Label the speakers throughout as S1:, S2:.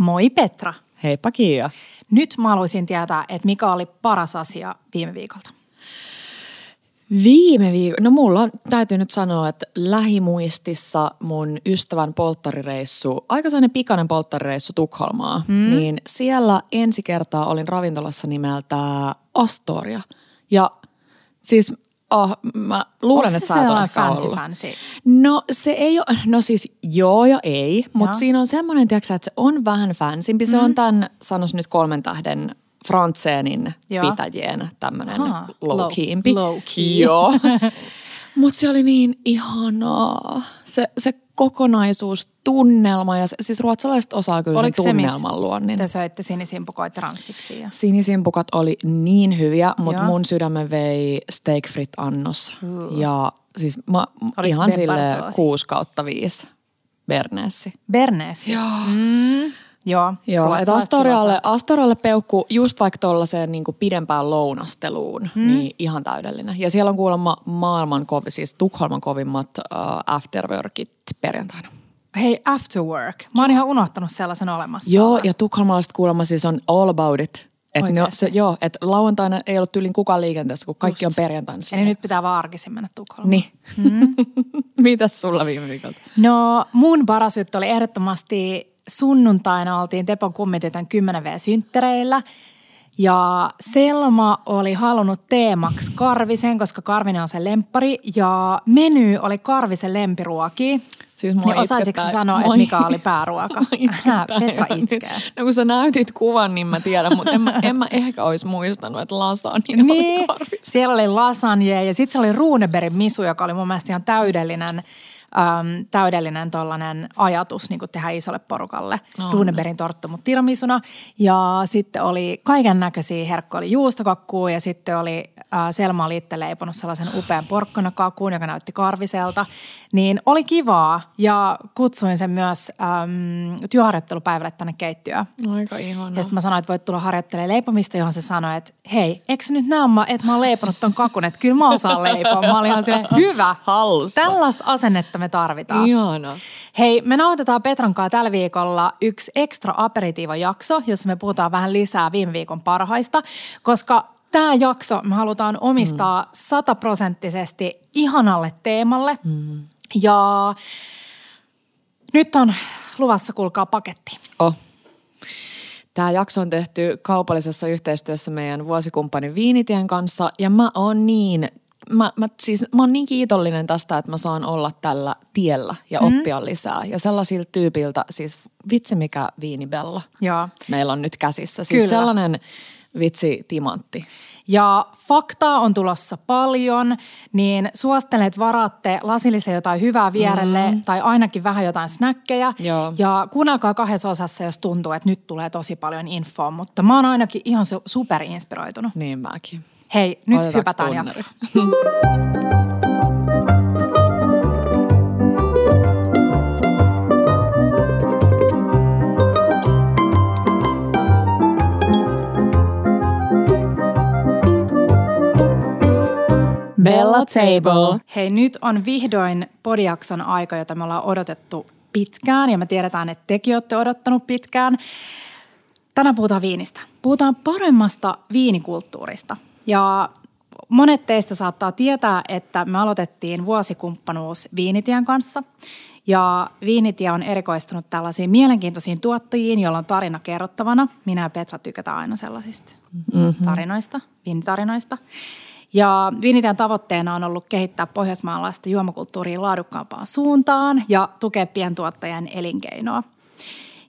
S1: Moi Petra.
S2: Heippa Kiia.
S1: Nyt mä haluaisin tietää, että mikä oli paras asia viime viikolta.
S2: Viime viikolla, no mulla on, täytyy nyt sanoa, että lähimuistissa mun ystävän polttarireissu, aika sellainen pikainen polttarireissu Tukholmaa, mm. niin siellä ensi kertaa olin ravintolassa nimeltä Astoria. Ja siis Oh, mä luulen,
S1: Onko
S2: että
S1: se
S2: sä ehkä
S1: fancy
S2: ollut.
S1: fancy?
S2: No se ei ole, no siis joo ja ei, mutta siinä on semmoinen, tiiäksä, että se on vähän fansimpi. Se on tämän, sanois nyt kolmen tähden Frantseenin
S1: Joo.
S2: pitäjien tämmöinen
S1: Ahaa,
S2: low
S1: low key.
S2: Joo. Mutta se oli niin ihanaa. Se, se kokonaisuus, tunnelma ja se, siis ruotsalaiset osaa kyllä
S1: Oliko
S2: sen
S1: se,
S2: tunnelman luonnin.
S1: te söitte sinisimpukoit ranskiksi? Ja...
S2: Sinisimpukat oli niin hyviä, mutta mun sydämen vei steak frit annos.
S1: Uh.
S2: Ja siis mä
S1: Oliko
S2: ihan sille
S1: pepparsoosi?
S2: 6 kautta 5 Bernessi.
S1: Berneesi.
S2: Joo.
S1: Mm, joo.
S2: Joo, että
S1: ruotsalaiset
S2: Astorialle, Astorialle peukku just vaikka tuollaiseen niin pidempään lounasteluun, hmm. niin ihan täydellinen. Ja siellä on kuulemma maailman kovi, siis Tukholman kovimmat uh, afterworkit perjantaina.
S1: Hei, after work. Mä oon ihan unohtanut sellaisen olemassa.
S2: Joo, ja tukholmalaiset kuulemma siis on all about it. Et ne, on- se, joo, että lauantaina ei ollut tyylin kukaan liikenteessä, kun kaikki
S1: Just.
S2: on perjantaina.
S1: Eli nyt pitää vaan arkisin mennä Tukholmaan.
S2: Niin. Mm. Mitäs sulla viime viikolta?
S1: No mun paras juttu oli ehdottomasti sunnuntaina oltiin Tepon kummitytön 10V-synttereillä. Ja Selma oli halunnut teemaksi Karvisen, koska Karvinen on sen lemppari. Ja meny oli Karvisen lempiruoki.
S2: Siis mua
S1: niin osaisitko sanoa, että mikä oli pääruoka?
S2: Mua
S1: Petra itkee.
S2: No kun sä näytit kuvan, niin mä tiedän, mutta en mä, en mä ehkä olisi muistanut, että lasagna
S1: Niin,
S2: oli karvissa.
S1: siellä oli lasagne ja sitten se oli Runebergin misu, joka oli mun mielestä ihan täydellinen, äm, täydellinen tollainen ajatus niin kuin tehdä isolle porukalle.
S2: On.
S1: Runebergin torttu, mutta tiramisuna. Ja sitten oli kaiken näköisiä herkkuja, oli juustokakkua ja sitten oli, äh, Selma oli itse leiponut sellaisen upean porkkanakakuun, joka näytti karviselta. Niin oli kivaa ja kutsuin sen myös äm, työharjoittelupäivälle tänne keittiöön.
S2: Aika ihana.
S1: Ja sitten mä sanoin, että voit tulla harjoittelemaan leipomista, johon se sanoi, että hei, eikö nyt näe, että mä oon leiponut ton kakun, että kyllä mä osaan leipoa. Mä olin ihan silleen, hyvä,
S2: Hallussa.
S1: tällaista asennetta me tarvitaan.
S2: Ihana.
S1: Hei, me nauhoitetaan Petran kanssa tällä viikolla yksi ekstra aperitiivo-jakso, jossa me puhutaan vähän lisää viime viikon parhaista, koska tämä jakso me halutaan omistaa sataprosenttisesti ihanalle teemalle. Mm. Ja nyt on luvassa, kuulkaa, paketti.
S2: Oh. Tämä jakso on tehty kaupallisessa yhteistyössä meidän vuosikumppanin Viinitien kanssa ja mä oon niin, mä, mä, siis, mä oon niin kiitollinen tästä, että mä saan olla tällä tiellä ja oppia lisää. Ja sellaisilta tyypiltä, siis vitsi mikä viinibella
S1: Joo.
S2: meillä on nyt käsissä. Siis
S1: Kyllä.
S2: sellainen vitsi timantti.
S1: Ja faktaa on tulossa paljon, niin suosittelen, että varaatte lasillisen jotain hyvää vierelle mm. tai ainakin vähän jotain snäkkejä.
S2: Joo.
S1: Ja kuunnelkaa kahdessa osassa, jos tuntuu, että nyt tulee tosi paljon infoa, mutta mä oon ainakin ihan su- superinspiroitunut.
S2: Niin mäkin.
S1: Hei, nyt
S2: Otetaanko
S1: hypätään jaksoon.
S2: Bella Table.
S1: Hei, nyt on vihdoin podiakson aika, jota me ollaan odotettu pitkään ja me tiedetään, että tekin olette odottanut pitkään. Tänään puhutaan viinistä. Puhutaan paremmasta viinikulttuurista. Ja monet teistä saattaa tietää, että me aloitettiin vuosikumppanuus Viinitien kanssa. Ja Viinitie on erikoistunut tällaisiin mielenkiintoisiin tuottajiin, joilla on tarina kerrottavana. Minä ja Petra tykätään aina sellaisista mm-hmm. tarinoista, viinitarinoista. Ja Viinitien tavoitteena on ollut kehittää pohjoismaalaista juomakulttuuria laadukkaampaan suuntaan ja tukea pientuottajan elinkeinoa.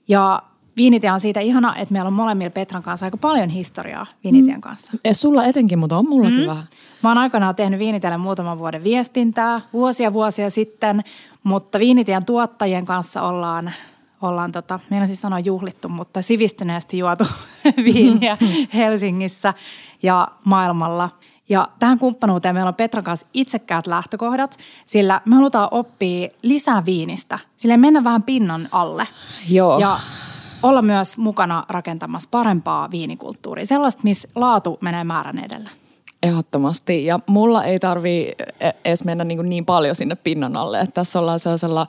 S1: Ja Viinitie on siitä ihana, että meillä on molemmilla Petran kanssa aika paljon historiaa Viinitien kanssa.
S2: Ja sulla etenkin, mutta on mullakin mm. vähän.
S1: Mä oon aikanaan tehnyt Viinitielle muutaman vuoden viestintää vuosia vuosia sitten, mutta Viinitien tuottajien kanssa ollaan, ollaan tota, meidän siis sanoa juhlittu, mutta sivistyneesti juotu viiniä Helsingissä ja maailmalla. Ja tähän kumppanuuteen meillä on Petran kanssa itsekkäät lähtökohdat, sillä me halutaan oppia lisää viinistä, sillä mennä vähän pinnan alle.
S2: Joo.
S1: Ja olla myös mukana rakentamassa parempaa viinikulttuuria, sellaista, missä laatu menee määrän edellä.
S2: Ehdottomasti. Ja mulla ei tarvi edes mennä niin, niin paljon sinne pinnan alle. Että tässä ollaan sellaisella,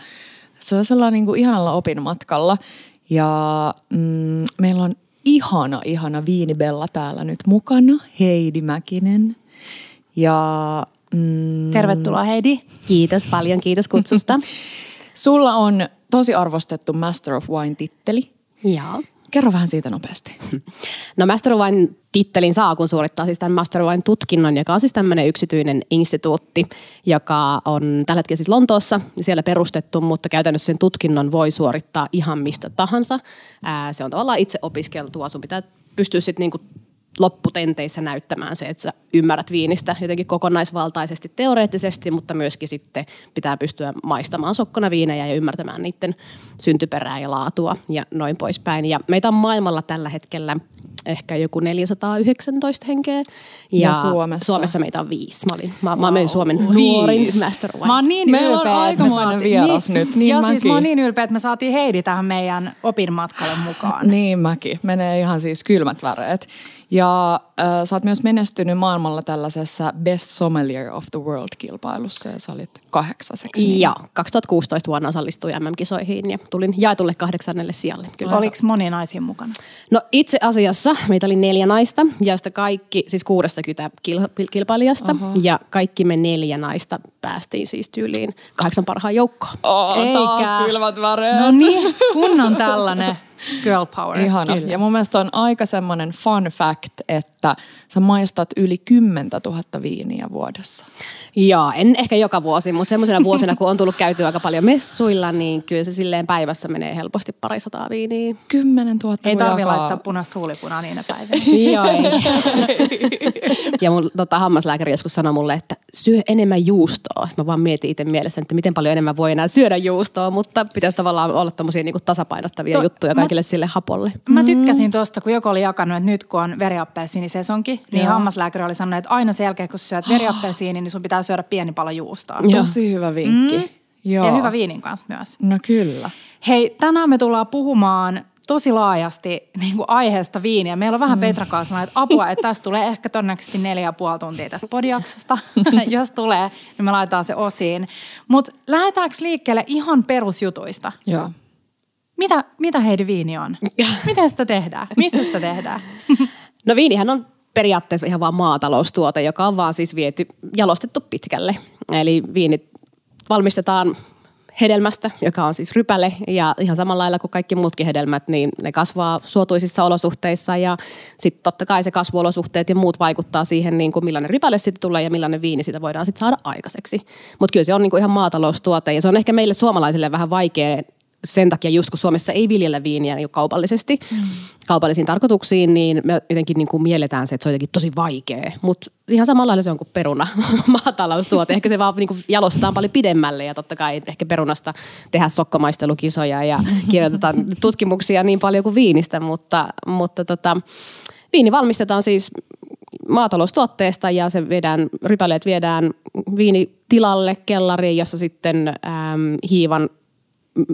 S2: sellaisella niin kuin ihanalla opinmatkalla. Ja mm, meillä on ihana, ihana viinibella täällä nyt mukana, Heidi Mäkinen. Ja
S1: mm, Tervetuloa Heidi.
S3: Kiitos paljon, kiitos kutsusta.
S2: Sulla on tosi arvostettu Master of Wine-titteli.
S3: Joo.
S2: Kerro vähän siitä nopeasti.
S3: No Master of Wine tittelin saa, kun suorittaa siis tämän Master of Wine tutkinnon, joka on siis tämmöinen yksityinen instituutti, joka on tällä hetkellä siis Lontoossa siellä perustettu, mutta käytännössä sen tutkinnon voi suorittaa ihan mistä tahansa. Ää, se on tavallaan itse opiskeltua, sun pitää pystyä sitten niinku lopputenteissä näyttämään se, että sä ymmärrät viinistä jotenkin kokonaisvaltaisesti teoreettisesti, mutta myöskin sitten pitää pystyä maistamaan sokkona viinejä ja ymmärtämään niiden syntyperää ja laatua ja noin poispäin. Ja meitä on maailmalla tällä hetkellä ehkä joku 419 henkeä.
S2: Ja, ja Suomessa?
S3: Suomessa meitä on viisi. Mä, olin, mä, wow. mä Suomen nuorin master wine.
S1: Mä oon niin
S2: Meillä
S1: ylpeä,
S2: on aikamoinen vieras
S1: niin,
S2: nyt. Niin
S1: ja
S2: mäkin.
S1: siis mä oon niin ylpeä, että me saatiin Heidi tähän meidän opinmatkalle mukaan.
S2: niin mäkin. Menee ihan siis kylmät väreet. Ja äh, sä oot myös menestynyt maailmalla tällaisessa Best Sommelier of the World-kilpailussa ja sä olit kahdeksaseksi.
S3: Niin. Joo, 2016 vuonna osallistuin MM-kisoihin ja tulin jaetulle kahdeksannelle sijalle.
S1: Kyllä. Oliko moni naisia mukana?
S3: No itse asiassa meitä oli neljä naista, joista kaikki, siis 60 kilpailijasta uh-huh. ja kaikki me neljä naista päästiin siis tyyliin kahdeksan parhaan joukkoon.
S2: Oh, Eikä. taas kylmät väreet.
S1: No niin, kunnon tällainen. Girl power.
S2: Ihana. Kyllä. Ja mun mielestä on aika semmoinen fun fact, että sä maistat yli 10 000 viiniä vuodessa.
S3: Joo, en ehkä joka vuosi, mutta semmoisena vuosina, kun on tullut käytyä aika paljon messuilla, niin kyllä se silleen päivässä menee helposti parisataa viiniä.
S2: 10 000
S1: Ei tarvi laittaa punaista huulipunaa niinä päivinä.
S3: Joo, ei. ja mun tota, hammaslääkäri joskus sanoi mulle, että syö enemmän juustoa. Sitten mä vaan mietin itse mielessä, että miten paljon enemmän voi enää syödä juustoa, mutta pitäisi tavallaan olla tämmöisiä niin tasapainottavia to, juttuja kaikille mä, sille hapolle.
S1: Mä tykkäsin tuosta, kun joku oli jakanut, että nyt kun on veriappelsiinisesonki, niin Joo. hammaslääkäri oli sanonut, että aina sen jälkeen, kun syöt veriappelsiini, niin sun pitää syödä pieni pala juustoa.
S2: Tosi hyvä vinkki. Mm.
S1: Joo. Ja hyvä viinin kanssa myös.
S2: No kyllä.
S1: Hei, tänään me tullaan puhumaan tosi laajasti niin kuin aiheesta viiniä. Meillä on vähän mm. Petra kanssa että apua, että tästä tulee ehkä todennäköisesti neljä ja puoli tuntia tästä podiaksosta. Jos tulee, niin me laitetaan se osiin. Mutta lähdetäänkö liikkeelle ihan perusjutuista?
S2: Joo.
S1: Mitä, mitä Heidi viini on? Miten sitä tehdään? Missä sitä tehdään?
S3: no viinihän on periaatteessa ihan vaan maataloustuote, joka on vaan siis viety, jalostettu pitkälle. Eli viinit valmistetaan hedelmästä, joka on siis rypäle ja ihan samalla lailla kuin kaikki muutkin hedelmät, niin ne kasvaa suotuisissa olosuhteissa ja sitten totta kai se kasvuolosuhteet ja muut vaikuttaa siihen, niin kuin millainen rypäle sitten tulee ja millainen viini sitä voidaan sitten saada aikaiseksi. Mutta kyllä se on niin kuin ihan maataloustuote ja se on ehkä meille suomalaisille vähän vaikea sen takia just kun Suomessa ei viljellä viiniä niin kaupallisesti, mm. kaupallisiin tarkoituksiin, niin me jotenkin niin kuin mielletään se, että se on jotenkin tosi vaikea. Mutta ihan samalla lailla se on kuin peruna, maataloustuote. Ehkä se vaan niin kuin jalostetaan paljon pidemmälle ja totta kai ehkä perunasta tehdään sokkomaistelukisoja ja kirjoitetaan tutkimuksia niin paljon kuin viinistä, mutta, mutta tota, viini valmistetaan siis maataloustuotteesta ja se viedään, rypäleet viedään viinitilalle, kellariin, jossa sitten äm, hiivan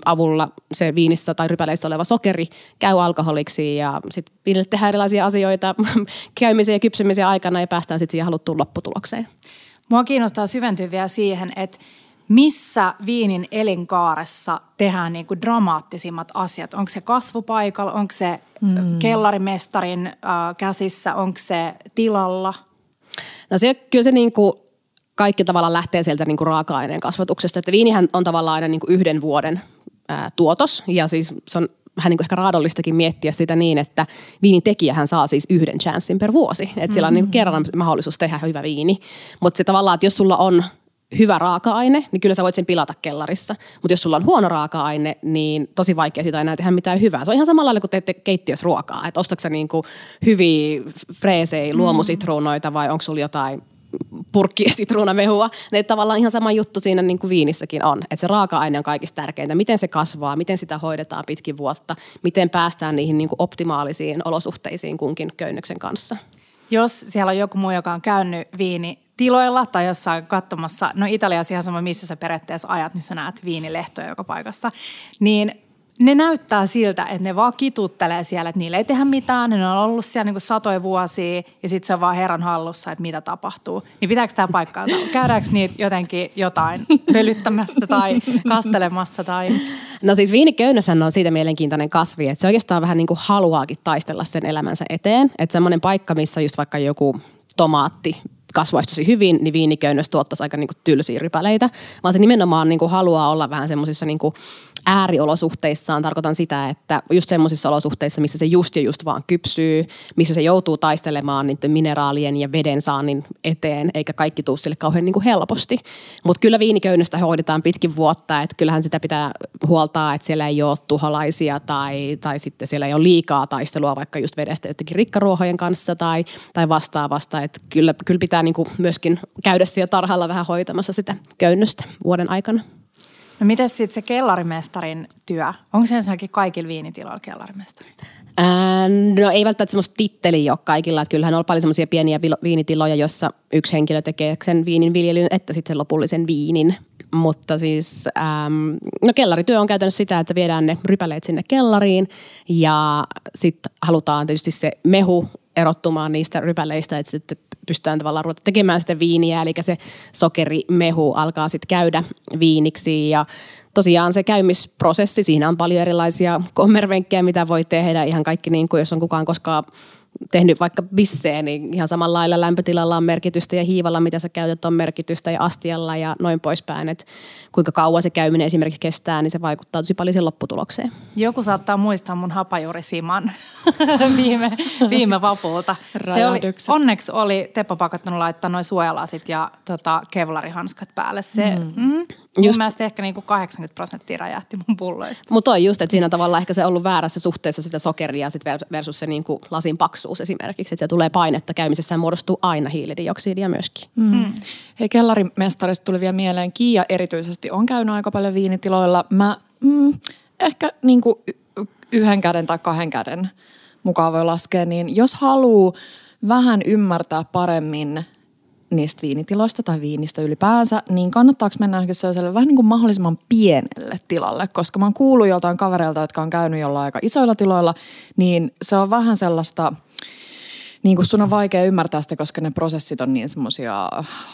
S3: avulla se viinissä tai rypäleissä oleva sokeri käy alkoholiksi ja sitten viinille tehdään erilaisia asioita käymisen ja kypsymisen aikana ja päästään sitten siihen haluttuun lopputulokseen.
S1: Mua kiinnostaa syventyä vielä siihen, että missä viinin elinkaaressa tehdään niin kuin dramaattisimmat asiat? Onko se kasvupaikalla, onko se mm. kellarimestarin äh, käsissä, onko se tilalla?
S3: No se, kyllä se niin kuin kaikki tavallaan lähtee sieltä niin kuin raaka-aineen kasvatuksesta. Että viinihän on tavallaan aina niin kuin yhden vuoden ää, tuotos ja siis se on vähän niin kuin ehkä raadollistakin miettiä sitä niin, että viinin tekijähän saa siis yhden chanssin per vuosi. Että mm-hmm. sillä on niin kuin kerran mahdollisuus tehdä hyvä viini. Mutta se tavallaan, että jos sulla on hyvä raaka-aine, niin kyllä sä voit sen pilata kellarissa. Mutta jos sulla on huono raaka-aine, niin tosi vaikea siitä enää tehdä mitään hyvää. Se on ihan samalla lailla kuin teette keittiössä ruokaa. Että ostatko sä niinku hyviä freesejä, luomusitruunoita vai onko sulla jotain purkki sitruunamehua. Ne tavallaan ihan sama juttu siinä niin kuin viinissäkin on. Että se raaka-aine on kaikista tärkeintä. Miten se kasvaa, miten sitä hoidetaan pitkin vuotta, miten päästään niihin niin kuin optimaalisiin olosuhteisiin kunkin köynnöksen kanssa.
S1: Jos siellä on joku muu, joka on käynyt viini tiloilla tai jossain katsomassa, no Italiassa ihan sama, missä sä periaatteessa ajat, niin sä näet viinilehtoja joka paikassa, niin ne näyttää siltä, että ne vaan kituttelee siellä, että niille ei tehdä mitään, ne on ollut siellä niin satoja vuosia ja sitten se on vaan herran hallussa, että mitä tapahtuu. Niin pitääkö tämä paikkaansa? Käydäänkö niitä jotenkin jotain pölyttämässä tai kastelemassa tai...
S3: No siis viiniköynnöshän on siitä mielenkiintoinen kasvi, että se oikeastaan vähän niin kuin haluaakin taistella sen elämänsä eteen. Että semmoinen paikka, missä just vaikka joku tomaatti kasvaisi tosi hyvin, niin viiniköynnös tuottaisi aika niin kuin tylsiä rypäleitä, vaan se nimenomaan niin kuin haluaa olla vähän semmoisissa niin ääriolosuhteissaan tarkoitan sitä, että just semmoisissa olosuhteissa, missä se just ja just vaan kypsyy, missä se joutuu taistelemaan niiden mineraalien ja veden saannin eteen, eikä kaikki tuu sille kauhean niin kuin helposti. Mutta kyllä viiniköynnöstä hoidetaan pitkin vuotta, että kyllähän sitä pitää huoltaa, että siellä ei ole tuholaisia tai, tai sitten siellä ei ole liikaa taistelua vaikka just vedestä jotenkin rikkaruohojen kanssa tai, tai vastaavasta. Että kyllä, kyllä pitää niin kuin myöskin käydä siellä tarhalla vähän hoitamassa sitä köynnöstä vuoden aikana.
S1: No miten sitten se kellarimestarin työ? Onko se ensinnäkin kaikilla viinitiloilla kellarimestari?
S3: Ää, no ei välttämättä semmoista titteliä ole kaikilla. Että kyllähän on paljon semmoisia pieniä viinitiloja, jossa yksi henkilö tekee sen viinin viljelyn, että sitten sen lopullisen viinin. Mutta siis, äm, no kellarityö on käytännössä sitä, että viedään ne rypäleet sinne kellariin ja sitten halutaan tietysti se mehu erottumaan niistä rypäleistä, että sitten pystytään tavallaan ruveta tekemään sitä viiniä, eli se sokerimehu alkaa sitten käydä viiniksi. Ja tosiaan se käymisprosessi, siinä on paljon erilaisia kommervenkkejä, mitä voi tehdä, ihan kaikki niin kuin jos on kukaan koskaan tehnyt vaikka bisseen, niin ihan samalla lailla lämpötilalla on merkitystä ja hiivalla, mitä sä käytät, on merkitystä ja astialla ja noin poispäin. Että kuinka kauan se käyminen esimerkiksi kestää, niin se vaikuttaa tosi paljon sen lopputulokseen.
S1: Joku saattaa muistaa mun hapajurisiman viime, viime vapulta. Se oli, onneksi oli Teppo pakottanut laittaa noin suojalasit ja tota, kevlarihanskat päälle. Se, mm. Mm, Mun just, mielestä ehkä niin kuin 80 prosenttia räjähti mun pulloista.
S3: Mutta on just, että siinä tavalla ehkä se on ollut väärässä suhteessa sitä sokeria sit versus se niin kuin lasin paksuus esimerkiksi. Että se tulee painetta käymisessä ja muodostuu aina hiilidioksidia myöskin. Mm. Mm.
S2: Hei, kellarimestarista tuli vielä mieleen. Kiia erityisesti on käynyt aika paljon viinitiloilla. Mä mm, ehkä niin kuin yhden käden tai kahden käden mukaan voi laskea, niin jos haluaa vähän ymmärtää paremmin – niistä viinitiloista tai viinistä ylipäänsä, niin kannattaako mennä sellaiselle vähän niin kuin mahdollisimman pienelle tilalle, koska mä oon kuullut joltain kavereilta, jotka on käynyt jollain aika isoilla tiloilla, niin se on vähän sellaista – niin kuin sun on vaikea ymmärtää sitä, koska ne prosessit on niin semmoisia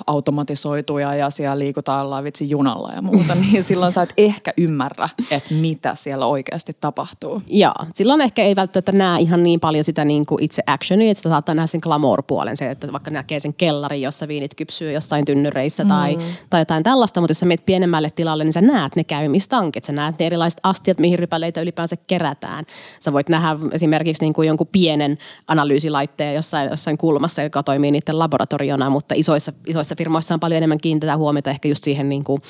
S2: automatisoituja ja siellä liikutaan ollaan vitsi junalla ja muuta, niin silloin sä et ehkä ymmärrä, että mitä siellä oikeasti tapahtuu.
S3: Joo, silloin ehkä ei välttämättä näe ihan niin paljon sitä niin kuin itse actionia, että saattaa nähdä sen glamour-puolen, se, että vaikka näkee sen kellarin, jossa viinit kypsyy jossain tynnyreissä mm. tai, tai jotain tällaista, mutta jos sä menet pienemmälle tilalle, niin sä näet ne käymistankit, sä näet ne erilaiset astiat, mihin rypäleitä ylipäänsä kerätään. Sä voit nähdä esimerkiksi niin kuin jonkun pienen analyysilaitteen jossain, jossain kulmassa, joka toimii niiden laboratoriona, mutta isoissa, isoissa firmoissa on paljon enemmän kiinnitetään huomiota ehkä just siihen niin kuin,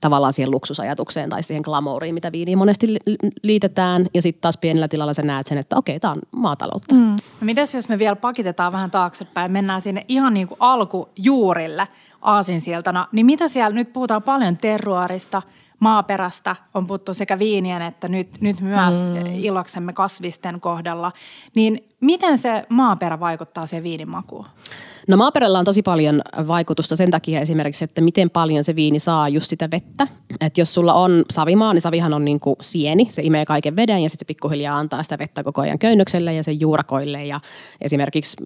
S3: tavallaan siihen luksusajatukseen tai siihen glamouriin, mitä viiniin monesti liitetään. Ja sitten taas pienellä tilalla sä näet sen, että okei, tämä on maataloutta. Mm. No
S1: mites jos me vielä pakitetaan vähän taaksepäin, mennään sinne ihan niin kuin alkujuurille aasinsiltana, niin mitä siellä, nyt puhutaan paljon terroarista – maaperästä on puhuttu sekä viinien että nyt, nyt myös mm. iloksemme kasvisten kohdalla. Niin miten se maaperä vaikuttaa siihen viinin makuun?
S3: No maaperällä on tosi paljon vaikutusta sen takia esimerkiksi, että miten paljon se viini saa just sitä vettä. Että jos sulla on savimaa, niin savihan on niin kuin sieni, se imee kaiken veden ja sitten se pikkuhiljaa antaa sitä vettä koko ajan köynnökselle ja sen juurakoille. Ja esimerkiksi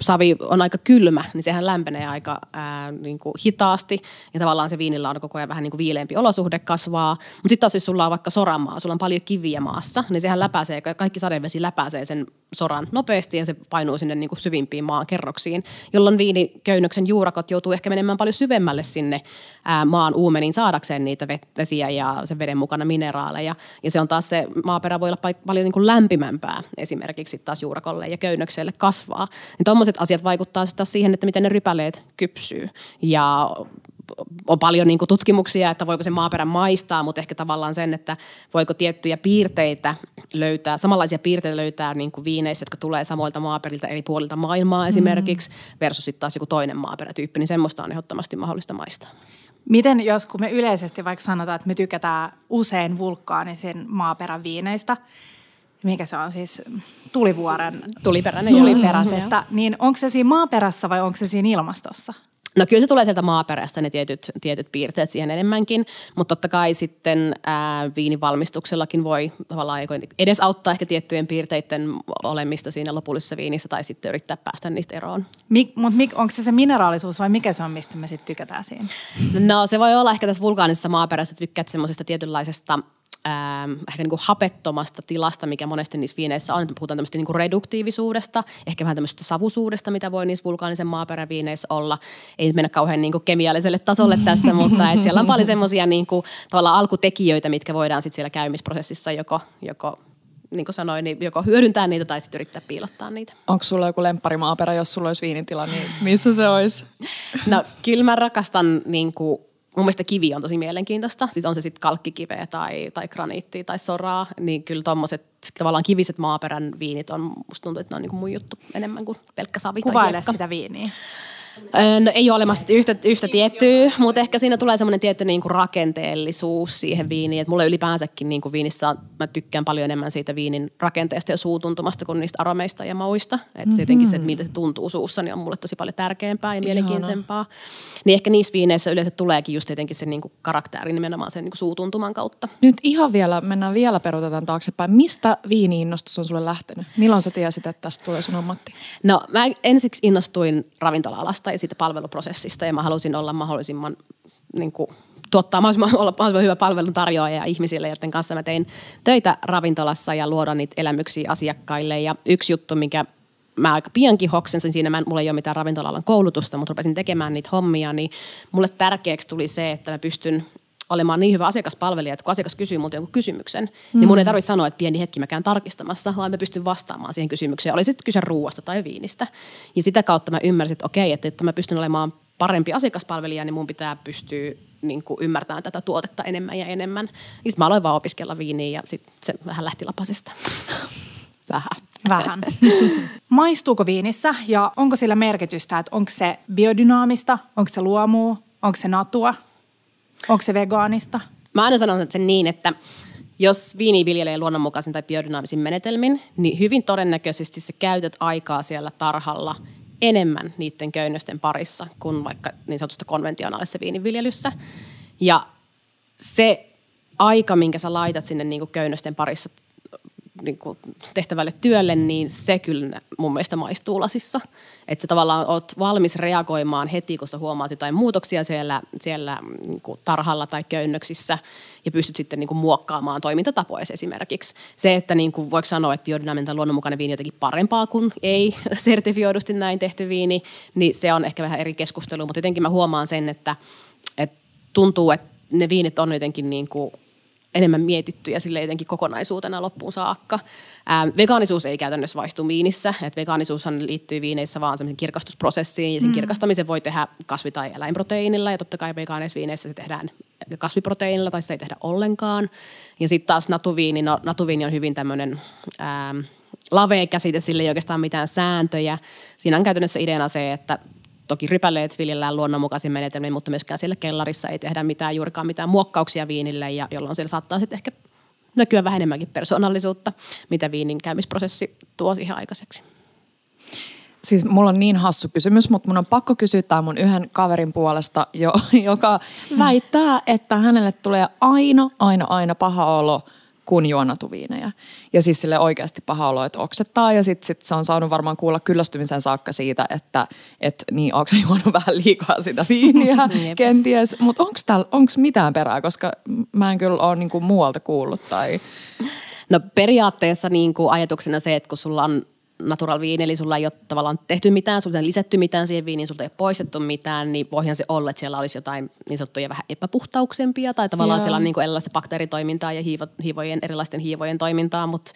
S3: savi on aika kylmä, niin sehän lämpenee aika ää, niin kuin hitaasti. Ja tavallaan se viinillä on koko ajan vähän niin kuin viileämpi olosuhde kasvaa. Mutta sitten taas jos sulla on vaikka soramaa, sulla on paljon kiviä maassa, niin sehän läpäisee, kaikki sadevesi läpäisee sen soran nopeasti ja se painuu sinne niin kuin syvimpiin maan kerroksiin, jolloin viiniköynnöksen juurakot joutuu ehkä menemään paljon syvemmälle sinne ää, maan uumeniin saadakseen niitä vesiä ja sen veden mukana mineraaleja. Ja se on taas se maaperä voi olla paljon niin kuin lämpimämpää esimerkiksi taas juurakolle ja köynnökselle kasvaa. Niin tuommoiset asiat vaikuttaa sitten siihen, että miten ne rypäleet kypsyy. Ja on paljon niin tutkimuksia, että voiko se maaperä maistaa, mutta ehkä tavallaan sen, että voiko tiettyjä piirteitä löytää, samanlaisia piirteitä löytää niin kuin viineissä, jotka tulee samoilta maaperiltä eri puolilta maailmaa esimerkiksi, mm. versus sitten taas joku toinen maaperätyyppi, niin semmoista on ehdottomasti mahdollista maistaa.
S1: Miten jos kun me yleisesti vaikka sanotaan, että me tykätään usein vulkaanisen maaperän viineistä, mikä se on siis tulivuoren
S3: tuliperäinen,
S1: tuliperäisestä, joo. niin onko se siinä maaperässä vai onko se siinä ilmastossa?
S3: No kyllä se tulee sieltä maaperästä ne tietyt, tietyt piirteet siihen enemmänkin, mutta totta kai sitten ää, viinin valmistuksellakin voi tavallaan edes auttaa ehkä tiettyjen piirteiden olemista siinä lopullisessa viinissä tai sitten yrittää päästä niistä eroon.
S1: Mik, mutta mik, onko se se mineraalisuus vai mikä se on, mistä me sitten tykätään siinä?
S3: No se voi olla ehkä tässä vulkaanisessa maaperässä, tykkäät semmoisesta tietynlaisesta – ähm, ehkä niin kuin hapettomasta tilasta, mikä monesti niissä viineissä on. Että puhutaan tämmöistä niin kuin reduktiivisuudesta, ehkä vähän tämmöistä savusuudesta, mitä voi niissä vulkaanisen maaperän viineissä olla. Ei mennä kauhean niin kuin kemialliselle tasolle tässä, mutta et siellä on paljon semmoisia niin kuin, tavallaan alkutekijöitä, mitkä voidaan sitten siellä käymisprosessissa joko, joko niin kuin sanoin, niin joko hyödyntää niitä tai sitten yrittää piilottaa niitä.
S2: Onko sulla joku lempparimaaperä, jos sulla olisi viinitila, niin missä se olisi?
S3: No kyllä mä rakastan niin kuin mun mielestä kivi on tosi mielenkiintoista. Siis on se sitten kalkkikiveä tai, tai graniittia tai soraa, niin kyllä tuommoiset tavallaan kiviset maaperän viinit on, musta tuntuu, että ne on niin kuin mun juttu enemmän kuin pelkkä savi
S1: Kuvaile sitä viiniä.
S3: No, ei ole olemassa yhtä, yhtä tiettyä, mutta ehkä siinä tulee semmoinen tietty niin kuin rakenteellisuus siihen viiniin. Et mulle ylipäänsäkin niin kuin viinissä, mä tykkään paljon enemmän siitä viinin rakenteesta ja suutuntumasta kuin niistä aromeista ja mauista. Että mm-hmm. jotenkin se, että miltä se tuntuu suussa, niin on mulle tosi paljon tärkeämpää ja mielenkiintoisempaa. Niin ehkä niissä viineissä yleensä tuleekin just jotenkin se niin kuin karakteri nimenomaan sen niin kuin suutuntuman kautta.
S2: Nyt ihan vielä, mennään vielä peruutetaan taaksepäin. Mistä viiniinnostus on sulle lähtenyt? Milloin sä tiesit, että tästä tulee sun ammatti?
S3: No mä ensiksi innostuin ravintola-alasta asiakasta ja siitä palveluprosessista ja mä halusin olla mahdollisimman niin kuin, tuottaa mahdollisimman, olla mahdollisimman hyvä palveluntarjoaja ihmisille, joiden kanssa mä tein töitä ravintolassa ja luoda niitä elämyksiä asiakkaille. Ja yksi juttu, mikä mä aika piankin hoksensin siinä, mä, mulla ei ole mitään ravintola koulutusta, mutta rupesin tekemään niitä hommia, niin mulle tärkeäksi tuli se, että mä pystyn olemaan niin hyvä asiakaspalvelija, että kun asiakas kysyy multa jonkun kysymyksen, mm. niin mun ei tarvitse sanoa, että pieni hetki mä käyn tarkistamassa, vaan mä pystyn vastaamaan siihen kysymykseen. Oli sitten kyse ruuasta tai viinistä. Ja sitä kautta mä ymmärsin, että okei, että, että mä pystyn olemaan parempi asiakaspalvelija, niin mun pitää pystyä niin kuin ymmärtämään tätä tuotetta enemmän ja enemmän. Ja sitten mä aloin vaan opiskella viiniä ja sitten se vähän lähti lapasesta.
S2: Vähän.
S1: Vähän. Maistuuko viinissä ja onko sillä merkitystä, että onko se biodynaamista, onko se luomua, onko se natua? Onko se vegaanista?
S3: Mä aina sanon sen niin, että jos viini viljelee luonnonmukaisin tai biodynaamisin menetelmin, niin hyvin todennäköisesti se käytät aikaa siellä tarhalla enemmän niiden köynnösten parissa kuin vaikka niin sanotusta konventionaalisessa viiniviljelyssä. Ja se aika, minkä sä laitat sinne niin köynnösten parissa niin kuin tehtävälle työlle, niin se kyllä mun mielestä maistuu lasissa. Että sä tavallaan oot valmis reagoimaan heti, kun sä huomaat jotain muutoksia siellä, siellä niin kuin tarhalla tai köynnöksissä ja pystyt sitten niin kuin muokkaamaan toimintatapoja esimerkiksi. Se, että niin kuin voiko sanoa, että biodynaminen tai luonnonmukainen viini jotenkin parempaa kuin ei sertifioidusti näin tehty viini, niin se on ehkä vähän eri keskustelu, mutta jotenkin mä huomaan sen, että, että tuntuu, että ne viinit on jotenkin niin kuin enemmän mietitty ja sille jotenkin kokonaisuutena loppuun saakka. Ää, vegaanisuus ei käytännössä vaistu viinissä. Et vegaanisuushan liittyy viineissä vaan semmoisen kirkastusprosessiin. Ja sen mm. kirkastamisen voi tehdä kasvi- tai eläinproteiinilla ja totta kai vegaaneissa viineissä se tehdään kasviproteiinilla tai se ei tehdä ollenkaan. Ja sitten taas natuviini, no, natuviini on hyvin tämmöinen lavea käsite, sille ei oikeastaan mitään sääntöjä. Siinä on käytännössä ideana se, että Toki rypäleet viljellään luonnonmukaisin menetelmin, mutta myöskään siellä kellarissa ei tehdä mitään juurikaan mitään muokkauksia viinille, ja jolloin siellä saattaa sitten ehkä näkyä vähän enemmänkin persoonallisuutta, mitä viinin käymisprosessi tuo siihen aikaiseksi.
S2: Siis mulla on niin hassu kysymys, mutta mun on pakko kysyä tämä mun yhden kaverin puolesta, jo, joka väittää, että hänelle tulee aina, aina, aina paha olo – kun juo natuviineja. Ja siis sille oikeasti paha olo, että oksettaa ja sitten sit se on saanut varmaan kuulla kyllästymisen saakka siitä, että et, niin onko se juonut vähän liikaa sitä viiniä kenties. Mutta onko mitään perää, koska mä en kyllä ole niinku muualta kuullut tai...
S3: No periaatteessa niin kuin ajatuksena se, että kun sulla on natural viini, eli sulla ei ole tavallaan tehty mitään, sulla ei lisätty mitään siihen viiniin, sulla ei ole poistettu mitään, niin voihan se olla, että siellä olisi jotain niin sanottuja vähän epäpuhtauksempia tai tavallaan Joo. siellä on niin kuin erilaista bakteeritoimintaa ja hiivo, hiivojen, erilaisten hiivojen toimintaa, mutta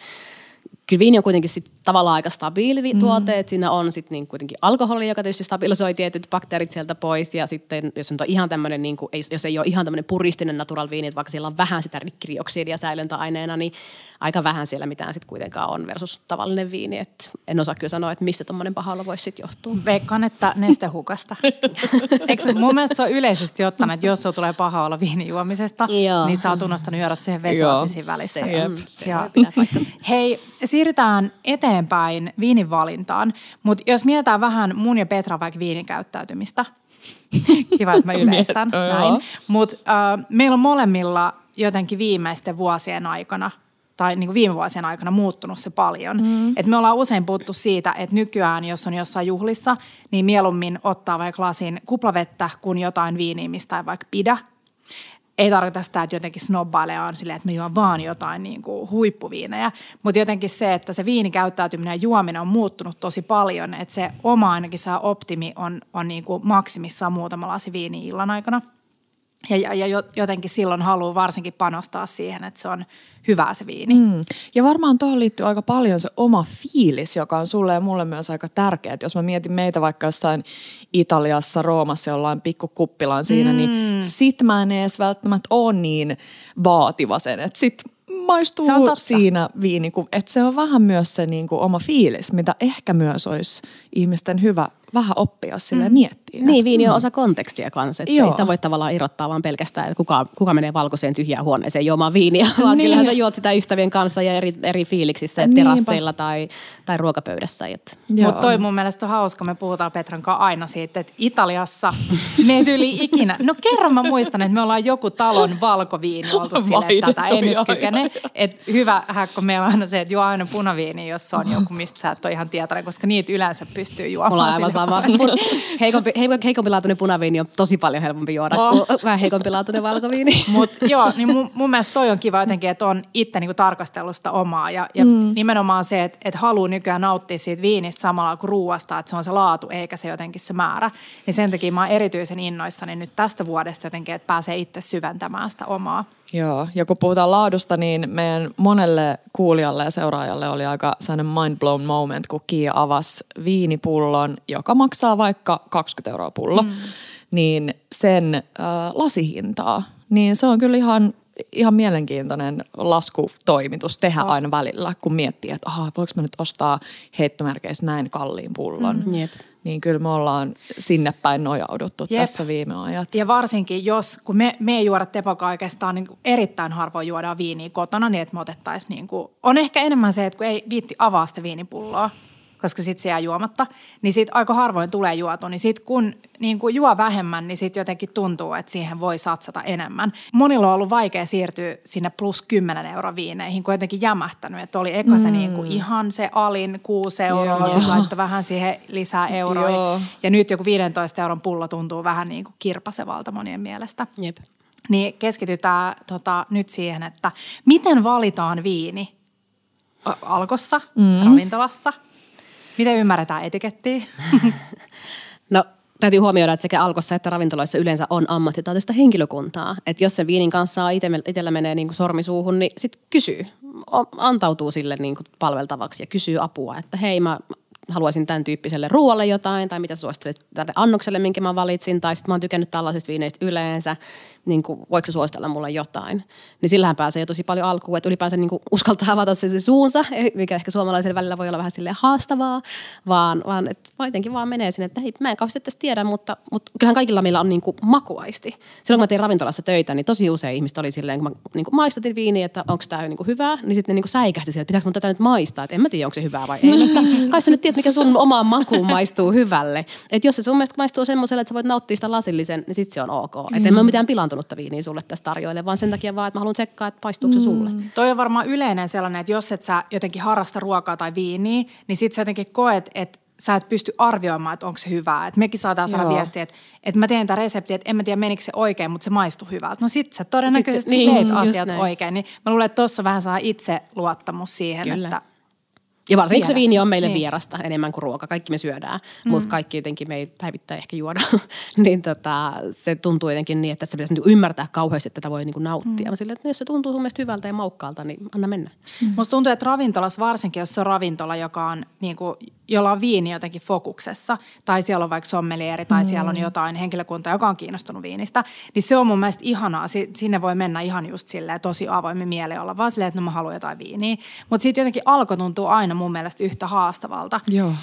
S3: kyllä viini on kuitenkin sit tavallaan aika stabiili mm. tuote, että siinä on sitten niin kuitenkin alkoholi, joka tietysti stabilisoi tietyt bakteerit sieltä pois ja sitten jos on ihan tämmöinen, niin kuin, jos ei ole ihan tämmöinen puristinen natural viini, että vaikka siellä on vähän sitä rikkirioksidia säilöntäaineena, niin aika vähän siellä mitään sitten kuitenkaan on versus tavallinen viini, että en osaa kyllä sanoa, että mistä tuommoinen pahalla voisi sitten johtua.
S1: Veikkaan, että nestehukasta. Eikö, mun mielestä se on yleisesti ottaen, että jos sulla tulee paha olla viinijuomisesta, niin sä oot unohtanut juoda siihen vesilasisiin välissä. Se,
S3: jep, se
S1: ja, hei, siirrytään eteenpäin viinin valintaan, mutta jos mietitään vähän mun ja Petra vaikka viinin käyttäytymistä, kiva, että mä yleistän näin, mutta äh, meillä on molemmilla jotenkin viimeisten vuosien aikana tai niin kuin viime vuosien aikana muuttunut se paljon. Mm. Et me ollaan usein puhuttu siitä, että nykyään, jos on jossain juhlissa, niin mieluummin ottaa vaikka lasin kuplavettä kuin jotain viiniä, mistä ei vaikka pidä – ei tarkoita sitä, että jotenkin snobbailee on silleen, että mä juon vaan jotain niin kuin huippuviinejä. Mutta jotenkin se, että se viinikäyttäytyminen ja juominen on muuttunut tosi paljon, että se oma ainakin saa optimi on, on niin kuin maksimissaan muutama lasi viini illan aikana. Ja, ja, ja jotenkin silloin haluaa varsinkin panostaa siihen, että se on hyvää se viini. Mm.
S2: Ja varmaan tuohon liittyy aika paljon se oma fiilis, joka on sulle ja mulle myös aika tärkeä. Et jos mä mietin meitä vaikka jossain Italiassa, Roomassa jollain pikkukuppilaan siinä, niin mm. niin sit mä en edes välttämättä ole niin vaativa sen. Että sit maistuu se siinä viini, että se on vähän myös se niin kuin oma fiilis, mitä ehkä myös olisi ihmisten hyvä vähän oppia sille mm. miettiä.
S3: Niin, viini on mm. osa kontekstia kanssa. Että ei sitä voi tavallaan irrottaa vaan pelkästään, että kuka, kuka menee valkoiseen tyhjään huoneeseen juomaan viiniä, vaan niin. kyllähän sä juot sitä ystävien kanssa ja eri, eri fiiliksissä, että terasseilla tai, tai ruokapöydässä.
S1: Mutta toi mun mielestä on hauska, me puhutaan Petran kanssa aina siitä, että Italiassa me ei tyyli ikinä, no kerran mä muistan, että me ollaan joku talon valkoviini oltu sille, että tätä ei nyt kykene. Että hyvä häkkö meillä on aina se, että juo aina punaviini, jos on joku, mistä sä et ole ihan tietoinen, koska niitä yleensä pystyy juomaan
S3: sama. heikompi, heikompi, heikompilaatuinen punaviini on tosi paljon helpompi juoda oh. kuin vähän heikompilaatuinen valkoviini.
S1: Mutta joo, niin mun, mun mielestä toi on kiva jotenkin, että on itse niinku tarkastelusta omaa. Ja, ja mm. nimenomaan se, että, että haluaa nykyään nauttia siitä viinistä samalla kuin ruuasta, että se on se laatu eikä se jotenkin se määrä. Niin sen takia mä oon erityisen innoissani nyt tästä vuodesta jotenkin, että pääsee itse syventämään sitä omaa.
S2: Joo, ja kun puhutaan laadusta, niin meidän monelle kuulijalle ja seuraajalle oli aika sellainen mind blown moment, kun Kia avasi viinipullon, joka maksaa vaikka 20 euroa pullo, mm. niin sen äh, lasihintaa, niin se on kyllä ihan ihan mielenkiintoinen laskutoimitus tehdä oh. aina välillä, kun miettii, että aha, voiko mä nyt ostaa heittomerkeissä näin kalliin pullon. Mm, niin kyllä me ollaan sinne päin nojauduttu Jep. tässä viime ajat.
S1: Ja varsinkin jos, kun me, me ei juoda tepoka oikeastaan niin erittäin harvoin juodaan viiniä kotona, niin että me otettaisiin niin kuin, on ehkä enemmän se, että kun ei viitti avaa sitä viinipulloa, koska sitten se jää juomatta, niin sitten aika harvoin tulee juotu. Niin sitten kun niin kuin juo vähemmän, niin sitten jotenkin tuntuu, että siihen voi satsata enemmän. Monilla on ollut vaikea siirtyä sinne plus 10 euro viineihin, kun jotenkin jämähtänyt. Että oli eka se mm. niin kuin ihan se alin 6 euroa, sitten laittoi vähän siihen lisää euroja. Joo. Ja nyt joku 15 euron pullo tuntuu vähän niin kuin kirpasevalta monien mielestä. Jep. Niin keskitytään tota, nyt siihen, että miten valitaan viini alkossa, mm. ravintolassa – Miten ymmärretään etikettiä?
S3: no täytyy huomioida, että sekä alkossa että ravintoloissa yleensä on ammattitaitoista henkilökuntaa. Että jos se viinin kanssa itsellä menee niin kuin niin sitten kysyy, antautuu sille niin kuin palveltavaksi ja kysyy apua, että hei mä haluaisin tämän tyyppiselle ruoalle jotain, tai mitä suosittelet tälle annokselle, minkä mä valitsin, tai sitten mä oon tykännyt tällaisista viineistä yleensä, niin kuin, voiko se suositella mulle jotain. Niin sillähän pääsee jo tosi paljon alkuun, että ylipäänsä niin kuin uskaltaa avata se, se suunsa, mikä ehkä suomalaiselle välillä voi olla vähän sille haastavaa, vaan, vaan että jotenkin vaan menee sinne, että hei, mä en kauheasti tässä tiedä, mutta, mutta kyllähän kaikilla meillä on niin kuin makuaisti. Silloin kun mä tein ravintolassa töitä, niin tosi usein ihmiset oli silleen, kun mä niin kuin maistatin viiniä, että onko tämä niin hyvää, niin sitten ne niin kuin säikähti sieltä, että pitääkö mun tätä nyt maistaa, että en mä tiedä, onko se hyvää vai ei. Mutta kai sä nyt tiedät, mikä sun omaan makuun maistuu hyvälle. Että jos se sun mielestä maistuu semmoiselle, että sä voit nauttia sitä lasillisen, niin sit se on ok. Että mm. en mä mitään pilantunutta viiniä sulle tästä tarjoile, vaan sen takia vaan, että mä haluan tsekkaa, että paistuuko se sulle. Mm.
S1: Toi on varmaan yleinen sellainen, että jos et sä jotenkin harrasta ruokaa tai viiniä, niin sit sä jotenkin koet, että sä et pysty arvioimaan, että onko se hyvää. Et mekin saadaan saada viestiä, että, että mä teen tätä reseptiä, että en mä tiedä menikö se oikein, mutta se maistuu hyvältä. No sit sä todennäköisesti sit se, niin, teet asiat oikein. Niin mä luulen, että tuossa vähän saa itse luottamus siihen, Kyllä. että
S3: ja varsinkin se viini on meille niin. vierasta enemmän kuin ruoka. Kaikki me syödään, mm. mutta kaikki jotenkin me ei päivittäin ehkä juoda. niin tota, se tuntuu jotenkin niin, että se pitäisi niinku ymmärtää kauheasti, että tätä voi niinku nauttia. Mm. Sille, että jos se tuntuu sun mielestä hyvältä ja maukkaalta, niin anna mennä.
S1: Mm. Musta tuntuu, että ravintolas varsinkin, jos se on ravintola, joka on, niinku, jolla on viini jotenkin fokuksessa, tai siellä on vaikka sommelieri, tai mm. siellä on jotain henkilökuntaa, joka on kiinnostunut viinistä, niin se on mun mielestä ihanaa. Sinne voi mennä ihan just silleen tosi avoimin mieleen olla, vaan silleen, että no mä haluan jotain viiniä. Mutta sitten jotenkin alko tuntuu aina mun mielestä yhtä haastavalta.
S2: Joo.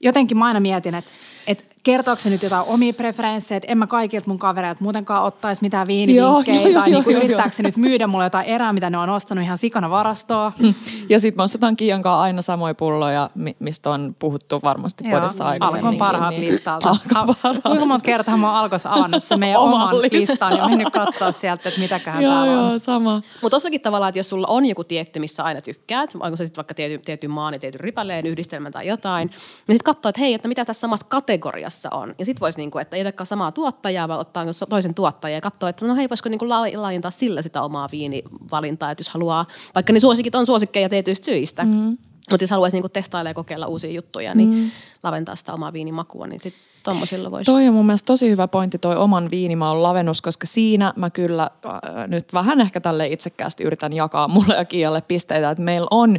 S1: jotenkin mä aina mietin, että että kertooko se nyt jotain omia preferenssejä, että en mä kaikilta mun kavereilta muutenkaan ottaisi mitään viinivinkkejä joo, tai joo, niin kuin yrittääkö se nyt myydä mulle jotain erää, mitä ne on ostanut ihan sikana varastoa. Mm.
S2: Ja sitten mä ostetaan Kiian kanssa aina samoja pulloja, mistä on puhuttu varmasti joo, podissa aikaisemmin.
S1: Alkon parhaat niin, listalta. Alkon parhaat. Kuinka monta kertaa mä oon Alkossa avannut se meidän oman listan ja mennyt katsoa sieltä, että mitäköhän joo, täällä on.
S2: Joo, sama.
S3: Mutta tossakin tavallaan, että jos sulla on joku tietty, missä aina tykkäät, onko se sitten vaikka tietyn, tietyn maan ja tietyn ripaleen yhdistelmän tai jotain, niin sitten katsoo, että hei, että mitä tässä samassa kategoriassa on ja sitten voisi, niinku, että ei olekaan samaa tuottajaa, vaan ottaa toisen tuottajan ja katsoa, että no hei, voisiko niinku laajentaa sillä sitä omaa viinivalintaa, että jos haluaa, vaikka ne suosikit on suosikkeja tietyistä syistä, mm. mutta jos haluaisi niinku testailla ja kokeilla uusia juttuja, niin mm. laventaa sitä omaa viinimakua, niin sitten tuommoisilla voisi.
S2: Toi on mun mielestä tosi hyvä pointti toi oman viinimaan lavennus, koska siinä mä kyllä äh, nyt vähän ehkä tälle itsekkäästi yritän jakaa mulle ja Kialle pisteitä, että meillä on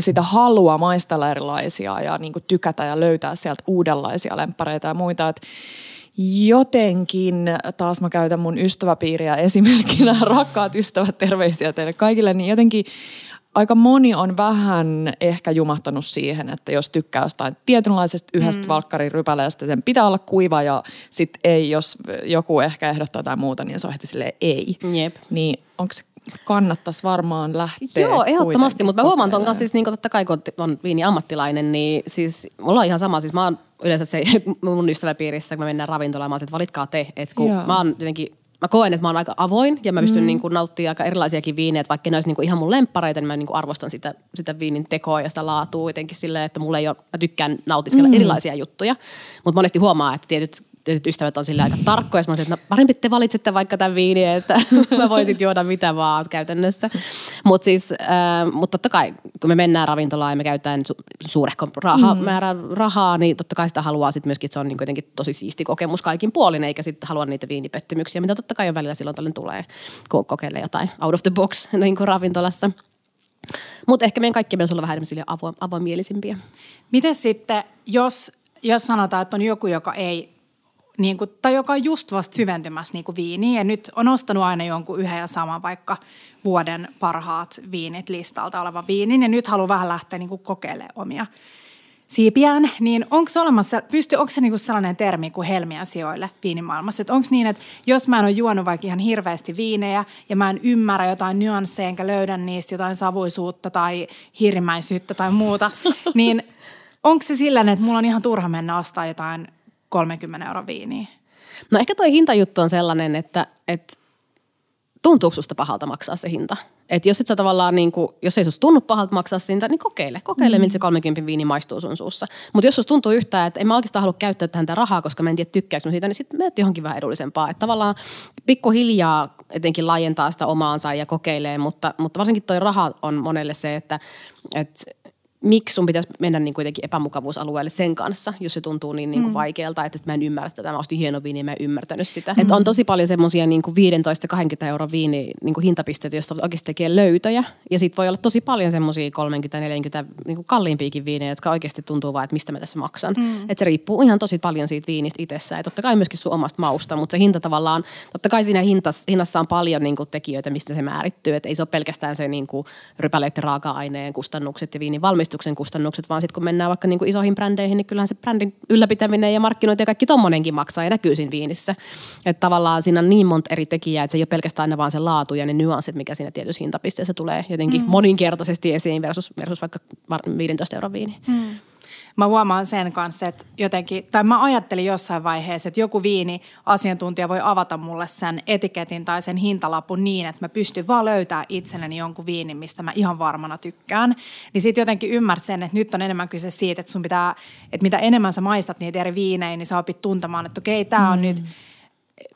S2: sitä halua maistella erilaisia ja niin kuin tykätä ja löytää sieltä uudenlaisia lemppareita ja muita. Että jotenkin, taas mä käytän mun ystäväpiiriä esimerkkinä, rakkaat ystävät, terveisiä teille kaikille, niin jotenkin aika moni on vähän ehkä jumahtanut siihen, että jos tykkää jostain tietynlaisesta yhdestä mm. valkkarirypäleestä, sen pitää olla kuiva ja sitten ei, jos joku ehkä ehdottaa jotain muuta, niin se on heti silleen ei.
S3: Jep.
S2: Niin onko se kannattaisi varmaan lähteä
S3: Joo, ehdottomasti, mutta mä huomaan ton kanssa siis niin totta kai kun on viini ammattilainen, niin siis mulla on ihan sama, siis mä oon yleensä se mun ystäväpiirissä, kun me mennään ravintolaan, mä oon, että valitkaa te, että kun Joo. mä oon jotenkin mä koen, että mä oon aika avoin ja mä pystyn mm. niin kuin, nauttimaan aika erilaisiakin viinejä, että vaikka ne olisi niin kuin, ihan mun lemppareita, niin mä niin kuin, arvostan sitä, sitä viinin tekoa ja sitä laatua jotenkin silleen, että mulle ei ole, mä tykkään nautiskella mm. erilaisia juttuja, mutta monesti huomaa, että tietyt tietyt ystävät on sillä aika tarkkoja. Mä että no, parempi te valitsette vaikka tämän viinin, että mä voisin juoda mitä vaan käytännössä. Mutta siis, äh, mut totta kai, kun me mennään ravintolaan ja me käytetään su- suurehko raha, mm. määrä rahaa, niin totta kai sitä haluaa sit myöskin, että se on niin jotenkin tosi siisti kokemus kaikin puolin, eikä sitten halua niitä viinipettymyksiä, mitä totta kai on välillä silloin tällöin tulee, kun kokeilee jotain out of the box niin kuin ravintolassa. Mutta ehkä meidän kaikki pitäisi olla vähän avo, avomielisimpiä.
S1: Miten sitten, jos, jos sanotaan, että on joku, joka ei niin kuin, tai joka on just vasta syventymässä niin kuin viiniin ja nyt on ostanut aina jonkun yhden ja saman vaikka vuoden parhaat viinit listalta oleva viinin ja nyt haluaa vähän lähteä niin kuin kokeilemaan omia siipiään, niin onko olemassa, pysty, onko se niinku sellainen termi kuin helmiä sijoille viinimaailmassa? Että onko niin, että jos mä en ole juonut vaikka ihan hirveästi viinejä ja mä en ymmärrä jotain nyansseja enkä löydä niistä jotain savuisuutta tai hirmäisyyttä tai muuta, niin onko se sillä, että mulla on ihan turha mennä ostaa jotain 30 euron viiniä?
S3: No ehkä toi hintajuttu on sellainen, että, että tuntuuko susta pahalta maksaa se hinta? Et jos et sä tavallaan, niin kuin, jos ei susta tunnu pahalta maksaa hinta, niin kokeile. Kokeile, mm. miltä se 30 viini maistuu sun suussa. Mutta jos susta tuntuu yhtään, että en mä oikeastaan halua käyttää tähän rahaa, koska mä en tiedä tykkääkö siitä, niin sitten menet johonkin vähän edullisempaa. Että tavallaan pikkuhiljaa etenkin laajentaa sitä omaansa ja kokeilee, mutta, mutta varsinkin toi raha on monelle se, että, että miksi sun pitäisi mennä niin kuitenkin epämukavuusalueelle sen kanssa, jos se tuntuu niin, niin kuin mm. vaikealta, että mä en ymmärrä tätä. Mä ostin hieno viini ja mä en ymmärtänyt sitä. Mm. Et on tosi paljon semmoisia niin 15-20 euron viini niin kuin hintapisteitä, joista oikeasti tekee löytöjä. Ja sitten voi olla tosi paljon semmoisia 30-40 niin kuin kalliimpiakin viinejä, jotka oikeasti tuntuu vaan, että mistä mä tässä maksan. Mm. Että se riippuu ihan tosi paljon siitä viinistä itsessään. Ja totta kai myöskin sun omasta mausta, mutta se hinta tavallaan, totta kai siinä hintas, hinnassa on paljon niin kuin tekijöitä, mistä se määrittyy. Että ei se ole pelkästään se niin kuin rypäleiden raaka-aineen kustannukset ja viinin valmistus valmistuksen kustannukset, vaan sitten kun mennään vaikka niin kuin isoihin brändeihin, niin kyllähän se brändin ylläpitäminen ja markkinointi ja kaikki tommonenkin maksaa ja näkyy siinä viinissä. Että tavallaan siinä on niin monta eri tekijää, että se ei ole pelkästään aina vaan se laatu ja ne nyanssit, mikä siinä tietyssä hintapisteessä tulee jotenkin mm. moninkertaisesti esiin versus, versus vaikka 15 euron viini. Mm
S1: mä huomaan sen kanssa, että jotenkin, tai mä ajattelin jossain vaiheessa, että joku viini asiantuntija voi avata mulle sen etiketin tai sen hintalapun niin, että mä pystyn vaan löytämään itselleni jonkun viinin, mistä mä ihan varmana tykkään. Niin sitten jotenkin ymmärrät sen, että nyt on enemmän kyse siitä, että sun pitää, että mitä enemmän sä maistat niitä eri viinejä, niin sä opit tuntemaan, että okei, tämä on mm. nyt –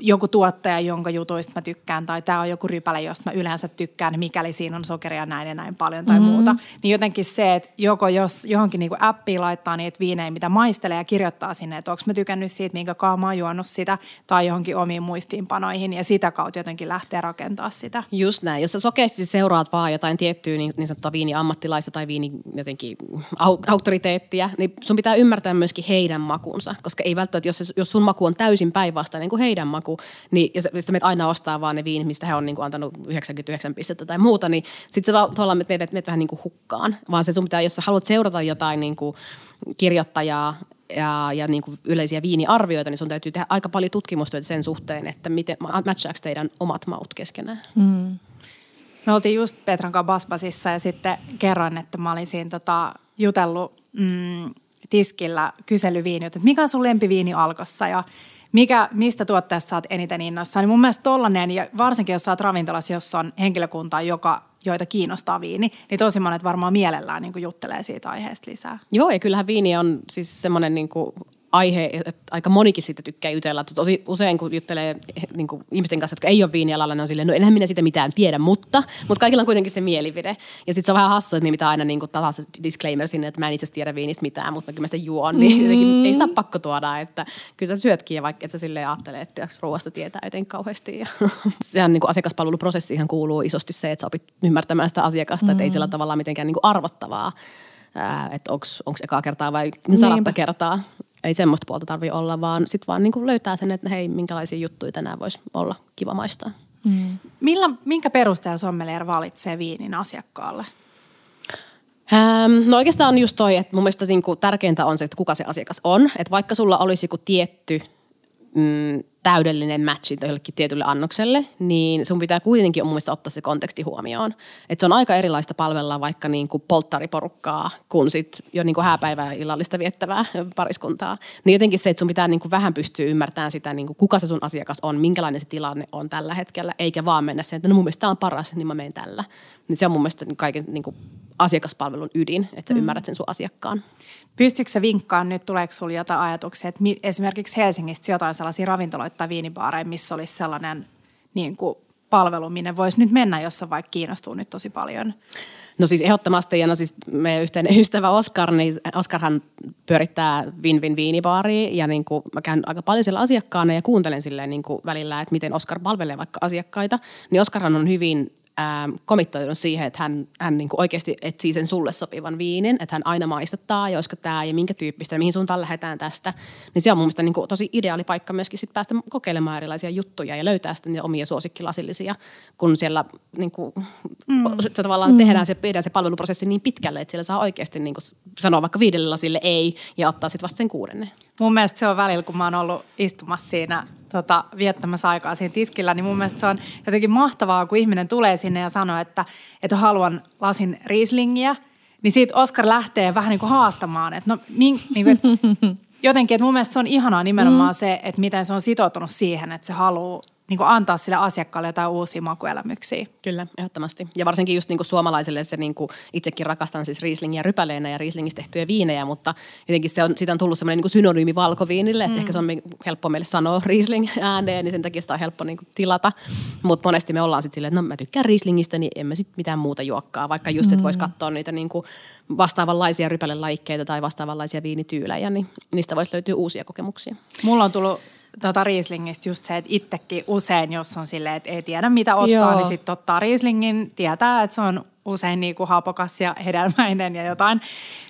S1: joku tuottaja, jonka jutuista mä tykkään, tai tämä on joku rypäle, josta mä yleensä tykkään, mikäli siinä on sokeria näin ja näin paljon tai mm-hmm. muuta. Niin jotenkin se, että joko jos johonkin niinku appiin laittaa niitä viinejä, mitä maistelee ja kirjoittaa sinne, että onko mä tykännyt siitä, minkä kaa mä oon juonut sitä, tai johonkin omiin muistiinpanoihin, ja sitä kautta jotenkin lähtee rakentaa sitä.
S3: Just näin. Jos sä sokeasti seuraat vaan jotain tiettyä niin, niin sanottua viiniammattilaista tai viini jotenkin au, auktoriteettia, niin sun pitää ymmärtää myöskin heidän makunsa, koska ei välttämättä, jos, jos sun maku on täysin päinvastainen kuin heidän maku, niin, ja sitten meitä aina ostaa vaan ne viinit, mistä he on niin kuin antanut 99 pistettä tai muuta, niin sitten se tavallaan meet, meet, meet vähän niin kuin hukkaan. Vaan se sun pitää, jos sä haluat seurata jotain niin kuin kirjoittajaa, ja, ja niin kuin yleisiä viiniarvioita, niin sun täytyy tehdä aika paljon tutkimustyötä sen suhteen, että miten matchaako teidän omat maut keskenään. Mm.
S1: Me oltiin just Petran kanssa Basbasissa ja sitten kerroin, että mä olin siinä tota, jutellut mm, tiskillä kyselyviini, että mikä on sun lempiviini alkossa ja mikä, mistä tuotteesta saat eniten innoissaan. Niin mun mielestä tollanen, ja varsinkin jos oot ravintolassa, jossa on henkilökuntaa, joka, joita kiinnostaa viini, niin tosi monet varmaan mielellään niin juttelee siitä aiheesta lisää.
S3: Joo, ja kyllähän viini on siis semmoinen niin aihe, että aika monikin siitä tykkää jutella. Tosi usein, kun juttelee niin kuin ihmisten kanssa, jotka ei ole viinialalla, ne on silleen, no enhän minä sitä mitään tiedä, mutta, mutta kaikilla on kuitenkin se mielipide. Ja sitten se on vähän hassua, että mitä aina niin kuin se disclaimer sinne, että mä en itse tiedä viinistä mitään, mutta kyllä mä sitä juon, niin mm. ei sitä pakko tuoda, että kyllä sä syötkin ja vaikka et sä silleen ajattele, että ruoasta tietää joten kauheasti. Ja sehän niin kuin asiakaspalveluprosessiin kuuluu isosti se, että sä opit ymmärtämään sitä asiakasta, mm. että ei sillä tavalla mitenkään niin kuin arvottavaa että onko ekaa kertaa vai sadatta kertaa ei semmoista puolta tarvi olla, vaan sitten vaan niin kuin löytää sen, että hei, minkälaisia juttuja tänään voisi olla kiva maistaa.
S1: Mm. Millä, minkä perusteella sommelier valitsee viinin asiakkaalle?
S3: Ähm, no oikeastaan on just toi, että mun mielestä niin kuin tärkeintä on se, että kuka se asiakas on. Että vaikka sulla olisi joku tietty mm, täydellinen matchi jollekin tietylle annokselle, niin sun pitää kuitenkin mun ottaa se konteksti huomioon. Et se on aika erilaista palvella vaikka niin kuin polttariporukkaa kuin sit jo niin kuin hääpäivää illallista viettävää pariskuntaa. Niin jotenkin se, että sun pitää niin kuin vähän pystyä ymmärtämään sitä, niin kuin kuka se sun asiakas on, minkälainen se tilanne on tällä hetkellä, eikä vaan mennä sen, että no mun mielestä tämä on paras, niin mä menen tällä. Niin se on mun mielestä kaiken niin kuin asiakaspalvelun ydin, että sä mm. ymmärrät sen sun asiakkaan.
S1: Pystyykö se vinkkaamaan nyt, tuleeko sinulle jotain ajatuksia, että esimerkiksi Helsingistä jotain sellaisia ravintoloita tai viinibaareja, missä olisi sellainen niin kuin palvelu, minne voisi nyt mennä, jos on vaikka kiinnostuu nyt tosi paljon?
S3: No siis ehdottomasti, ja no siis meidän yhteinen ystävä Oskar, niin Oskarhan pyörittää Win-Win viinibaaria, ja niin kuin mä käyn aika paljon siellä asiakkaana ja kuuntelen silleen niin kuin välillä, että miten Oskar palvelee vaikka asiakkaita. Niin Oskarhan on hyvin ähm, komittoidun siihen, että hän, hän niin oikeasti etsii sen sulle sopivan viinin, että hän aina maistattaa, ja olisiko tämä ja minkä tyyppistä, ja mihin suuntaan lähdetään tästä. Niin se on mun mielestä niin kuin tosi ideaali paikka myöskin sit päästä kokeilemaan erilaisia juttuja ja löytää sitten niitä omia suosikkilasillisia, kun siellä niin kuin, mm. se tavallaan mm. tehdään, se, tehdään se palveluprosessi niin pitkälle, että siellä saa oikeasti niin kuin sanoa vaikka viidelle lasille ei ja ottaa sitten vasta sen kuudennen.
S1: Mun mielestä se on välillä, kun mä oon ollut istumassa siinä tota, viettämässä aikaa siinä tiskillä, niin mun mielestä se on jotenkin mahtavaa, kun ihminen tulee sinne ja sanoo, että, että haluan lasin riislingiä, niin siitä Oskar lähtee vähän niin kuin haastamaan, että no min, niin kuin, että jotenkin, että mun mielestä se on ihanaa nimenomaan mm. se, että miten se on sitoutunut siihen, että se haluaa niin kuin antaa sille asiakkaalle jotain uusia makuelämyksiä.
S3: Kyllä, ehdottomasti. Ja varsinkin just niin kuin suomalaisille se niin kuin itsekin rakastan siis Rieslingiä rypäleenä ja Rieslingistä tehtyjä viinejä, mutta jotenkin se on, siitä on tullut semmoinen niin synonyymi valkoviinille, että mm. ehkä se on helppo meille sanoa Riesling ääneen, niin sen takia sitä on helppo niin kuin tilata. Mutta monesti me ollaan sitten silleen, että no mä tykkään Rieslingistä, niin en mä sitten mitään muuta juokkaa, vaikka just, mm. että voisi katsoa niitä niin kuin vastaavanlaisia rypälelajikkeita tai vastaavanlaisia viinityylejä, niin niistä voisi löytyä uusia kokemuksia.
S1: Mulla on tullut tota Rieslingistä just se, että itsekin usein, jos on silleen, että ei tiedä mitä ottaa, Joo. niin sitten ottaa Rieslingin, tietää, että se on usein niin kuin hapokas ja hedelmäinen ja jotain.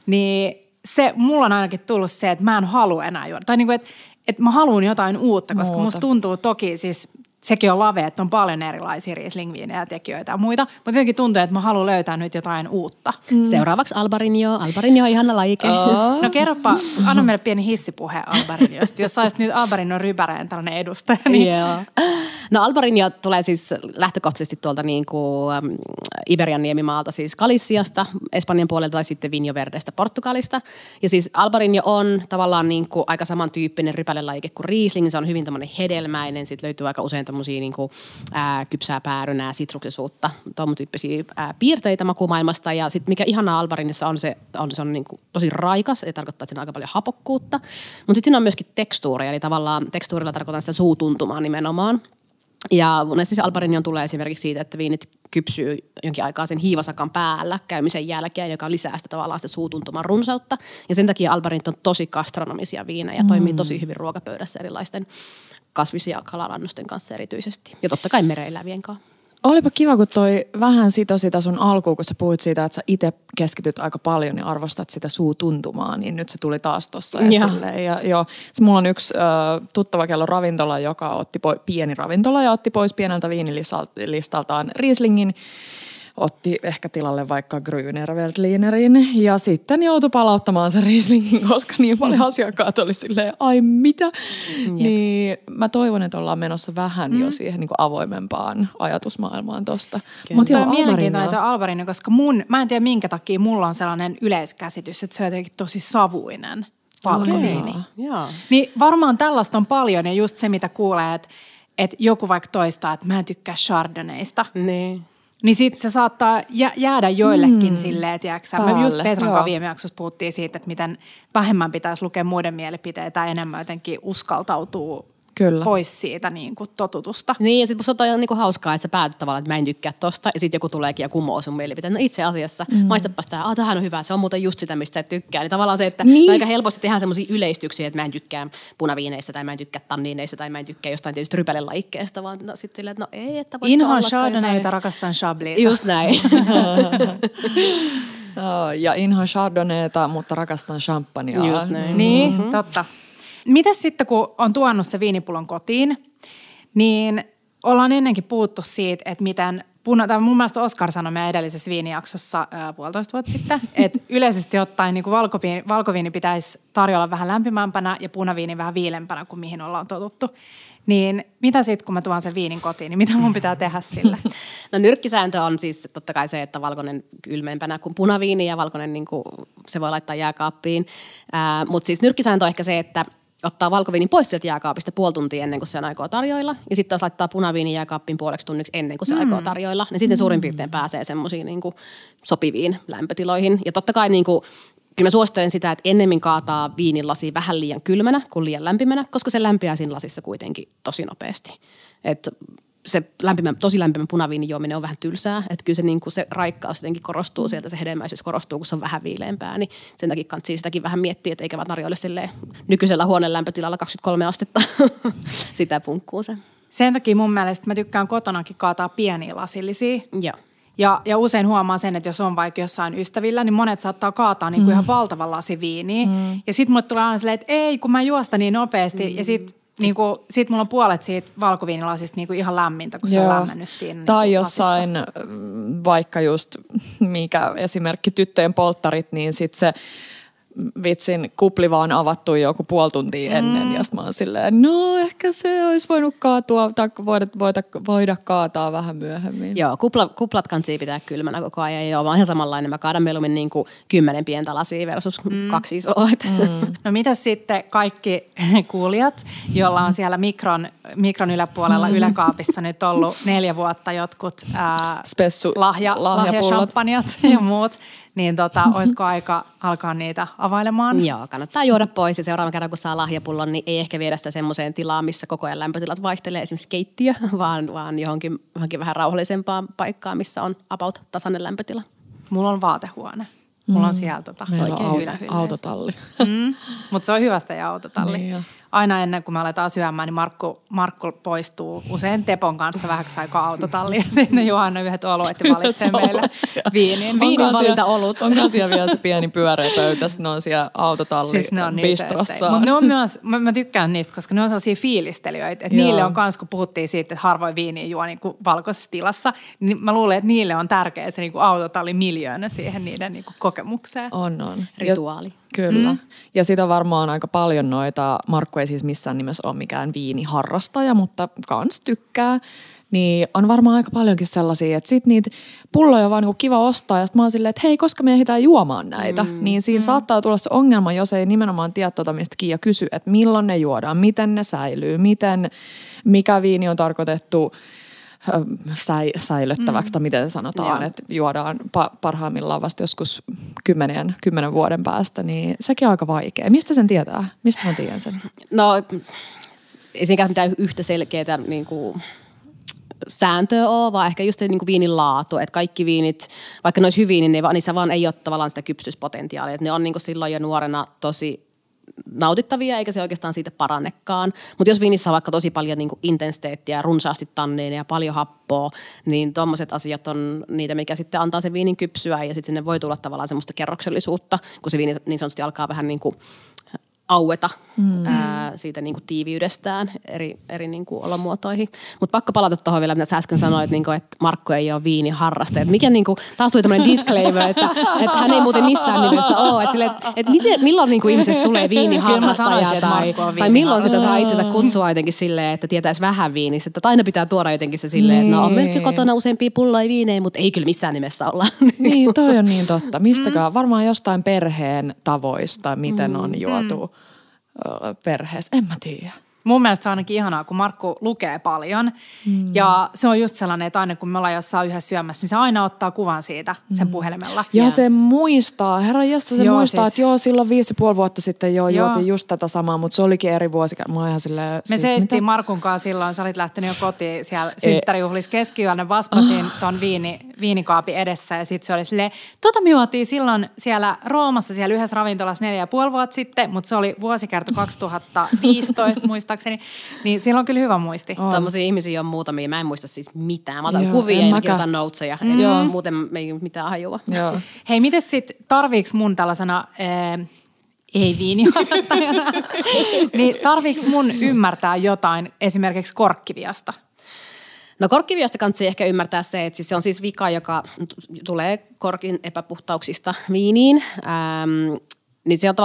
S1: Niin se, mulla on ainakin tullut se, että mä en halua enää juoda. Tai niin kuin, että, että mä haluan jotain uutta, koska Muuta. musta tuntuu toki siis sekin on lave, että on paljon erilaisia riesling ja tekijöitä ja muita, mutta jotenkin tuntuu, että mä haluan löytää nyt jotain uutta.
S3: Mm. Seuraavaksi Albarinjo. Albarinjo on ihana lajike.
S1: Oh. No kerropa, anna meille pieni hissipuhe Albarinjosta, jos saisit nyt Albarinjon rybäreen tällainen edustaja. Niin...
S3: Joo. No Albarinjo tulee siis lähtökohtaisesti tuolta niin kuin Iberian niemimaalta, siis Galiciasta, Espanjan puolelta tai sitten Vinjo Verdestä Portugalista. Ja siis Albarinjo on tavallaan niin kuin aika samantyyppinen rypälelajike kuin Riesling. Se on hyvin tämmöinen hedelmäinen, sitten löytyy aika usein tämmöisiä niin kuin, ää, kypsää päärynää, sitruksisuutta, tuon tyyppisiä ää, piirteitä makumaailmasta. Ja sitten mikä ihanaa Albarinissa on se, on, se on niin kuin tosi raikas, se tarkoittaa, että siinä on aika paljon hapokkuutta. Mutta sitten siinä on myöskin tekstuuria, eli tavallaan tekstuurilla tarkoitan sitä suutuntumaa nimenomaan. Ja monesti siis Albarinion tulee esimerkiksi siitä, että viinit kypsyy jonkin aikaa sen hiivasakan päällä käymisen jälkeen, joka lisää sitä tavallaan sitä suutuntuman runsautta. Ja sen takia Albarinit on tosi gastronomisia viinejä, mm. toimii tosi hyvin ruokapöydässä erilaisten kasvis- ja kalarannusten kanssa erityisesti. Ja totta kai mereelävien kanssa.
S2: Olipa kiva, kun toi vähän sito sitä sun alkuun, kun sä puhuit siitä, että sä itse keskityt aika paljon ja arvostat sitä suutuntumaa, niin nyt se tuli taas tuossa esille. Ja, joo, se mulla on yksi äh, tuttava kello ravintola, joka otti po- pieni ravintola ja otti pois pieneltä viinilistaltaan Rieslingin otti ehkä tilalle vaikka Grüner Veltlinerin ja sitten joutui palauttamaan se Rieslingin, koska niin paljon asiakkaat oli silleen, ai mitä? Jep. Niin mä toivon, että ollaan menossa vähän mm. jo siihen niin kuin avoimempaan ajatusmaailmaan tosta.
S1: Mutta joo, mielenkiintoinen tuo koska mun, mä en tiedä minkä takia mulla on sellainen yleiskäsitys, että se on jotenkin tosi savuinen valkoviini. Okay. Niin varmaan tällaista on paljon ja just se, mitä kuulee, että, että joku vaikka toistaa, että mä en tykkää chardonnaysta.
S3: Niin.
S1: Niin sit se saattaa jäädä joillekin mm. silleen, tiedätkö Me just Petran kanssa viime jaksossa puhuttiin siitä, että miten vähemmän pitäisi lukea muiden mielipiteitä ja enemmän jotenkin uskaltautuu Kyllä. pois siitä niin kuin totutusta.
S3: Niin ja sitten musta on niin kuin hauskaa, että sä päätät tavallaan, että mä en tykkää tosta ja sitten joku tuleekin ja kumoo sun mielipiteen. No itse asiassa, mm. maistapas tää, ah tähän on hyvä, se on muuten just sitä, mistä et tykkää. Niin tavallaan se, että niin. aika helposti tehdään semmoisia yleistyksiä, että mä en tykkää punaviineistä tai mä en tykkää tanniineista tai mä en tykkää jostain tietysti rypälelajikkeesta, vaan no, sitten silleen, että no ei, että voisi
S1: Inhoan chardonnayta, rakastan chablis.
S3: Just näin.
S2: ja inhoan chardonnayta, mutta rakastan champagnea.
S1: Just näin. Niin, mm-hmm. totta. Miten sitten, kun on tuonut se viinipullon kotiin, niin ollaan ennenkin puhuttu siitä, että miten puna, tai mun mielestä Oskar sanoi meidän edellisessä viinijaksossa ää, puolitoista vuotta sitten, että yleisesti ottaen niin valkoviini, valkoviini pitäisi tarjolla vähän lämpimämpänä ja punaviini vähän viilempänä kuin mihin ollaan totuttu. Niin mitä sitten, kun mä tuon sen viinin kotiin, niin mitä mun pitää tehdä sille?
S3: No nyrkkisääntö on siis totta kai se, että valkoinen kylmempänä kuin punaviini ja valkoinen niin kuin, se voi laittaa jääkaappiin. Mutta siis nyrkkisääntö on ehkä se, että – ottaa valkoviinin pois sieltä jääkaapista puoli tuntia ennen kuin se on aikoo tarjoilla. Ja sitten taas laittaa punaviinin jääkaappiin puoleksi tunniksi ennen kuin se mm. aikoo tarjoilla. Niin sitten mm. suurin piirtein pääsee semmoisiin niin sopiviin lämpötiloihin. Ja totta kai niin kuin, kyllä mä suosittelen sitä, että ennemmin kaataa viinilasi vähän liian kylmänä kuin liian lämpimänä, koska se lämpiää siinä lasissa kuitenkin tosi nopeasti. Et se lämpimä, tosi lämpimä punaviinin juominen on vähän tylsää. Että kyllä se, niin kuin se raikkaus jotenkin korostuu sieltä, se hedelmäisyys korostuu, kun se on vähän viileämpää. Niin sen takia kannattaa sitäkin vähän miettiä, että eikä vaan tarjoile silleen nykyisellä huoneen lämpötilalla 23 astetta sitä punkkuu se.
S1: Sen takia mun mielestä mä tykkään kotonakin kaataa pieniä lasillisia.
S3: Joo.
S1: Ja, ja usein huomaa sen, että jos on vaikka jossain ystävillä, niin monet saattaa kaataa niin kuin mm. ihan valtavan lasi viiniä. Mm. Ja sitten mulle tulee aina silleen, että ei, kun mä juosta niin nopeasti. Mm. Ja sitten niin kuin, sit mulla on puolet siitä valkoviinilasista niin kuin ihan lämmintä, kun se Joo. on lämmennyt siinä. Niin
S2: tai niin jossain, vaikka just, mikä esimerkki tyttöjen polttarit, niin sitten se vitsin kupli vaan avattu joku puoli tuntia mm. ennen. Ja mä oon silleen, no ehkä se olisi voinut kaatua tai voida, voida, voida kaataa vähän myöhemmin.
S3: Joo, kupla, kuplat kansi pitää kylmänä koko ajan. Joo, mä oon ihan samanlainen. Mä kaadan mieluummin niin kuin kymmenen pientä lasia versus mm. kaksi isoa. Mm.
S1: No mitä sitten kaikki kuulijat, joilla on siellä mikron, mikron yläpuolella mm. yläkaapissa nyt ollut neljä vuotta jotkut ää,
S2: Spessu,
S1: lahja, lahja ja muut, niin tota, olisiko aika alkaa niitä availemaan?
S3: Joo, kannattaa juoda pois ja seuraavan kerran kun saa lahjapullon, niin ei ehkä viedä sitä semmoiseen tilaan, missä koko ajan lämpötilat vaihtelee, esimerkiksi keittiö, vaan, vaan johonkin, johonkin vähän rauhallisempaan paikkaan, missä on about tasainen lämpötila.
S1: Mulla on vaatehuone. Mulla on mm. siellä tota,
S2: Meillä on auto, autotalli.
S1: Mm, mutta se on hyvästä ja autotalli. Niin Aina ennen kuin me aletaan syömään, niin Markku, Markku poistuu usein Tepon kanssa vähäksi aikaa autotalliin. Sinne Johanna yhdet oluet ja valitsee meille viinin.
S3: Viinin valinta olut.
S2: On siellä vielä se pieni pyöreä pöytä, ne on siellä autotalli siis ne on niin bistrossa.
S1: Mutta ne on myös, mä, mä, tykkään niistä, koska ne on sellaisia fiilistelijöitä. Että niille on kans, kun puhuttiin siitä, että harvoin viiniä juo niin kuin valkoisessa tilassa, niin mä luulen, että niille on tärkeä se niin kuin autotalli miljoona siihen niiden niin kuin kokemukseen.
S2: On, on.
S3: Rituaali.
S2: Kyllä. Mm. Ja sitä varmaan aika paljon noita, Markku ei siis missään nimessä ole mikään viiniharrastaja, mutta kans tykkää. Niin on varmaan aika paljonkin sellaisia, että sit niitä pulloja on vaan niinku kiva ostaa ja sit mä oon silleen, että hei, koska me ehditään juomaan näitä. Mm. Niin siinä mm. saattaa tulla se ongelma, jos ei nimenomaan tiedä tuota, mistä Kiia kysyy, että milloin ne juodaan, miten ne säilyy, miten, mikä viini on tarkoitettu – säi, säilöttäväksi, mm. tai miten sanotaan, Joo. että juodaan pa- parhaimmillaan vasta joskus kymmenen, kymmenen vuoden päästä, niin sekin on aika vaikea. Mistä sen tietää? Mistä mä tiedän sen?
S3: No ei siinäkään mitään yhtä selkeää niin kuin, sääntöä ole, vaan ehkä just se niin kuin viinin laatu, että kaikki viinit, vaikka ne olisi hyviä, niin ne, niissä vaan ei ole tavallaan sitä kypsytyspotentiaalia. Että ne on niin kuin silloin jo nuorena tosi nautittavia, eikä se oikeastaan siitä parannekaan. Mutta jos viinissä on vaikka tosi paljon niin intensiteettiä, runsaasti tanneja ja paljon happoa, niin tuommoiset asiat on niitä, mikä sitten antaa sen viinin kypsyä ja sitten sinne voi tulla tavallaan semmoista kerroksellisuutta, kun se viini niin sanotusti alkaa vähän niin kuin aueta mm. ää, siitä niin kuin tiiviydestään eri, eri niin kuin olomuotoihin. Mutta pakko palata tuohon vielä, mitä sä äsken sanoit, niin kuin, että Markku ei ole viiniharrastaja. Mikä niin kuin, taas tuli tämmöinen disclaimer, että, että hän ei muuten missään nimessä ole. Että, sille, että, että miten, milloin niin kuin ihmisestä tulee viiniharrastaja tai, tai milloin sitä saa itsensä kutsua jotenkin silleen, että tietäisi vähän viinistä. Että aina pitää tuoda jotenkin se silleen, niin. että no on meillä kotona useampia pulloja viinejä, mutta ei kyllä missään nimessä olla.
S2: Niin, toi on niin totta. Mistäkään? Varmaan jostain perheen tavoista, miten on juotu mm. Perheessä. En mä tiedä.
S1: Mun mielestä se on ainakin ihanaa, kun Markku lukee paljon. Mm. Ja se on just sellainen, että aina kun me ollaan jossain yhdessä syömässä, niin se aina ottaa kuvan siitä sen mm. puhelimella.
S2: Ja, ja se muistaa, herra jästä se joo, muistaa, siis. että joo, silloin viisi ja puoli vuotta sitten jo joo. juotiin just tätä samaa, mutta se olikin eri vuosi. Mä ihan silleen,
S1: me siis seistiin Markun kanssa silloin, sä olit lähtenyt jo kotiin siellä synttärijuhlissa keskiyönä, vaspasin oh. ton viini, viinikaapin edessä ja sitten se oli silleen, tota me juotiin silloin siellä Roomassa siellä yhdessä ravintolassa neljä ja puoli vuotta sitten, mutta se oli vuosikerta 2015 muista muistaakseni. Niin sillä on kyllä hyvä muisti.
S3: On. Tällaisia ihmisiä on muutamia. Mä en muista siis mitään. Mä otan Joo, kuvia ja kirjoitan noteseja. Mm. Joo. Muuten me ei mitään hajua. Joo.
S1: Hei, miten sitten tarviiks mun tällaisena... Äh, ei viiniharrastajana, niin tarviiks mun ymmärtää jotain esimerkiksi korkkiviasta?
S3: No korkkiviasta kanssa ehkä ymmärtää se, että siis se on siis vika, joka tulee korkin epäpuhtauksista viiniin. Ähm, niin se on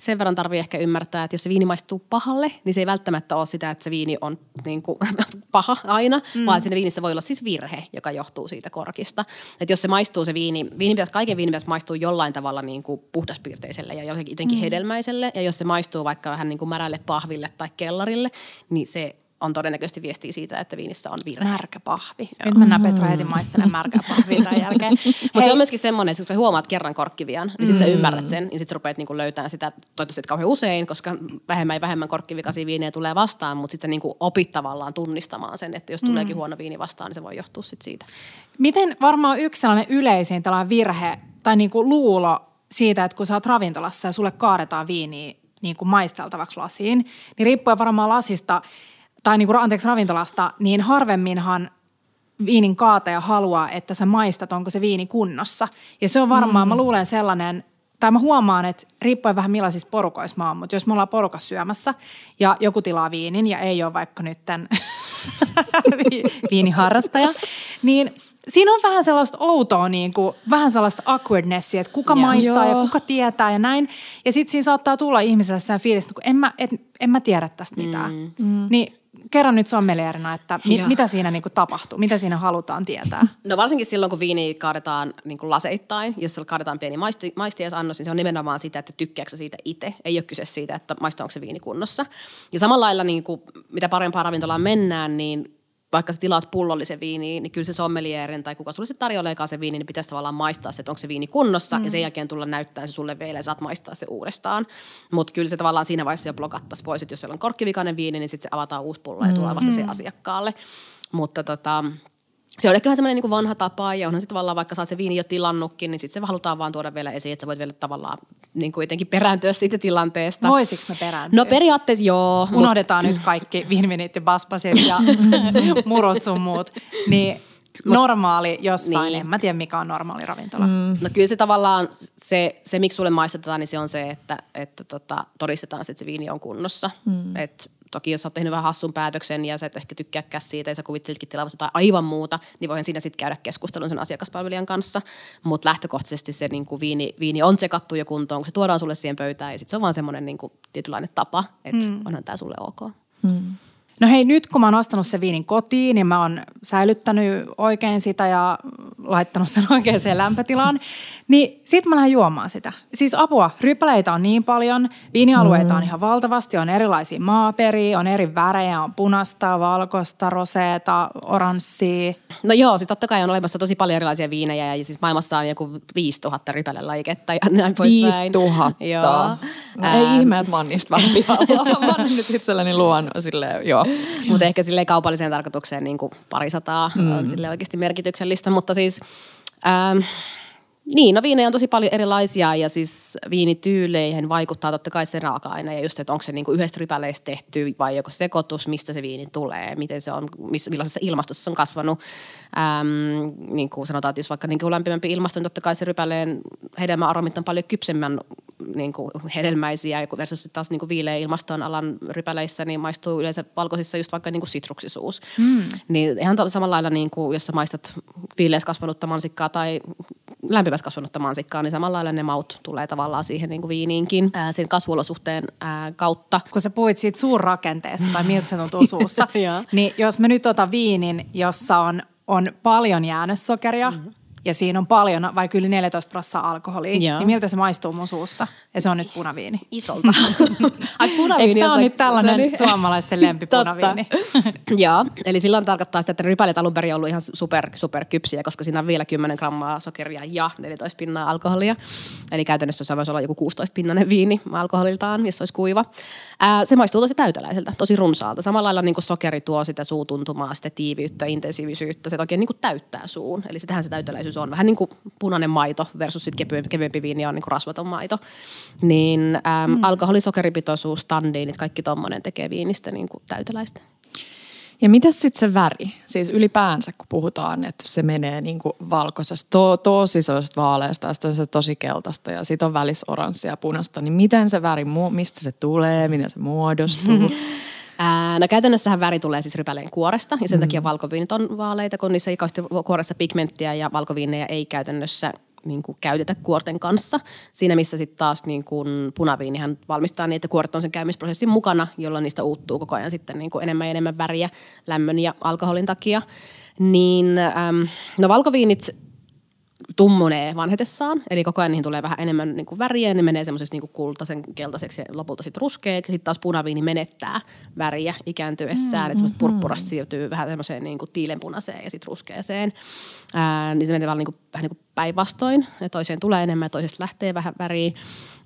S3: sen verran tarvii ehkä ymmärtää, että jos se viini maistuu pahalle, niin se ei välttämättä ole sitä, että se viini on niin kuin, paha aina, mm. vaan siinä viinissä voi olla siis virhe, joka johtuu siitä korkista. Että jos se maistuu se viini, viini pitäisi, kaiken viini pitäisi maistuu jollain tavalla niin kuin puhdaspiirteiselle ja jotenkin mm. hedelmäiselle. Ja jos se maistuu vaikka vähän niin kuin märälle pahville tai kellarille, niin se on todennäköisesti viestiä siitä, että viinissä on virhe.
S1: Märkä pahvi. Joo. Nyt mennään Petra heti maistelemaan märkää pahvia tämän jälkeen.
S3: Mutta se on myöskin semmoinen, että kun sä huomaat kerran korkkivian, niin sitten mm. sä ymmärrät sen, niin sitten rupeat niinku löytämään sitä, toivottavasti kauhean usein, koska vähemmän ja vähemmän korkkivikaisia viinejä tulee vastaan, mutta sitten niinku opit tavallaan tunnistamaan sen, että jos tuleekin mm. huono viini vastaan, niin se voi johtua sitten siitä.
S1: Miten varmaan yksi sellainen yleisin tällainen virhe tai niinku luulo siitä, että kun sä oot ravintolassa ja sulle kaadetaan viiniä niin kuin maisteltavaksi lasiin, niin riippuen varmaan lasista – tai niin kuin, anteeksi, ravintolasta, niin harvemminhan viinin kaataja haluaa, että sä maistat, onko se viini kunnossa. Ja se on varmaan, mm. mä luulen sellainen, tai mä huomaan, että riippuen vähän millaisissa porukoissa mä oon, mutta jos me ollaan porukassa syömässä ja joku tilaa viinin ja ei ole vaikka nyt tämän viiniharrastaja, niin siinä on vähän sellaista outoa, niin kuin, vähän sellaista awkwardnessia, että kuka ja, maistaa joo. ja kuka tietää ja näin. Ja sitten siinä saattaa tulla ihmiselle sellainen fiilis, että en mä, et, en mä tiedä tästä mitään. Mm. Niin kerran nyt sommelierina, että mi, mitä siinä niin kuin tapahtuu, mitä siinä halutaan tietää?
S3: No varsinkin silloin, kun viini kaadetaan niin kuin laseittain, jos sillä kaadetaan pieni maisti, maistiaisannos, niin se on nimenomaan sitä, että tykkääkö siitä itse. Ei ole kyse siitä, että maistaako se viini kunnossa. Ja samalla lailla, niin kuin, mitä parempaan ravintolaan mennään, niin vaikka sä tilaat pullollisen viiniin, niin kyllä se sommelierin tai kuka sulle se tarjoileekaan se viini, niin pitäisi tavallaan maistaa se, että onko se viini kunnossa mm. ja sen jälkeen tulla näyttää se sulle vielä ja saat maistaa se uudestaan. Mutta kyllä se tavallaan siinä vaiheessa jo blokattaisi pois, että jos siellä on korkkivikainen viini, niin sitten se avataan uusi pullo ja tulee vasta mm. se asiakkaalle. Mutta tota, se on ehkä vähän semmoinen niin vanha tapa ja onhan sitten tavallaan vaikka sä oot se viini jo tilannutkin, niin sitten se halutaan vaan tuoda vielä esiin, että sä voit vielä tavallaan niin kuin jotenkin perääntyä siitä tilanteesta.
S1: Voisiko me perääntyä?
S3: No periaatteessa joo.
S1: Unohdetaan mut... nyt kaikki vinvinit ja baspasit ja murut sun muut. Niin normaali jossain, niin. en mä tiedä mikä on normaali ravintola. Mm.
S3: No kyllä se tavallaan, se, se miksi sulle maistetaan, niin se on se, että, että tota, todistetaan, että se viini on kunnossa. Mm. Että toki jos olet tehnyt vähän hassun päätöksen ja sä et ehkä tykkääkään siitä ja sä kuvittelitkin tilavassa jotain aivan muuta, niin voihan siinä sitten käydä keskustelun sen asiakaspalvelijan kanssa. Mutta lähtökohtaisesti se niin kuin viini, viini on tsekattu jo kuntoon, kun se tuodaan sulle siihen pöytään ja sitten se on vaan semmoinen niin kuin tietynlainen tapa, että mm. onhan tämä sulle ok. Mm.
S1: No hei, nyt kun mä oon ostanut sen viinin kotiin, niin mä oon säilyttänyt oikein sitä ja laittanut sen oikeaan lämpötilaan, niin sit mä lähden juomaan sitä. Siis apua, rypäleitä on niin paljon, viinialueita mm. on ihan valtavasti, on erilaisia maaperiä, on eri värejä, on punasta, valkoista, roseeta, oranssia.
S3: No joo, siis totta kai on olemassa tosi paljon erilaisia viinejä ja siis maailmassa on joku 5000 rypälelajiketta ja näin
S2: poispäin. 5000? Joo. No, ei ihme, että mä oon niistä vähän pihalla. mä oon nyt itselleni luon silleen, joo.
S3: Mutta ehkä sille kaupalliseen tarkoitukseen niin kuin parisataa mm. on sille oikeasti merkityksellistä, mutta siis... Ähm, niin, no viinejä on tosi paljon erilaisia ja siis viinityyleihin vaikuttaa totta kai se raaka-aine ja just, että onko se niinku yhdestä rypäleistä tehty vai joku sekoitus, mistä se viini tulee, miten se on, missä, millaisessa ilmastossa se on kasvanut. Ähm, niin kuin sanotaan, että jos vaikka niin kuin lämpimämpi ilmasto, niin totta kai se rypäleen hedelmäaromit on paljon kypsemmän niin kuin hedelmäisiä versus taas niin kuin viileä ilmaston alan rypäleissä, niin maistuu yleensä valkoisissa just vaikka niin kuin sitruksisuus. Mm. Niin ihan samalla lailla, niin kuin, jos sä maistat viileässä kasvanutta mansikkaa tai lämpimässä kasvanutta mansikkaa, niin samalla lailla ne maut tulee tavallaan siihen niin kuin viiniinkin ää, sen kasvuolosuhteen ää, kautta.
S1: Kun sä puhuit siitä suurrakenteesta tai miltä se tuntuu suussa, niin jos mä nyt otan viinin, jossa on, on paljon jäännössokeria, mm-hmm ja siinä on paljon, vaikka yli 14 prosenttia alkoholia, Joo. niin miltä se maistuu mun suussa? Ja se on nyt punaviini.
S3: Isolta.
S1: Ai punaviini. Eikö tämä on nyt tällainen no niin. suomalaisten lempipunaviini?
S3: Joo, eli silloin tarkoittaa sitä, että rypälit alun perin ollut ihan super, super kypsiä, koska siinä on vielä 10 grammaa sokeria ja 14 pinnaa alkoholia. Eli käytännössä se voisi olla joku 16 pinnanen viini alkoholiltaan, jos se olisi kuiva. Ää, se maistuu tosi täyteläiseltä, tosi runsaalta. Samalla lailla niin kuin sokeri tuo sitä suutuntumaa, sitä tiiviyttä, intensiivisyyttä. Se oikein niin täyttää suun. Eli sitähän se täyteläisyys täyteläisyys on vähän niin kuin punainen maito versus sitten kevyempi, kevyempi viini on niin kuin rasvaton maito. Niin äm, mm. alkoholi, sokeripitoisuus, tandiinit, kaikki tuommoinen tekee viinistä niin kuin täyteläistä.
S2: Ja mitä sitten se väri? Siis ylipäänsä, kun puhutaan, että se menee niin kuin valkoisesta, to, tosi sellaisesta vaaleasta ja sitten tosi keltaista ja sitten on välissä oranssia ja punasta, niin miten se väri, mistä se tulee, miten se muodostuu?
S3: Ää, no käytännössähän väri tulee siis rypäleen kuoresta ja sen mm. takia valkoviinit on vaaleita, kun niissä ei kauheasti kuoressa pigmenttiä ja valkoviineja ei käytännössä niin kuin käytetä kuorten kanssa. Siinä missä sitten taas niin kuin punaviinihan valmistaa niin, että kuoret on sen käymisprosessin mukana, jolloin niistä uuttuu koko ajan sitten niin kuin enemmän ja enemmän väriä lämmön ja alkoholin takia. Niin äm, no valkoviinit tummunee vanhetessaan, eli koko ajan niihin tulee vähän enemmän niin kuin väriä, ne menee semmoisesta niin kultaisen keltaiseksi ja lopulta sitten ruskeaksi. Sitten taas punaviini menettää väriä ikääntyessään, mm, että semmoista purppurasta siirtyy vähän semmoiseen niin kuin tiilenpunaiseen ja sitten ruskeaseen. Ää, niin se menee vaan niin kuin, vähän niin kuin päinvastoin, ja toiseen tulee enemmän ja toisesta lähtee vähän väriä.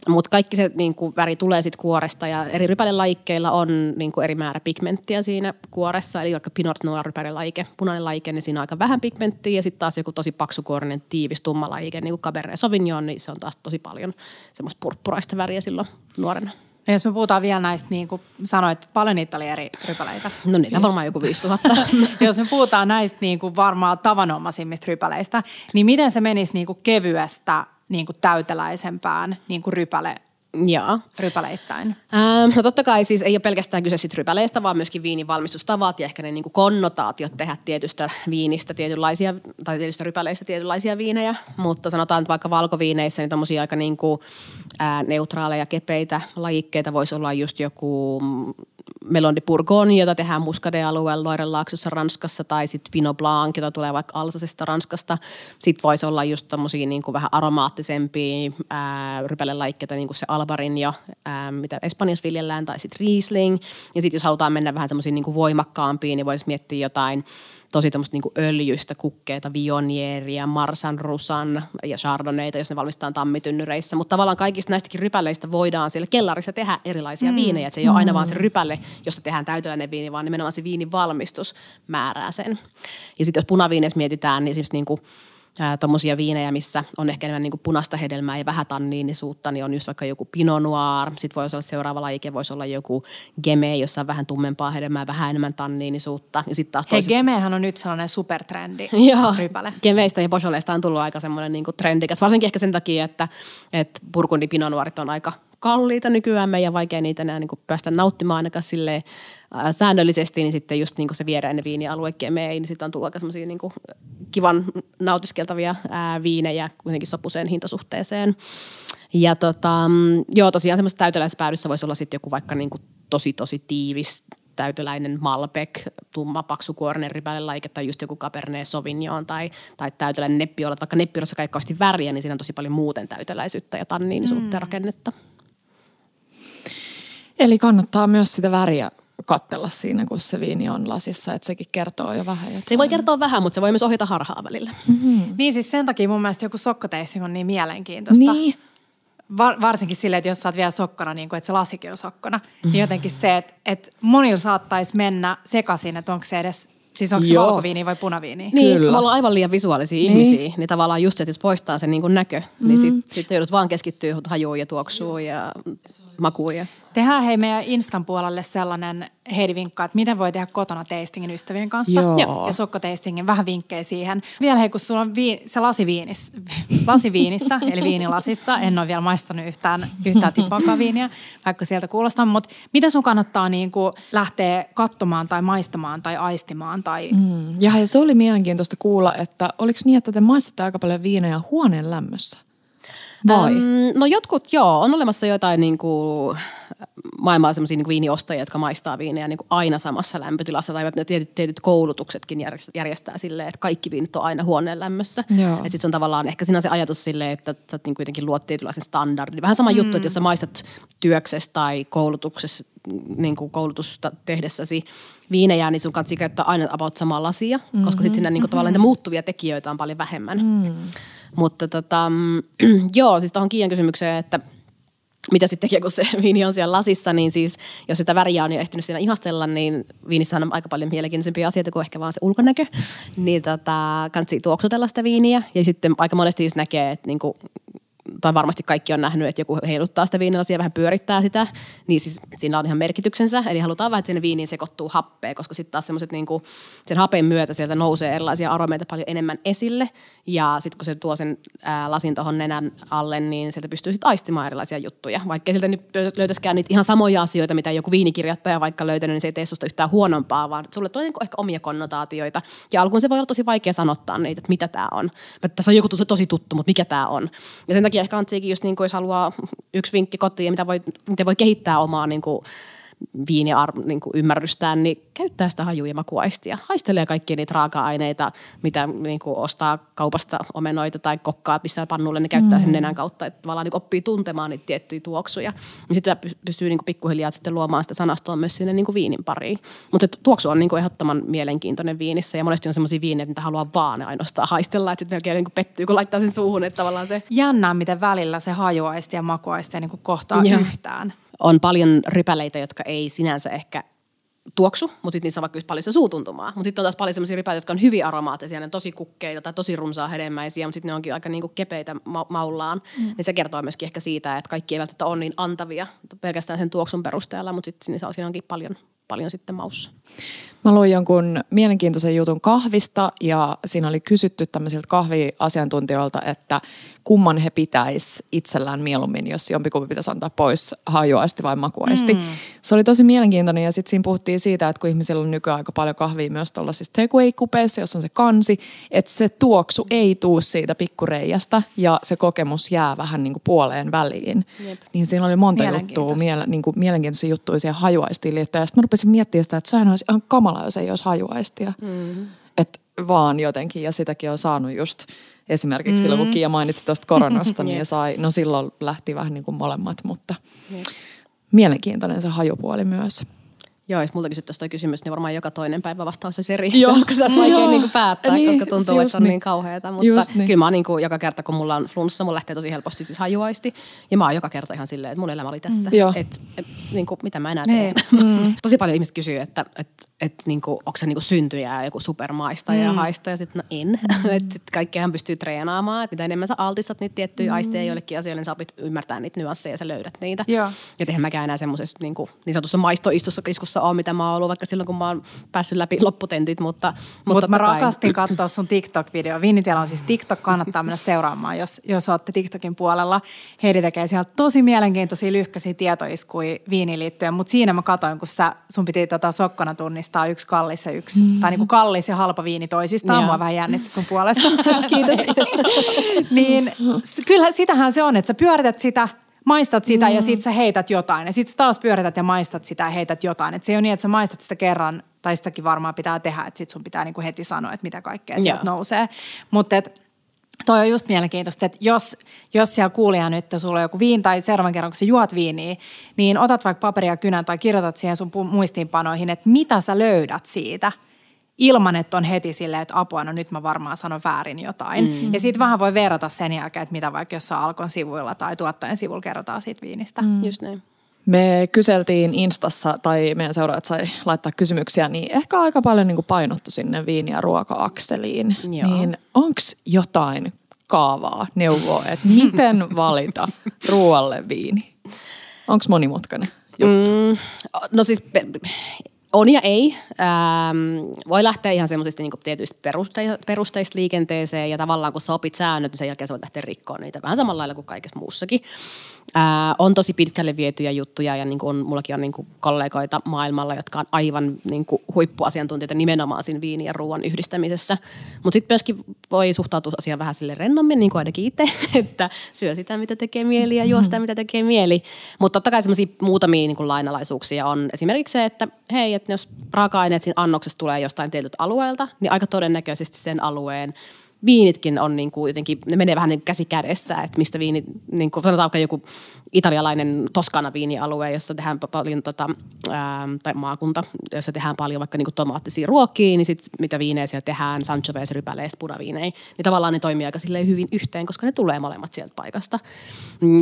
S3: Mutta kaikki se niin kuin, väri tulee sitten kuoresta ja eri rypälelajikkeilla on niin kuin, eri määrä pigmenttiä siinä kuoressa. Eli vaikka Pinot Noir rypälelajike, punainen lajike, niin siinä on aika vähän pigmenttiä ja sitten taas joku tosi paksukuorinen, tiivis, tumma lajike, niin kuin Cabernet Sauvignon, niin se on taas tosi paljon semmoista purppuraista väriä silloin nuorena.
S1: No jos me puhutaan vielä näistä, niin kuin sanoit, että paljon niitä oli eri rypäleitä.
S3: No niitä on varmaan joku 5000.
S1: jos me puhutaan näistä niin kuin varmaan tavanomaisimmista rypäleistä, niin miten se menisi niin kuin kevyestä niin kuin täyteläisempään niin kuin rypäle
S3: Joo.
S1: rypäleittäin?
S3: Ähm, no totta kai siis ei ole pelkästään kyse sit rypäleistä, vaan myöskin viinin valmistustavat ja ehkä ne niin konnotaatiot tehdä tietystä viinistä tietynlaisia, tai tietystä rypäleistä tietynlaisia viinejä. Mutta sanotaan, että vaikka valkoviineissä niin tommosia aika niin kuin, ää, neutraaleja, kepeitä lajikkeita voisi olla just joku Melon de Bourgogne, jota tehdään Muscadet-alueella Loirenlaaksossa Ranskassa, tai sitten Pinot Blanc, jota tulee vaikka Alsasesta Ranskasta. Sitten voisi olla just tommosia niin kuin vähän aromaattisempia rypälelaikkeita, niin kuin se Albarin jo, ää, mitä Espanjassa viljellään, tai sitten Riesling. Ja sitten jos halutaan mennä vähän semmoisiin niin voimakkaampiin, niin voisi miettiä jotain tosi tämmöistä niinku öljyistä kukkeita, vionieria, marsan, rusan ja chardonnayta, jos ne valmistetaan tammitynnyreissä. Mutta tavallaan kaikista näistäkin rypäleistä voidaan siellä kellarissa tehdä erilaisia mm. viinejä. Et se ei mm. ole aina vaan se rypäle, jossa tehdään täyteläinen viini, vaan nimenomaan se viinin valmistus määrää sen. Ja sitten jos punaviineissa mietitään, niin esimerkiksi niinku tuommoisia viinejä, missä on ehkä enemmän niin kuin punaista hedelmää ja vähän tanniinisuutta, niin on just vaikka joku Pinot Noir. Sitten voi olla seuraava lajike, voisi olla joku Geme, jossa on vähän tummempaa hedelmää, vähän enemmän tanniinisuutta. Ja sitten taas
S1: toisissa... Hei, Gemehän on nyt sellainen supertrendi
S3: Joo, rypäle. Gemeistä ja Bojoleista on tullut aika semmoinen niin kuin trendikäs, varsinkin ehkä sen takia, että, että Burgundi Pinot Noirit on aika kalliita nykyään, ja vaikea niitä enää niin kuin päästä nauttimaan ainakaan silleen ää, säännöllisesti, niin sitten just niin se viereinen viinialue kemei, niin sitten on tullut aika semmoisia niin kivan nautiskeltavia ää, viinejä kuitenkin sopuseen hintasuhteeseen. Ja tota, joo, tosiaan semmoisessa täyteläispäädyssä voisi olla sitten joku vaikka niin kuin tosi tosi tiivis täyteläinen Malbec, tumma paksukuorinen ripälelaike tai just joku Cabernet Sauvignon tai, tai täyteläinen neppiolla. Vaikka neppiolassa kaikkaasti väriä, niin siinä on tosi paljon muuten täyteläisyyttä ja tanniinisuutta mm. rakennetta.
S2: Eli kannattaa myös sitä väriä kattella siinä, kun se viini on lasissa, että sekin kertoo jo vähän. Jotain.
S3: Se voi kertoa vähän, mutta se voi myös ohjata harhaa välillä.
S1: Mm-hmm. Niin siis sen takia mun mielestä joku sokkoteisting on niin mielenkiintoista. Niin. Var, varsinkin silleen, että jos sä oot vielä sokkona, niin kuin, että se lasikin on sokkona, mm-hmm. niin jotenkin se, että, että monilla saattaisi mennä sekaisin, että onko se edes Siis onko se
S2: Joo.
S1: valkoviini vai punaviini?
S3: Niin,
S2: Kyllä.
S3: me ollaan aivan liian visuaalisia niin. ihmisiä, niin tavallaan just se, että jos poistaa sen niin kuin näkö, mm. niin sitten sit joudut vaan keskittyä hajuun ja tuoksuun ja makuun. Ja...
S1: Tehdään hei meidän Instan puolelle sellainen Heidi vinkka, että miten voi tehdä kotona tastingin ystävien kanssa.
S2: Joo.
S1: Ja sokkotastingin, vähän vinkkejä siihen. Vielä hei, kun sulla on vii, se lasiviinis, lasiviinissä, eli viinilasissa. En ole vielä maistanut yhtään, yhtään tippaakaan viiniä, vaikka sieltä kuulostaa. Mutta mitä sun kannattaa niin kuin lähteä katsomaan tai maistamaan tai aistimaan? Tai...
S2: Mm. Ja hei, se oli mielenkiintoista kuulla, että oliko niin, että te maistatte aika paljon viinejä huoneen lämmössä? Vai?
S3: Äm, no jotkut joo, on olemassa jotain niin kuin, maailmaa sellaisia niin viiniostajia, jotka maistaa viinejä niin kuin aina samassa lämpötilassa. Tai ne tietyt, tietyt koulutuksetkin järjestää, järjestää silleen, että kaikki viinit on aina huoneen lämmössä.
S2: Joo.
S3: Että sit se on tavallaan ehkä siinä se ajatus silleen, että sä niin kuitenkin luot tietynlaisen standardin. Vähän sama mm. juttu, että jos sä maistat työksessä tai koulutuksessa, niin kuin koulutusta tehdessäsi viinejä, niin sun kannattaa käyttää aina about samaa lasia, mm-hmm. koska sitten siinä niin kuin, tavallaan niitä muuttuvia tekijöitä on paljon vähemmän. Mm. Mutta tota, mm, joo, siis tuohon Kiian kysymykseen, että mitä sitten tekee, kun se viini on siellä lasissa, niin siis jos sitä väriä on jo ehtinyt siinä ihastella, niin viinissä on aika paljon mielenkiintoisempia asioita kuin ehkä vaan se ulkonäkö. Niin tota, kannattaa tuoksutella sitä viiniä. Ja sitten aika monesti näkee, että niinku, tai varmasti kaikki on nähnyt, että joku heiluttaa sitä viinilasia ja vähän pyörittää sitä, niin siis siinä on ihan merkityksensä. Eli halutaan vähän, että sinne viiniin sekoittuu happea, koska sitten taas semmoiset niinku, sen hapen myötä sieltä nousee erilaisia aromeita paljon enemmän esille. Ja sitten kun se tuo sen ää, lasin tuohon nenän alle, niin sieltä pystyy sitten aistimaan erilaisia juttuja. Vaikka sieltä nyt löytäisikään niitä ihan samoja asioita, mitä joku viinikirjoittaja vaikka löytänyt, niin se ei tee susta yhtään huonompaa, vaan sulle tulee niinku ehkä omia konnotaatioita. Ja alkuun se voi olla tosi vaikea sanottaa niitä, että mitä tämä on. Tässä on joku tosi tuttu, mutta mikä tämä on. Ja sen takia ehkä kantsiikin just niin kuin, jos haluaa yksi vinkki kotiin, mitä voi, miten voi kehittää omaa niin kuin, viiniar, niin kuin ymmärrystään, niin käyttää sitä haju- ja makuaistia. Haistelee kaikkia niitä raaka-aineita, mitä niin kuin ostaa kaupasta omenoita tai kokkaa, pistää pannulle, niin käyttää sen nenän kautta, että tavallaan niin oppii tuntemaan niitä tiettyjä tuoksuja. Ja sitten pystyy niin kuin pikkuhiljaa sitten luomaan sitä sanastoa myös sinne niin kuin viinin pariin. Mutta tuoksu on niin kuin ehdottoman mielenkiintoinen viinissä ja monesti on semmoisia viinejä, mitä haluaa vaan ainoastaan haistella, että sitten melkein niin kuin pettyy, kun laittaa sen suuhun, että tavallaan se
S1: Jännää, miten välillä se hajuaisti ja makuaisti niin kuin kohtaa
S3: Joo.
S1: yhtään.
S3: On paljon rypäleitä, jotka ei sinänsä ehkä tuoksu, mutta sitten niissä on vaikka paljon se suutuntumaa. Mutta sitten on taas paljon sellaisia rypäleitä, jotka on hyvin aromaattisia, ne on tosi kukkeita tai tosi runsaa hedelmäisiä, mutta sitten ne onkin aika niinku kepeitä ma- maullaan. Mm. Niin se kertoo myöskin ehkä siitä, että kaikki ei välttämättä ole niin antavia pelkästään sen tuoksun perusteella, mutta sitten siinä onkin paljon, paljon sitten maussa.
S2: Mä luin jonkun mielenkiintoisen jutun kahvista ja siinä oli kysytty tämmöisiltä kahviasiantuntijoilta, että kumman he pitäis itsellään mieluummin, jos jompikumpi pitäisi antaa pois hajuaisti vai makuaisti. Mm. Se oli tosi mielenkiintoinen ja sitten siinä puhuttiin siitä, että kun ihmisillä on nykyään aika paljon kahvia myös tuollaisissa takeaway-kupeissa, jos on se kansi, että se tuoksu ei tuu siitä pikkureijasta ja se kokemus jää vähän niin kuin puoleen väliin.
S3: Jep.
S2: Niin siinä oli monta juttua, miele, niin kuin mielenkiintoisia juttuja siihen hajuaistiin liittyen. Ja sitten rupesin miettimään sitä, että sehän olisi ihan kamala, jos ei olisi hajuaistia. Mm. Että vaan jotenkin, ja sitäkin on saanut just esimerkiksi mm. silloin, kun Kiia mainitsi tuosta koronasta, niin
S3: Jep.
S2: sai, no silloin lähti vähän niin kuin molemmat, mutta mielenkiintoinen se hajupuoli myös.
S3: Joo, jos multa kysyttäisiin toi kysymys, niin varmaan joka toinen päivä vastaus olisi eri,
S2: Joo.
S3: koska se olisi vaikea niin päättää,
S2: Niin,
S3: koska tuntuu, että se on
S2: niin.
S3: niin kauheata. Mutta
S2: Just niin.
S3: kyllä mä niin kuin joka kerta, kun mulla on flunssa, mulla lähtee tosi helposti siis hajuaisti. Ja mä oon joka kerta ihan silleen, että mun elämä oli tässä.
S2: Joo.
S3: Et, et, niin kuin, mitä mä enää
S1: Niin.
S3: teen. Mm. tosi paljon ihmiset kysyy, että et, et, niin kuin, onko se niin kuin syntyjä joku supermaista ja haista. Ja sitten no en. Mm. että sit kaikkeahan pystyy treenaamaan. Että mitä enemmän sä altistat niitä tiettyjä mm. aisteja joillekin asioille, niin sä opit ymmärtää niitä nyansseja ja sä löydät niitä.
S1: Joo.
S3: Ja eihän mäkään enää semmoisessa niin, kuin, niin sanotussa maistoistussa iskussa ole, mitä mä oon ollut vaikka silloin, kun mä oon päässyt läpi lopputentit, mutta,
S1: Mutta Mut mä
S3: kai-
S1: rakastin katsoa sun TikTok-video. Viinitiellä on siis TikTok, kannattaa mennä seuraamaan, jos, jos olette TikTokin puolella. Heidi tekee siellä tosi mielenkiintoisia lyhkäisiä tietoiskuja viiniin liittyen, mutta siinä mä katsoin, kun sä, sun piti tota sokkona tunnistaa yksi kallis ja yksi, mm. tai niinku kallis ja halpa viini toisistaan.
S3: Joo.
S1: Mua vähän jännitti sun puolesta.
S3: Kiitos.
S1: niin kyllä sitähän se on, että sä pyörität sitä, maistat sitä mm. ja sit sä heität jotain. Ja sit sä taas pyörität ja maistat sitä ja heität jotain. Et se ei ole niin, että sä maistat sitä kerran, tai sitäkin varmaan pitää tehdä, että sit sun pitää niinku heti sanoa, että mitä kaikkea sieltä
S3: Joo.
S1: nousee. Mutta Toi on just mielenkiintoista, että jos, jos siellä kuulija nyt, sulla on joku viin tai seuraavan kerran, kun sä juot viiniä, niin otat vaikka paperia ja kynän tai kirjoitat siihen sun muistiinpanoihin, että mitä sä löydät siitä ilman, että on heti silleen, että apua, no nyt mä varmaan sanon väärin jotain. Mm. Ja sitten vähän voi verrata sen jälkeen, että mitä vaikka jossain Alkon sivuilla tai tuottajan sivulla kerrotaan siitä viinistä. Mm.
S3: Just näin.
S2: Me kyseltiin Instassa, tai meidän seuraajat sai laittaa kysymyksiä, niin ehkä aika paljon niin kuin painottu sinne viini- ja ruoka-akseliin.
S3: Joo.
S2: Niin onko jotain kaavaa, neuvoa, että miten valita ruoalle viini? Onko monimutkainen?
S3: Mm, no siis on ja ei. Ähm, voi lähteä ihan semmoisista niin tietyistä peruste- perusteista liikenteeseen ja tavallaan kun sä opit säännöt, niin sen jälkeen sä voit lähteä rikkoon niitä vähän samalla lailla kuin kaikessa muussakin. Ää, on tosi pitkälle vietyjä juttuja ja niin kuin on, mullakin on niin kuin kollegoita maailmalla, jotka on aivan niin kuin huippuasiantuntijoita nimenomaan siinä viini ja ruoan yhdistämisessä. Mutta sitten myöskin voi suhtautua asiaan vähän sille rennommin, niin kuin ainakin itse, että syö sitä, mitä tekee mieli ja juo sitä, mitä tekee mieli. Mutta totta kai semmoisia muutamia niin kuin lainalaisuuksia on esimerkiksi se, että hei, että jos raaka-aineet siinä annoksessa tulee jostain tietyltä alueelta, niin aika todennäköisesti sen alueen viinitkin on niin kuin jotenkin, ne menee vähän niin käsi kädessä, että mistä viini, niin kuin sanotaan vaikka joku italialainen Toskana viinialue, jossa tehdään paljon, tota, ää, tai maakunta, jossa tehdään paljon vaikka niin kuin tomaattisia ruokia, niin sitten mitä viinejä siellä tehdään, Sangiovese, rypäleistä, punaviinejä, niin tavallaan ne toimii aika silleen hyvin yhteen, koska ne tulee molemmat sieltä paikasta.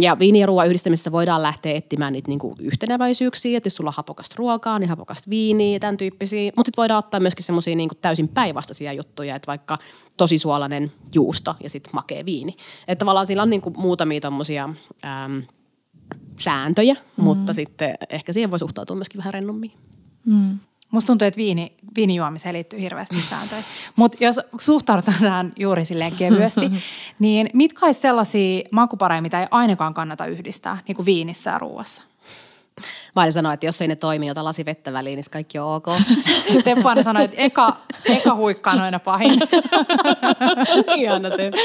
S3: Ja viini ja ruoan yhdistämisessä voidaan lähteä etsimään niitä niin kuin yhteneväisyyksiä, että jos sulla on hapokasta ruokaa, niin hapokasta viiniä, tämän tyyppisiä, mutta sitten voidaan ottaa myöskin semmoisia niin täysin päinvastaisia juttuja, että vaikka tosi suolainen juusto ja sitten makea viini. Että tavallaan sillä on niin kuin muutamia tommosia äm, sääntöjä, mm. mutta sitten ehkä siihen voi suhtautua myöskin vähän rennommin.
S1: Mm. Musta tuntuu, että viini, viinijuomiseen liittyy hirveästi sääntöjä. Mutta jos suhtaudutaan tähän juuri silleen kevyesti, niin mitkä olisi sellaisia makupareja, mitä ei ainakaan kannata yhdistää, niin kuin viinissä ja ruuassa?
S3: Mä olin sanoa, että jos ei ne toimi, ota lasi vettä väliin, niin kaikki on ok.
S1: Teppo aina sanoi, että eka, eka huikka on aina pahin.
S3: Ihana Teppo.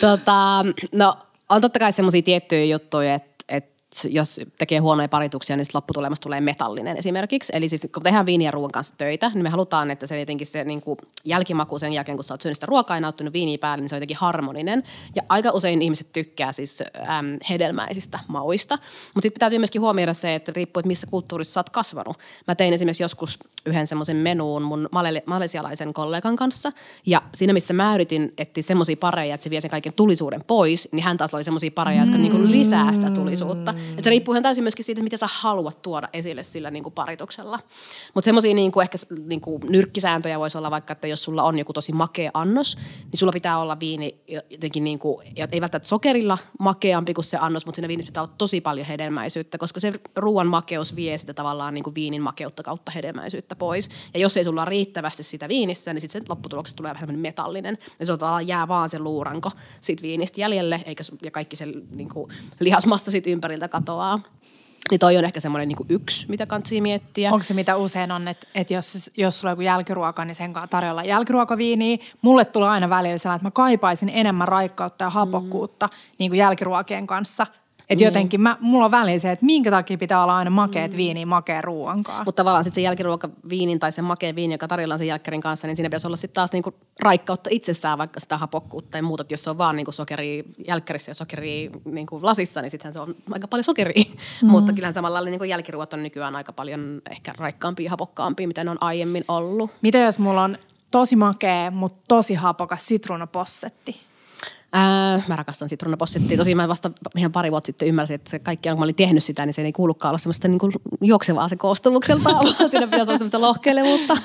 S3: tota, no, on totta kai semmoisia tiettyjä juttuja, että jos tekee huonoja parituksia, niin lopputulemasta tulee metallinen esimerkiksi. Eli siis kun tehdään viiniä ruoan kanssa töitä, niin me halutaan, että se jotenkin se niin kuin jälkimaku sen jälkeen, kun sä oot syönyt sitä ruokaa ja nauttinut viiniä päälle, niin se on jotenkin harmoninen. Ja aika usein ihmiset tykkää siis äm, hedelmäisistä mauista. Mutta sitten täytyy myöskin huomioida se, että riippuu, että missä kulttuurissa sä oot kasvanut. Mä tein esimerkiksi joskus yhden semmoisen menuun mun malesialaisen kollegan kanssa. Ja siinä, missä mä yritin etsiä semmoisia pareja, että se vie sen kaiken tulisuuden pois, niin hän taas oli semmoisia pareja, jotka niin kuin lisää sitä tulisuutta. Et se riippuu ihan täysin myöskin siitä, mitä sä haluat tuoda esille sillä niin kuin parituksella. Mutta semmoisia niin ehkä niin kuin nyrkkisääntöjä voisi olla vaikka, että jos sulla on joku tosi makea annos, niin sulla pitää olla viini jotenkin niin kuin, ei välttämättä sokerilla makeampi kuin se annos, mutta siinä viinissä pitää olla tosi paljon hedelmäisyyttä, koska se ruoan makeus vie sitä tavallaan niin kuin viinin makeutta kautta hedelmäisyyttä pois. Ja jos ei sulla ole riittävästi sitä viinissä, niin sitten se lopputuloksessa tulee vähän metallinen. Ja se tavallaan jää vaan se luuranko siitä viinistä jäljelle, eikä, ja kaikki se niin kuin, lihasmassa siitä ympäriltä katoaa. Niin toi on ehkä semmoinen niin yksi, mitä kansi miettiä.
S1: Onko se mitä usein on, että, että jos, jos sulla on joku jälkiruoka, niin sen tarjolla jälkiruokaviiniä. Mulle tulee aina välillä sellainen, että mä kaipaisin enemmän raikkautta ja hapokkuutta mm. niin kuin jälkiruokien kanssa. Että niin. jotenkin mä, mulla on väliin se, että minkä takia pitää olla aina makeet mm. viiniä makea ruoankaan.
S3: Mutta tavallaan sitten se jälkiruoka viinin tai se makea viini, joka tarjolla sen jälkkärin kanssa, niin siinä pitäisi olla sitten taas niinku raikkautta itsessään, vaikka sitä hapokkuutta tai muuta. jos se on vaan niinku sokeri jälkkärissä ja sokeri niinku lasissa, niin sittenhän se on aika paljon sokeria. Mm. Mutta kyllähän samalla niinku jälkiruot on nykyään aika paljon ehkä raikkaampia ja hapokkaampia, mitä ne on aiemmin ollut.
S1: Mitä jos mulla on tosi makea, mutta tosi hapokas sitruunapossetti?
S3: Ää, mä rakastan sitruunapossettia. Tosi mä vasta ihan pari vuotta sitten ymmärsin, että se kaikki, kun mä olin tehnyt sitä, niin se ei kuulukaan olla semmoista niin kuin juoksevaa se koostumukselta, vaan siinä pitäisi olla semmoista lohkeilevuutta.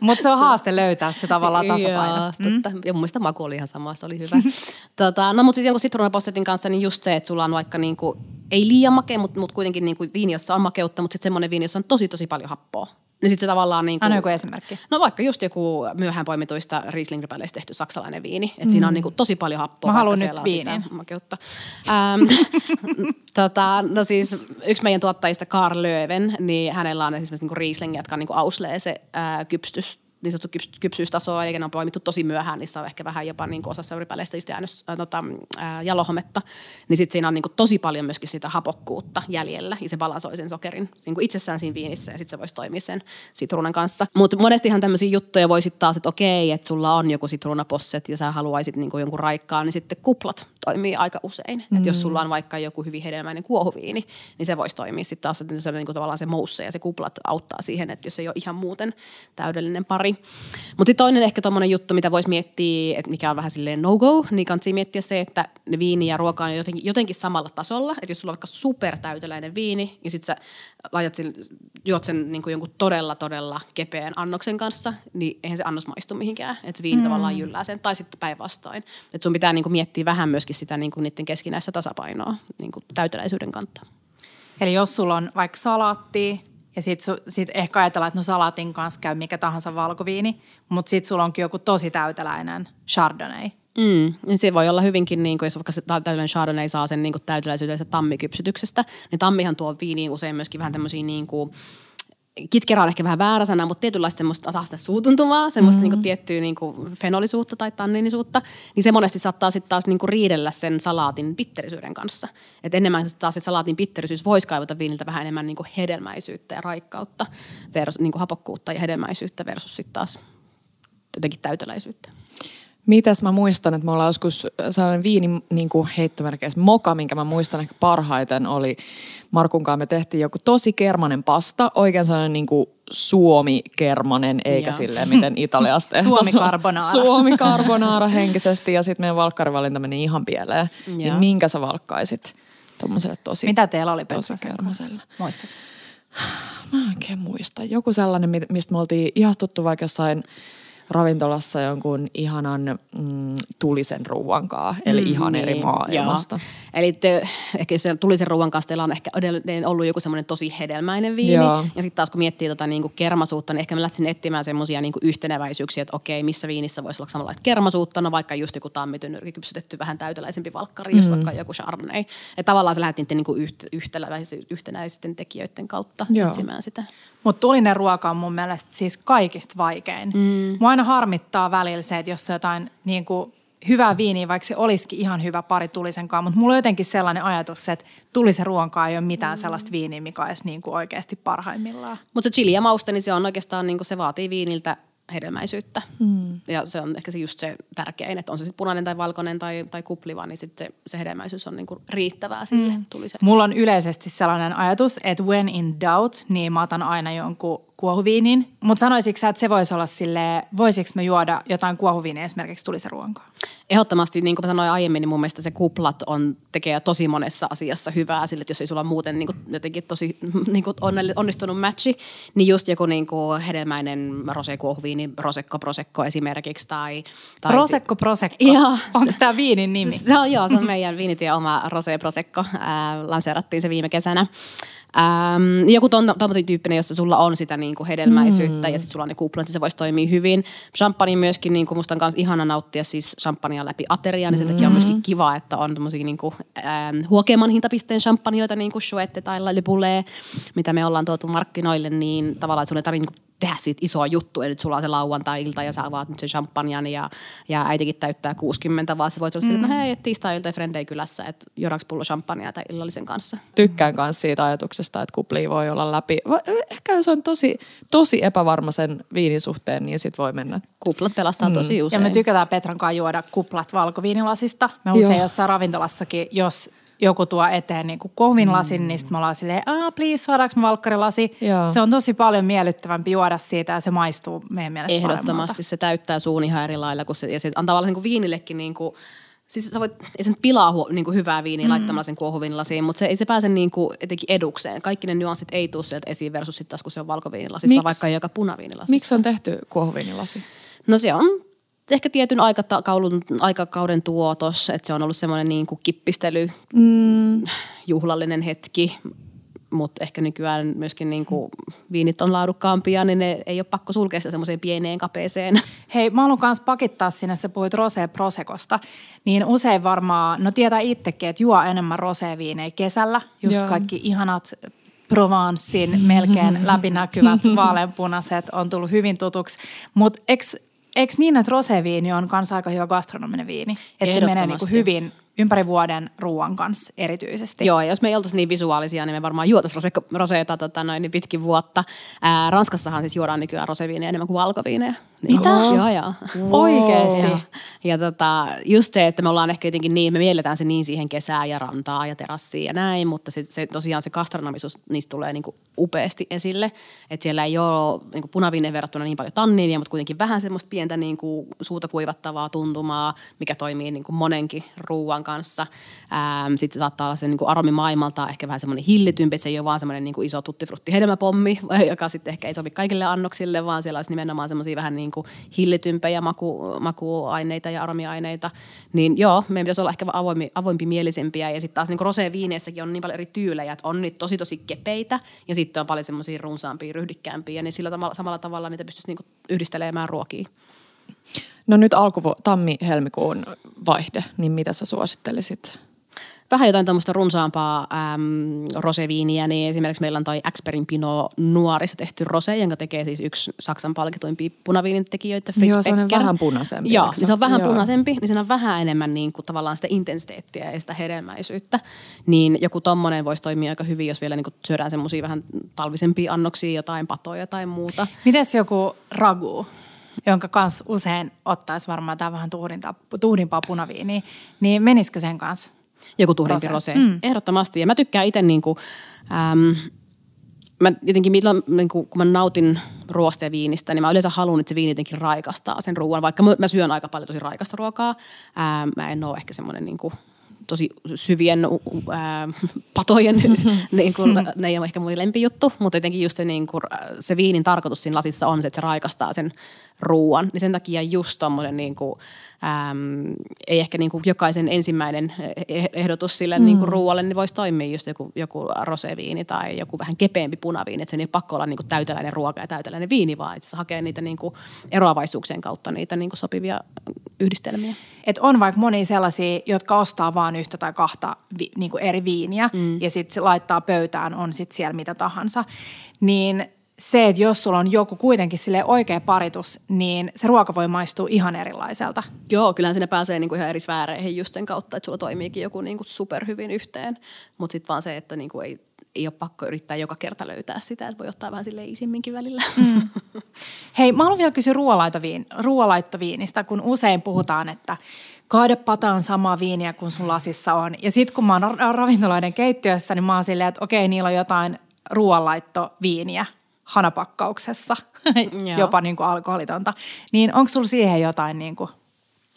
S1: Mutta se on haaste löytää se tavallaan tasapaino.
S3: Joo, totta. Mm. Ja mun mielestä maku oli ihan sama, se oli hyvä. tota, no mutta siis jonkun sitruunapossetin kanssa, niin just se, että sulla on vaikka niin kuin, ei liian makea, mutta, mutta kuitenkin niin kuin viini, jossa on makeutta, mutta sitten semmoinen viini, jossa on tosi tosi paljon happoa. Niin sitten se tavallaan niin kuin,
S1: Anna joku esimerkki.
S3: No vaikka just joku myöhään poimituista riesling tehty saksalainen viini. Että mm. siinä on niin kuin tosi paljon happoa.
S1: Mä haluan nyt viinin.
S3: Makeutta. Ähm, tota, no siis yksi meidän tuottajista, Karl Löven, niin hänellä on esimerkiksi niin riesling, jotka on niin kuin auslee se ää, kypstys niin sanottu kyps, kypsyystasoa, eli ne on poimittu tosi myöhään, niissä on ehkä vähän jopa niin osassa yripäleistä just jäänyt äh, tota, äh, jalohometta, niin sitten siinä on niin kuin, tosi paljon myöskin sitä hapokkuutta jäljellä, ja se balansoi sen sokerin niin kuin itsessään siinä viinissä, ja sitten se voisi toimia sen sitruunan kanssa. Mutta monestihan tämmöisiä juttuja voi sitten taas, että okei, että sulla on joku sitruunaposset, ja sä haluaisit niin kuin jonkun raikkaan, niin sitten kuplat toimii aika usein. Mm. Että jos sulla on vaikka joku hyvin hedelmäinen kuohuviini, niin se voisi toimia sitten taas, että se, niin kuin tavallaan se mousse ja se kuplat auttaa siihen, että jos ei ole ihan muuten täydellinen pari, valkkari. Mutta sitten toinen ehkä tuommoinen juttu, mitä voisi miettiä, että mikä on vähän silleen no-go, niin kannattaa miettiä se, että ne viini ja ruoka on jotenkin, jotenkin samalla tasolla. Että jos sulla on vaikka supertäyteläinen viini ja sitten sä laitat sen, juot sen niin kuin jonkun todella, todella kepeän annoksen kanssa, niin eihän se annos maistu mihinkään. Että se viini mm. tavallaan jyllää sen, tai sitten päinvastoin. Että sun pitää niin kuin miettiä vähän myöskin sitä niin kuin niiden keskinäistä tasapainoa niin kuin täyteläisyyden kanssa.
S1: Eli jos sulla on vaikka salaatti ja sitten sit ehkä ajatellaan, että no salaatin kanssa käy mikä tahansa valkoviini, mutta sitten sulla onkin joku tosi täyteläinen chardonnay.
S3: Mm, niin se voi olla hyvinkin, niin kuin, jos vaikka se chardonnay saa sen niin täyteläisyyden tammikypsytyksestä, niin tammihan tuo viiniin usein myöskin vähän tämmöisiä niin kuin, kitkerä on ehkä vähän väärä sana, mutta tietynlaista semmoista taas suutuntumaa, semmoista mm-hmm. niin tiettyä niin kuin fenolisuutta tai tanninisuutta, niin se monesti saattaa sitten taas niin kuin riidellä sen salaatin pitterisyyden kanssa. Et enemmän taas se salaatin pitterisyys voisi kaivata viiniltä vähän enemmän niin kuin hedelmäisyyttä ja raikkautta, versus, niin kuin hapokkuutta ja hedelmäisyyttä versus sitten taas jotenkin täyteläisyyttä.
S2: Mitäs mä muistan, että me ollaan joskus sellainen viini niin kuin heittomerkeissä moka, minkä mä muistan ehkä parhaiten oli Markunkaan me tehtiin joku tosi kermanen pasta, oikein sellainen niin kuin Suomi-kermanen, eikä Joo. silleen miten Italiasta
S1: tehty. Suomi-carbonara.
S2: Suomi-carbonara henkisesti ja sitten meidän valkkarivalinta meni ihan pieleen. Niin minkä sä valkkaisit tuommoiselle tosi
S1: Mitä teillä oli
S2: tosi kermaselle? Mä en oikein muista. Joku sellainen, mistä me oltiin ihastuttu vaikka jossain – ravintolassa jonkun ihanan mm, tulisen ruuan kanssa, eli mm, ihan niin, eri maailmasta. Joo.
S3: Eli te, ehkä jos tulisen ruuan kanssa teillä on ehkä edelleen ollut joku semmoinen tosi hedelmäinen viini. Joo. Ja sitten taas kun miettii tota niinku kermasuutta, niin ehkä mä lähtisin etsimään semmoisia niinku yhteneväisyyksiä, että okei, missä viinissä voisi olla samanlaista kermasuutta, no vaikka just joku tammityn kypsytetty vähän täyteläisempi valkkari, mm. jos vaikka joku chardonnay. Että tavallaan se lähdettiin niinku yht, yhtenäisten tekijöiden kautta Joo. etsimään sitä.
S1: Mutta tulinen ruoka on mun mielestä siis kaikista vaikein. Mm. Mua aina harmittaa välillä se, että jos on jotain niin kuin hyvää viiniä, vaikka se olisikin ihan hyvä pari tulisenkaan, mutta mulla on jotenkin sellainen ajatus, että tulisen ruoankaan ei ole mitään mm. sellaista viiniä, mikä olisi niin kuin oikeasti parhaimmillaan.
S3: Mutta se chili ja mauste, niin se on oikeastaan, niin kuin se vaatii viiniltä hedelmäisyyttä. Mm. Ja se on ehkä se just se tärkein, että on se sitten punainen tai valkoinen tai, tai kupliva, niin sitten se, se hedelmäisyys on niinku riittävää sille. Mm. Tuli se.
S1: Mulla on yleisesti sellainen ajatus, että when in doubt, niin mä otan aina jonkun kuohuviinin. Mutta sanoisitko sä, että se voisi olla sille, voisiko me juoda jotain kuohuviiniä esimerkiksi tulisi ruoankaan?
S3: Ehdottomasti, niin kuin sanoin aiemmin, niin mun mielestä se kuplat on, tekee tosi monessa asiassa hyvää sille, että jos ei sulla muuten niin kuin, jotenkin tosi niin kuin onnistunut matchi, niin just joku niin kuin hedelmäinen rosé-kuohuviini, rosekko prosekko esimerkiksi. Tai,
S1: tai rosekko prosekko? Joo. Onko tämä viinin nimi?
S3: Se on, joo, se on meidän viinitie oma rosé prosekko. Äh, lanseerattiin se viime kesänä. Ähm, joku tommotin tyyppinen, jossa sulla on sitä niin kuin hedelmäisyyttä mm. ja sitten sulla on ne kuplat, niin se voisi toimia hyvin. Champagne myöskin, niin kuin musta on myös ihana nauttia siis champagnea läpi ateriaa, niin sen takia on myöskin mm. kiva, että on tommosia niin kuin, ähm, huokeamman hintapisteen champagneoita, niin kuin Chouette tai Le Boulet, mitä me ollaan tuotu markkinoille, niin tavallaan, että sun ei tarvitse niin tehdä siitä isoa juttua, että sulla on se lauantai-ilta ja sä avaat nyt sen champanjan ja, ja äitikin täyttää 60, vaan se voi olla mm. että no hei, tiistai-ilta frendei kylässä, että juodaanko pullo champagnea tai illallisen kanssa.
S2: Tykkään myös siitä ajatuksesta, että kupli voi olla läpi. Ehkä jos on tosi, tosi epävarma sen viinin suhteen, niin sit voi mennä.
S3: Kuplat pelastaa mm. tosi usein.
S1: Ja me tykätään Petran kanssa juoda kuplat valkoviinilasista. Me usein Joo. jossain ravintolassakin, jos joku tuo eteen niin kuin kohvinlasin, mm. niin sitten me ollaan silleen, ah please, saadaanko me valkkarilasi? Joo. Se on tosi paljon miellyttävämpi juoda siitä ja se maistuu meidän mielestä
S3: Ehdottomasti
S1: paremmalta.
S3: se täyttää suun ihan eri lailla, kun se, ja se antaa tavallaan niin kuin viinillekin niin kuin, Siis sä voit, ei sen pilaa hu, niin kuin hyvää viiniä mm. laittamalla sen kuohuviinilasiin, mutta se ei se pääse niin kuin etenkin edukseen. Kaikki ne nyanssit ei tule sieltä esiin versus sitten taas, kun se on valkoviinilasista, Miks? vaikka joka punaviinilasista.
S2: Miksi on tehty kuohuviinilasi?
S3: No se on ehkä tietyn aikakauden, aikakauden tuotos, että se on ollut semmoinen niin kuin kippistely, mm. juhlallinen hetki, mutta ehkä nykyään myöskin niin kuin viinit on laadukkaampia, niin ne ei ole pakko sulkea sitä semmoiseen pieneen kapeeseen.
S1: Hei, mä haluan myös pakittaa sinne, sä puhuit rosé prosekosta, niin usein varmaan, no tietää itsekin, että juo enemmän roséviinejä kesällä, just Joo. kaikki ihanat Provencein melkein läpinäkyvät vaaleanpunaiset on tullut hyvin tutuksi, mutta eikö Eikö niin, että roseviini on myös aika hyvä gastronominen viini? Että se menee niinku hyvin ympäri vuoden ruoan kanssa erityisesti.
S3: Joo, jos me ei oltaisi niin visuaalisia, niin me varmaan juotaisiin rose, roseeta tota, noin, niin pitkin vuotta. Ää, Ranskassahan siis juodaan nykyään roseviiniä enemmän kuin valkoviineja.
S1: Mitä?
S3: Joo, joo.
S1: Oikeesti?
S3: Ja, ja tota, just se, että me ollaan ehkä jotenkin niin, me mielletään se niin siihen kesään ja rantaa ja terassiin ja näin, mutta se, se tosiaan se gastronomisuus niistä tulee niin kuin upeasti esille. Että siellä ei ole niin kuin punaviineen verrattuna niin paljon tanniinia, mutta kuitenkin vähän semmoista pientä niin kuin suuta kuivattavaa tuntumaa, mikä toimii niin kuin monenkin ruuan kanssa. Ähm, Sitten se saattaa olla se niin kuin aromimaailmalta ehkä vähän semmoinen hillitympi, että se ei ole vaan semmoinen niin kuin iso tuttifrutti hedelmäpommi, joka sitten ehkä ei sovi kaikille annoksille, vaan siellä olisi nimenomaan semmoisia vähän niin kuin hillitympejä maku, makuaineita ja aromiaineita. Niin joo, meidän pitäisi olla ehkä avoimpi, avoimpi mielisempiä ja sitten taas niin kuin on niin paljon eri tyylejä, että on niitä tosi tosi kepeitä ja sitten on paljon semmoisia runsaampia, ryhdikkäämpiä, niin sillä tavalla, samalla tavalla niitä pystyisi niin kuin yhdistelemään ruokiin.
S2: No nyt alku tammi-helmikuun vaihde, niin mitä sä suosittelisit?
S3: Vähän jotain tuommoista runsaampaa äm, roseviiniä, niin esimerkiksi meillä on toi Experin Pino nuorissa tehty rose, jonka tekee siis yksi Saksan palkituimpia punaviinin tekijöitä, Fritz
S2: Joo, se on vähän punaisempi.
S3: Joo, niin se on vähän
S2: Joo.
S3: punaisempi, niin siinä on vähän enemmän niin kuin tavallaan sitä intensiteettiä ja sitä hedelmäisyyttä. Niin joku tommonen voisi toimia aika hyvin, jos vielä niin kuin syödään semmoisia vähän talvisempia annoksia, jotain patoja tai muuta.
S1: Mites joku ragu, jonka kanssa usein ottaisi varmaan tämä vähän tuhdimpaa, tuhdimpaa punaviiniä, niin menisikö sen kanssa?
S3: Joku tuhdempi
S1: Rose.
S3: rose. Mm. Ehdottomasti. Ja mä tykkään itse niin kuin, äm, mä jotenkin milloin, niin kuin, kun mä nautin ruoasta ja viinistä, niin mä yleensä haluan, että se viini jotenkin raikastaa sen ruoan. Vaikka mä, mä syön aika paljon tosi raikasta ruokaa, ää, mä en ole ehkä semmoinen niin kuin, tosi syvien ää, patojen, niin kuin, ne ei ole ehkä mun lempijuttu, mutta jotenkin just se, niin kuin, se viinin tarkoitus siinä lasissa on se, että se raikastaa sen ruoan. Niin sen takia just tommoinen niin kuin, äm, ei ehkä niin kuin jokaisen ensimmäinen eh- ehdotus sille mm. niin kuin ruoalle, niin voisi toimia just joku, joku roseviini tai joku vähän kepeämpi punaviini, että se ei ole pakko olla niin kuin täyteläinen ruoka ja täyteläinen viini, vaan että se hakee niitä niin kuin eroavaisuuksien kautta niitä niin kuin sopivia yhdistelmiä.
S1: Et on vaikka moni sellaisia, jotka ostaa vain yhtä tai kahta vi, niin kuin eri viiniä mm. ja sitten laittaa pöytään, on sitten siellä mitä tahansa. Niin se, että jos sulla on joku kuitenkin sille oikea paritus, niin se ruoka voi maistua ihan erilaiselta.
S3: Joo, kyllähän sinne pääsee niinku ihan eri sfääreihin just sen kautta, että sulla toimiikin joku niinku superhyvin yhteen. Mutta sitten vaan se, että niinku ei, ei ole pakko yrittää joka kerta löytää sitä, että voi ottaa vähän sille isimminkin välillä. Mm.
S1: Hei, mä haluan vielä kysyä ruoalaittoviinistä, kun usein puhutaan, että kaade pataan samaa viiniä kuin sun lasissa on. Ja sitten kun mä oon ra- ravintoloiden keittiössä, niin mä oon silleen, että okei, niillä on jotain ruoanlaittoviiniä hanapakkauksessa, jopa niin kuin alkoholitonta. Niin onko sulla siihen jotain niin kuin,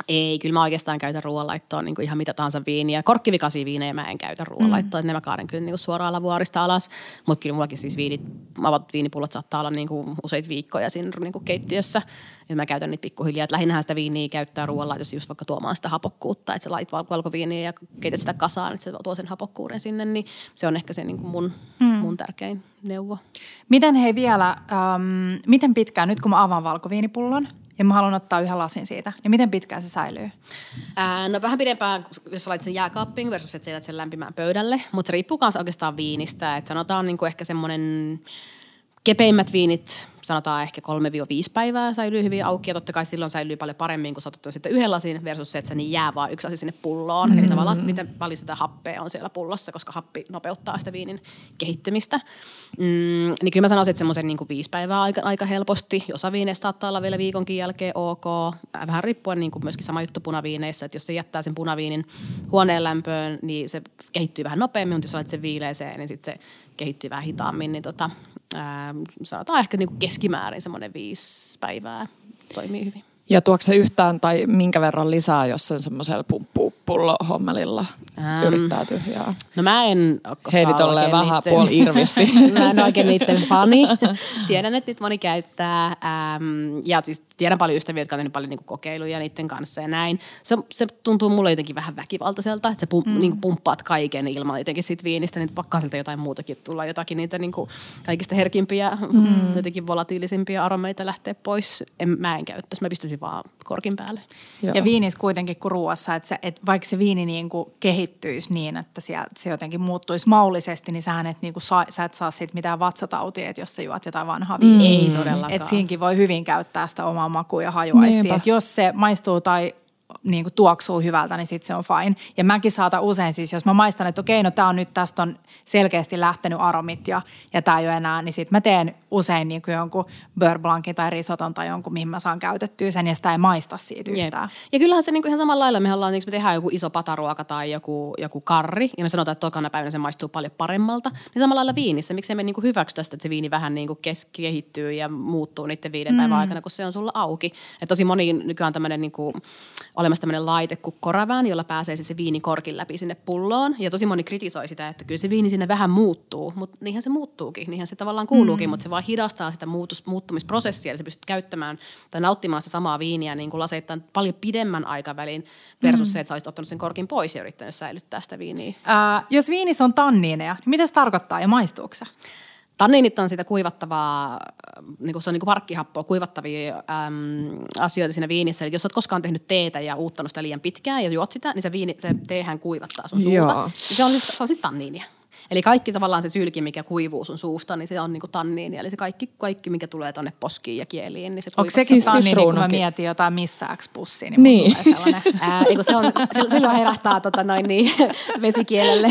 S3: Ei, kyllä mä oikeastaan käytän ruoanlaittoon niin kuin ihan mitä tahansa viiniä. Korkkivikasia viinejä mä en käytä ruoanlaittoon, mm. että ne mä kaaden kyllä niin kuin suoraan lavuaarista alas. Mutta kyllä mullakin siis viinit, avatut viinipullot saattaa olla niin kuin useita viikkoja siinä niin kuin keittiössä. Ja mä käytän niitä pikkuhiljaa. Että lähinnähän sitä viiniä käyttää ruoanlaitossa just vaikka tuomaan sitä hapokkuutta. Että sä lait val- valkoviiniä ja keität sitä kasaan, että se tuo sen hapokkuuden sinne. Niin se on ehkä se niin kuin mun, mm. mun tärkein neuvo.
S1: Miten hei vielä, äm, miten pitkään, nyt kun mä avaan valkoviinipullon ja mä haluan ottaa yhden lasin siitä, niin miten pitkään se säilyy?
S3: Ää, no vähän pidempään, jos laitat sen jääkaappiin versus että sä sen lämpimään pöydälle. Mutta se riippuu myös oikeastaan viinistä. Et sanotaan niin kuin ehkä semmoinen kepeimmät viinit, sanotaan ehkä 3-5 päivää säilyy hyvin auki. Ja totta kai silloin säilyy paljon paremmin, kun otat sitten yhden lasin versus se, että se niin jää vaan yksi lasi sinne pulloon. Mm. Eli tavallaan sit miten paljon sitä happea on siellä pullossa, koska happi nopeuttaa sitä viinin kehittymistä. Mm, niin kyllä mä sanoisin, että semmoisen niin viisi päivää aika, aika helposti. Osa viineistä saattaa olla vielä viikonkin jälkeen ok. Vähän riippuen niin kuin myöskin sama juttu punaviineissä, että jos se jättää sen punaviinin huoneen lämpöön, niin se kehittyy vähän nopeammin, mutta jos laitat sen viileeseen, niin sitten se kehittyy vähän hitaammin. Niin tota, ää, sanotaan ehkä niin kuin keskimäärin semmoinen viisi päivää toimii hyvin.
S2: Ja tuokse se yhtään tai minkä verran lisää, jos sen semmoisella pumppupullohommelilla
S3: Ähm.
S2: yrittää tyhjää?
S3: No mä en ole koskaan
S2: Heidi tolleen vähän
S3: niitten-
S2: puoli irvisti.
S3: mä en oikein niiden fani. Tiedän, että niitä moni käyttää. Ähm, ja siis tiedän paljon ystäviä, jotka on tehnyt paljon niinku kokeiluja niiden kanssa ja näin. Se, se tuntuu mulle jotenkin vähän väkivaltaiselta, että sä pum, mm. niinku pumppaat kaiken ilman jotenkin siitä viinistä, niin pakkaa siltä jotain muutakin tulla, jotakin niitä niinku kaikista herkimpiä, mm. jotenkin volatiilisimpia aromeita lähteä pois. En, mä en käyttäisi, mä pistäisin vaan korkin päälle.
S2: Joo.
S1: Ja viinissä kuitenkin kuin ruoassa, että, se, että vaikka se viini niin kuin kehittyisi niin, että siellä, se jotenkin muuttuisi maullisesti, niin sähän et, niin kuin saa, sä et saa siitä mitään vatsatautia, että jos sä juot jotain vanhaa viiniä.
S3: Ei todellakaan.
S1: Että siinkin voi hyvin käyttää sitä omaa makua ja hajuaistia. Että jos se maistuu tai niin kuin tuoksuu hyvältä, niin sitten se on fine. Ja mäkin saatan usein siis, jos mä maistan, että okei, no tämä on nyt, tästä on selkeästi lähtenyt aromit ja, ja tämä ei ole enää, niin sitten mä teen usein niin kuin jonkun beurre tai risoton tai jonkun, mihin mä saan käytettyä sen ja sitä ei maista siitä yhtään.
S3: Jep. Ja kyllähän se niin kuin ihan samalla lailla, me ollaan, niin me tehdään joku iso pataruoka tai joku, joku karri ja me sanotaan, että tokana päivänä se maistuu paljon paremmalta. Niin samalla lailla viinissä, miksei me niin kuin hyväksytä sitä, että se viini vähän niin kuin keskittyy ja muuttuu niiden viiden mm. päivän aikana, kun se on sulla auki. Et tosi moni nykyään tämmöinen niin kuin, olemassa tämmöinen laite kuin koravään, jolla pääsee se, se viini korkin läpi sinne pulloon. Ja tosi moni kritisoi sitä, että kyllä se viini sinne vähän muuttuu, mutta niinhän se muuttuukin, niinhän se tavallaan kuuluukin, mm. mutta se vaan hidastaa sitä muutus, muuttumisprosessia, eli sä pystyt käyttämään tai nauttimaan sitä samaa viiniä niin kuin laseittain paljon pidemmän aikavälin versus mm. se, että sä olisit ottanut sen korkin pois ja yrittänyt säilyttää sitä viiniä.
S1: Ää, jos viinissä on tanniineja, niin mitä se tarkoittaa ja maistuuko se?
S3: Tanniinit on sitä kuivattavaa, niin kuin se on niin kuin parkkihappoa, kuivattavia äm, asioita siinä viinissä. Eli jos olet koskaan tehnyt teetä ja uuttanut sitä liian pitkään ja juot sitä, niin se, viini, se teehän kuivattaa sun suuta. Joo. Se on, siis, se on siis tanniinia. Eli kaikki tavallaan se sylki, mikä kuivuu sun suusta, niin se on niinku tanniini. Eli se kaikki, kaikki mikä tulee tuonne poskiin ja kieliin, niin se
S1: Onko sekin tanniini, kun mä mietin jotain missä pussiin, niin, niin. tulee sellainen.
S3: Ää, se on, silloin herättää tota noin niin, vesikielelle.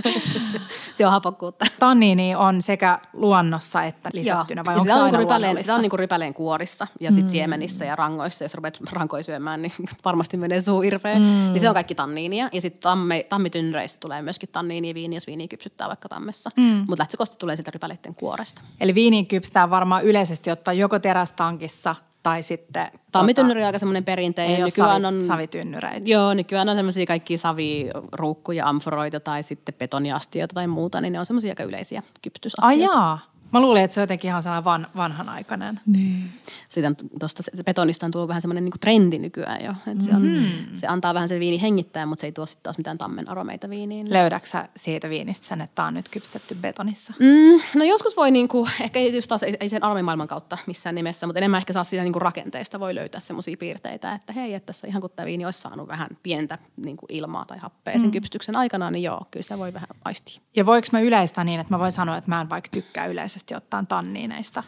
S3: se on hapokkuutta.
S1: Tanniini on sekä luonnossa että lisättynä, vai onko se,
S3: on
S1: aina
S3: niinku rypäleen, Se on niinku rypäleen kuorissa ja sitten mm. siemenissä ja rangoissa. Jos rupeat rankoja syömään, niin varmasti menee suu irfeen. Mm. Niin se on kaikki tanniinia. Ja sitten tammi, tammitynnyreistä tulee myöskin tanniini viini, jos viiniä kypsyttää vaikka tammessa. Mm. Mutta lähtökohtaisesti tulee sieltä rypäleiden kuoresta.
S1: Eli viiniin kypsää varmaan yleisesti ottaa joko terästankissa tai sitten...
S3: Tammitynnyri tota, on aika semmoinen perinteinen.
S1: Ei nykyään savi, on, savitynnyreitä.
S3: Joo, nykyään on semmoisia kaikki saviruukkuja, amforoita tai sitten betoniastioita tai muuta, niin ne on semmoisia aika yleisiä kypsytysastioita.
S1: Ai jaa. Mä luulin, että se on jotenkin ihan sellainen van, vanhanaikainen.
S3: Niin. Sitten tuosta betonista on tullut vähän semmoinen niin trendi nykyään jo. Että se, on, mm-hmm. se antaa vähän se viini hengittää, mutta se ei tuo sitten taas mitään tammen aromeita viiniin.
S1: Löydäksä siitä viinistä sen, että tämä on nyt kypstetty betonissa?
S3: Mm, no joskus voi, niin kuin, ehkä just taas ei, ei sen aromimaailman kautta missään nimessä, mutta enemmän ehkä saa siitä niin kuin rakenteesta voi löytää semmoisia piirteitä, että hei, että tässä ihan kun tämä viini olisi saanut vähän pientä niin kuin ilmaa tai happea mm. sen kypsityksen aikana, niin joo, kyllä sitä voi vähän aistia.
S1: Ja voiko mä yleistää niin, että mä voin sanoa, että mä en vaikka tykkää yleisesti yleisesti ottaen tanniineista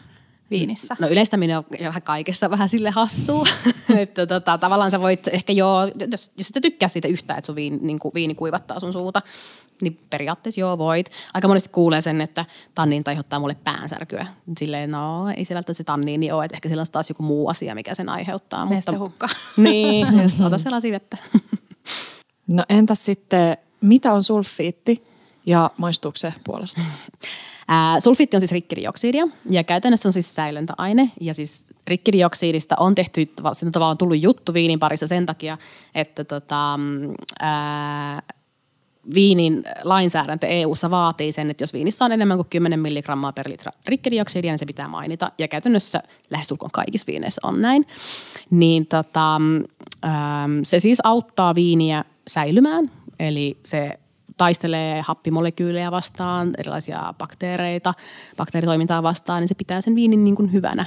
S1: viinissä?
S3: No yleistäminen on vähän kaikessa vähän sille hassua. että tota, tavallaan sä voit ehkä joo, jos, jos et tykkää siitä yhtään, että sun viini, niin kuin viini kuivattaa sun suuta, niin periaatteessa joo voit. Aika monesti kuulee sen, että tanniin aiheuttaa mulle päänsärkyä. Silleen, no ei se välttämättä se tanniini ole, että ehkä sillä on taas joku muu asia, mikä sen aiheuttaa.
S1: Mutta, hukka.
S3: Niin, jos ota sellaisia vettä.
S2: no entäs sitten, mitä on sulfiitti ja maistuuko se puolesta?
S3: Ää, sulfiitti on siis rikkidioksidia ja käytännössä on siis säilöntäaine ja siis rikkidioksidista on tehty, se on tavallaan tullut juttu viinin parissa sen takia, että tota, ää, viinin lainsäädäntö EU-ssa vaatii sen, että jos viinissä on enemmän kuin 10 milligrammaa per litra rikkidioksidia, niin se pitää mainita. Ja käytännössä lähestulkoon kaikissa viineissä on näin. Niin tota, se siis auttaa viiniä säilymään, eli se taistelee happimolekyylejä vastaan, erilaisia bakteereita, bakteeritoimintaa vastaan, niin se pitää sen viinin niin kuin hyvänä.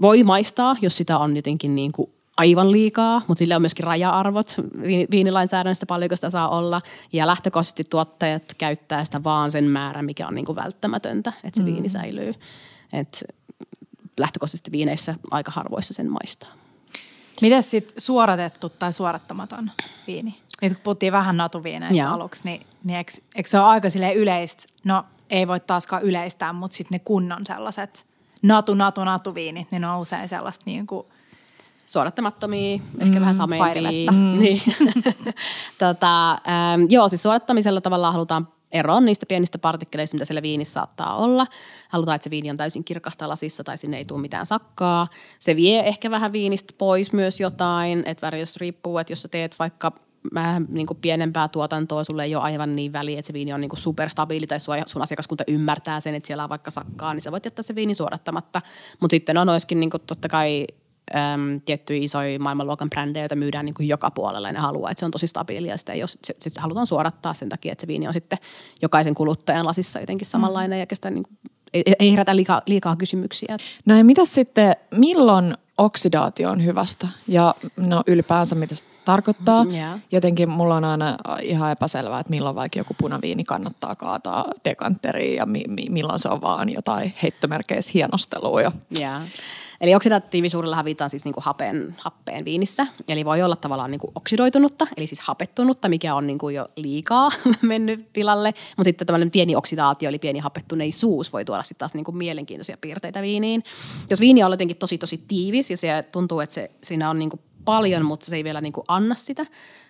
S3: Voi maistaa, jos sitä on jotenkin niin kuin aivan liikaa, mutta sillä on myöskin raja-arvot viinilainsäädännöstä paljonko sitä saa olla. Ja lähtökohtaisesti tuottajat käyttää sitä vaan sen määrän, mikä on niin kuin välttämätöntä, että se mm. viini säilyy. Et lähtökohtaisesti viineissä aika harvoissa sen maistaa.
S1: Miten sitten suoratettu tai suorattamaton viini? Nyt kun puhuttiin vähän natuviineistä Joo. aluksi, niin, niin eikö, eikö se ole aika sille yleistä? No ei voi taaskaan yleistää, mutta sitten ne kunnon sellaiset natu, natu, natuviinit, niin ne on usein sellaista niin kuin –
S3: suodattamattomia, mm, ehkä vähän sameempia. Mm. Niin. tota, ähm, joo, siis suodattamisella tavallaan halutaan eroon niistä pienistä partikkeleista, mitä siellä viinissä saattaa olla. Halutaan, että se viini on täysin kirkasta lasissa tai sinne ei tule mitään sakkaa. Se vie ehkä vähän viinistä pois myös jotain, että jos riippuu, että jos sä teet vaikka vähän niin kuin pienempää tuotantoa, sulle ei ole aivan niin väliä, että se viini on niin kuin superstabiili tai sun asiakaskunta ymmärtää sen, että siellä on vaikka sakkaa, niin sä voit jättää se viini suodattamatta. Mutta sitten on olisikin niin kuin totta kai äm, tiettyjä isoja maailmanluokan brändejä, joita myydään niin kuin joka puolella ja ne haluaa, että se on tosi stabiilia. Sitä jos, se, se halutaan suorattaa sen takia, että se viini on sitten jokaisen kuluttajan lasissa jotenkin samanlainen mm. ja kestä niin kuin, ei, ei herätä liikaa, liikaa kysymyksiä.
S2: No ja mitä sitten, milloin oksidaatio on hyvästä ja no ylipäänsä mitä se tarkoittaa. Yeah. Jotenkin mulla on aina ihan epäselvää, että milloin vaikka joku punaviini kannattaa kaataa dekanteriin ja mi- mi- milloin se on vaan jotain heittomerkeissä hienostelua.
S3: Yeah. Eli oksidatiivisuudella hävitään siis niinku hapen, happeen viinissä. Eli voi olla tavallaan niinku oksidoitunutta, eli siis hapettunutta, mikä on niinku jo liikaa mennyt pilalle. Mutta sitten tämmöinen pieni oksidaatio, eli pieni hapettuneisuus voi tuoda sitten taas niinku mielenkiintoisia piirteitä viiniin. Jos viini on jotenkin tosi tosi tiivis ja se tuntuu, että se, siinä on niinku paljon, mutta se ei vielä niinku anna sitä,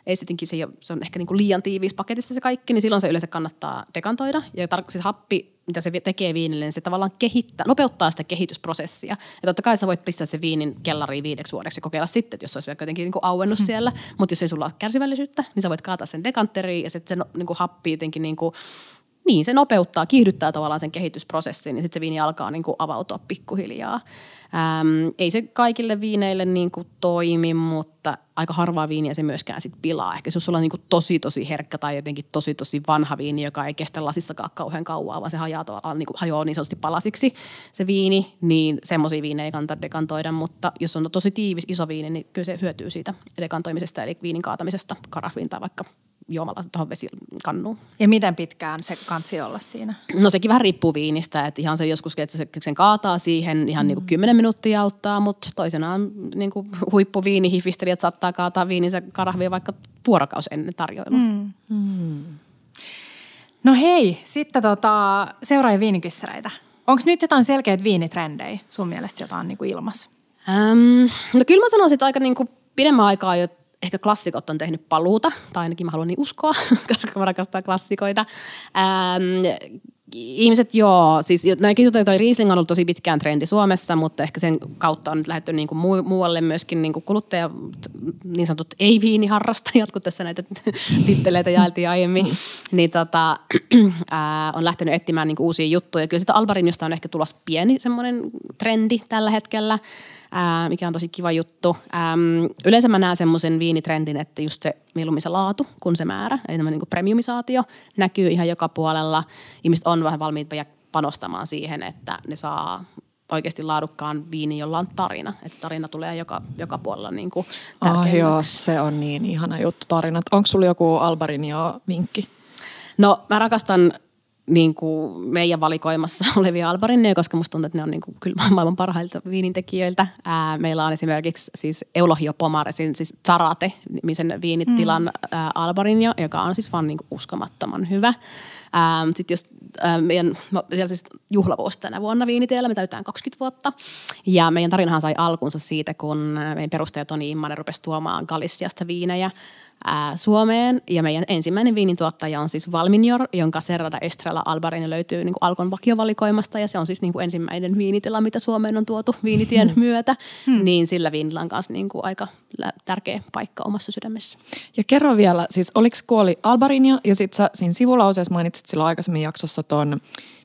S3: ei sittenkin se, ei ole, se on ehkä niinku liian tiivis paketissa se kaikki, niin silloin se yleensä kannattaa dekantoida. Ja tar- siis happi, mitä se tekee viinille, niin se tavallaan kehittää, nopeuttaa sitä kehitysprosessia. Ja totta kai sä voit pistää se viinin kellariin viideksi vuodeksi ja kokeilla sitten, että jos se olisi vaikka jotenkin niinku auennut siellä. Mutta jos ei sulla ole kärsivällisyyttä, niin sä voit kaataa sen dekanteriin ja sitten se no, niinku happi jotenkin niinku, niin, se nopeuttaa, kiihdyttää tavallaan sen kehitysprosessin, niin sitten se viini alkaa niin kuin avautua pikkuhiljaa. Ähm, ei se kaikille viineille niin kuin toimi, mutta aika harvaa viiniä se myöskään sit pilaa. Ehkä jos sulla on niin kuin tosi tosi herkkä tai jotenkin tosi tosi vanha viini, joka ei kestä lasissakaan kauhean kauaa, vaan se hajoaa, tavallaan, niin kuin, hajoaa niin sanotusti palasiksi se viini, niin semmoisia viinejä ei kannata dekantoida. Mutta jos on tosi tiivis iso viini, niin kyllä se hyötyy siitä dekantoimisesta, eli viinin kaatamisesta karahviin tai vaikka juomalla tuohon vesikannuun.
S1: Ja miten pitkään se kansi olla siinä?
S3: No sekin vähän riippuu viinistä, että ihan se joskus, että se sen kaataa siihen, ihan mm. niin kuin 10 minuuttia auttaa, mutta toisenaan niin kuin huippuviinihifistelijät saattaa kaataa viininsä karahvia vaikka vuorokaus ennen tarjoilua. Mm. Mm.
S1: No hei, sitten tota, seuraajia viinikyssäreitä. Onko nyt jotain selkeitä viinitrendejä sun mielestä jotain niin kuin ilmassa?
S3: Ähm, no kyllä mä sanoisin, että aika niin kuin pidemmän aikaa jo ehkä klassikot on tehnyt paluuta, tai ainakin mä haluan niin uskoa, koska mä rakastan klassikoita. Ähm, ihmiset joo, siis näinkin juttuja, toi Riesling on ollut tosi pitkään trendi Suomessa, mutta ehkä sen kautta on nyt lähdetty niin kuin muualle myöskin niin kuin kuluttaja, niin sanotut ei-viiniharrastajat, kun tässä näitä titteleitä jaeltiin aiemmin, niin tota, ää, on lähtenyt etsimään niin kuin uusia juttuja. Kyllä sitä Albarinjosta on ehkä tulossa pieni semmoinen trendi tällä hetkellä ää, mikä on tosi kiva juttu. Ähm, yleensä mä näen semmoisen viinitrendin, että just se mieluummin se laatu kuin se määrä, eli niin kuin premiumisaatio näkyy ihan joka puolella. Ihmiset on vähän valmiita panostamaan siihen, että ne saa oikeasti laadukkaan viini, jolla on tarina. Että se tarina tulee joka, joka puolella niin kuin
S2: ah, joo, se on niin ihana juttu tarinat. Onko sulla joku Albarinio-vinkki?
S3: No mä rakastan niin kuin meidän valikoimassa olevia albarinneja, koska musta tuntuu, että ne on niin kuin kyllä maailman parhailta viinintekijöiltä. Ää, meillä on esimerkiksi siis Eulohio Pomaresin, siis Zarate-nimisen viinitilan mm. ää, albarinjo, joka on siis vaan niin kuin uskomattoman hyvä. Sitten jos ää, meidän, no, siis juhlavuosi tänä vuonna viinitiellä, me täytetään 20 vuotta. Ja meidän tarinahan sai alkunsa siitä, kun meidän perustaja Toni Immanen rupesi tuomaan Galissiasta viinejä ää, Suomeen. Ja meidän ensimmäinen viinintuottaja on siis Valminior, jonka Serrada Estrella Albarin löytyy niin kuin Alkon vakiovalikoimasta. Ja se on siis niin kuin ensimmäinen viinitila, mitä Suomeen on tuotu viinitien hmm. myötä. Hmm. Niin sillä viinillä on kanssa niin kuin aika tärkeä paikka omassa sydämessä.
S2: Ja kerro vielä, siis oliko kuoli Albarinio ja sitten sä siinä sivulauseessa mainitsit silloin aikaisemmin jaksossa ton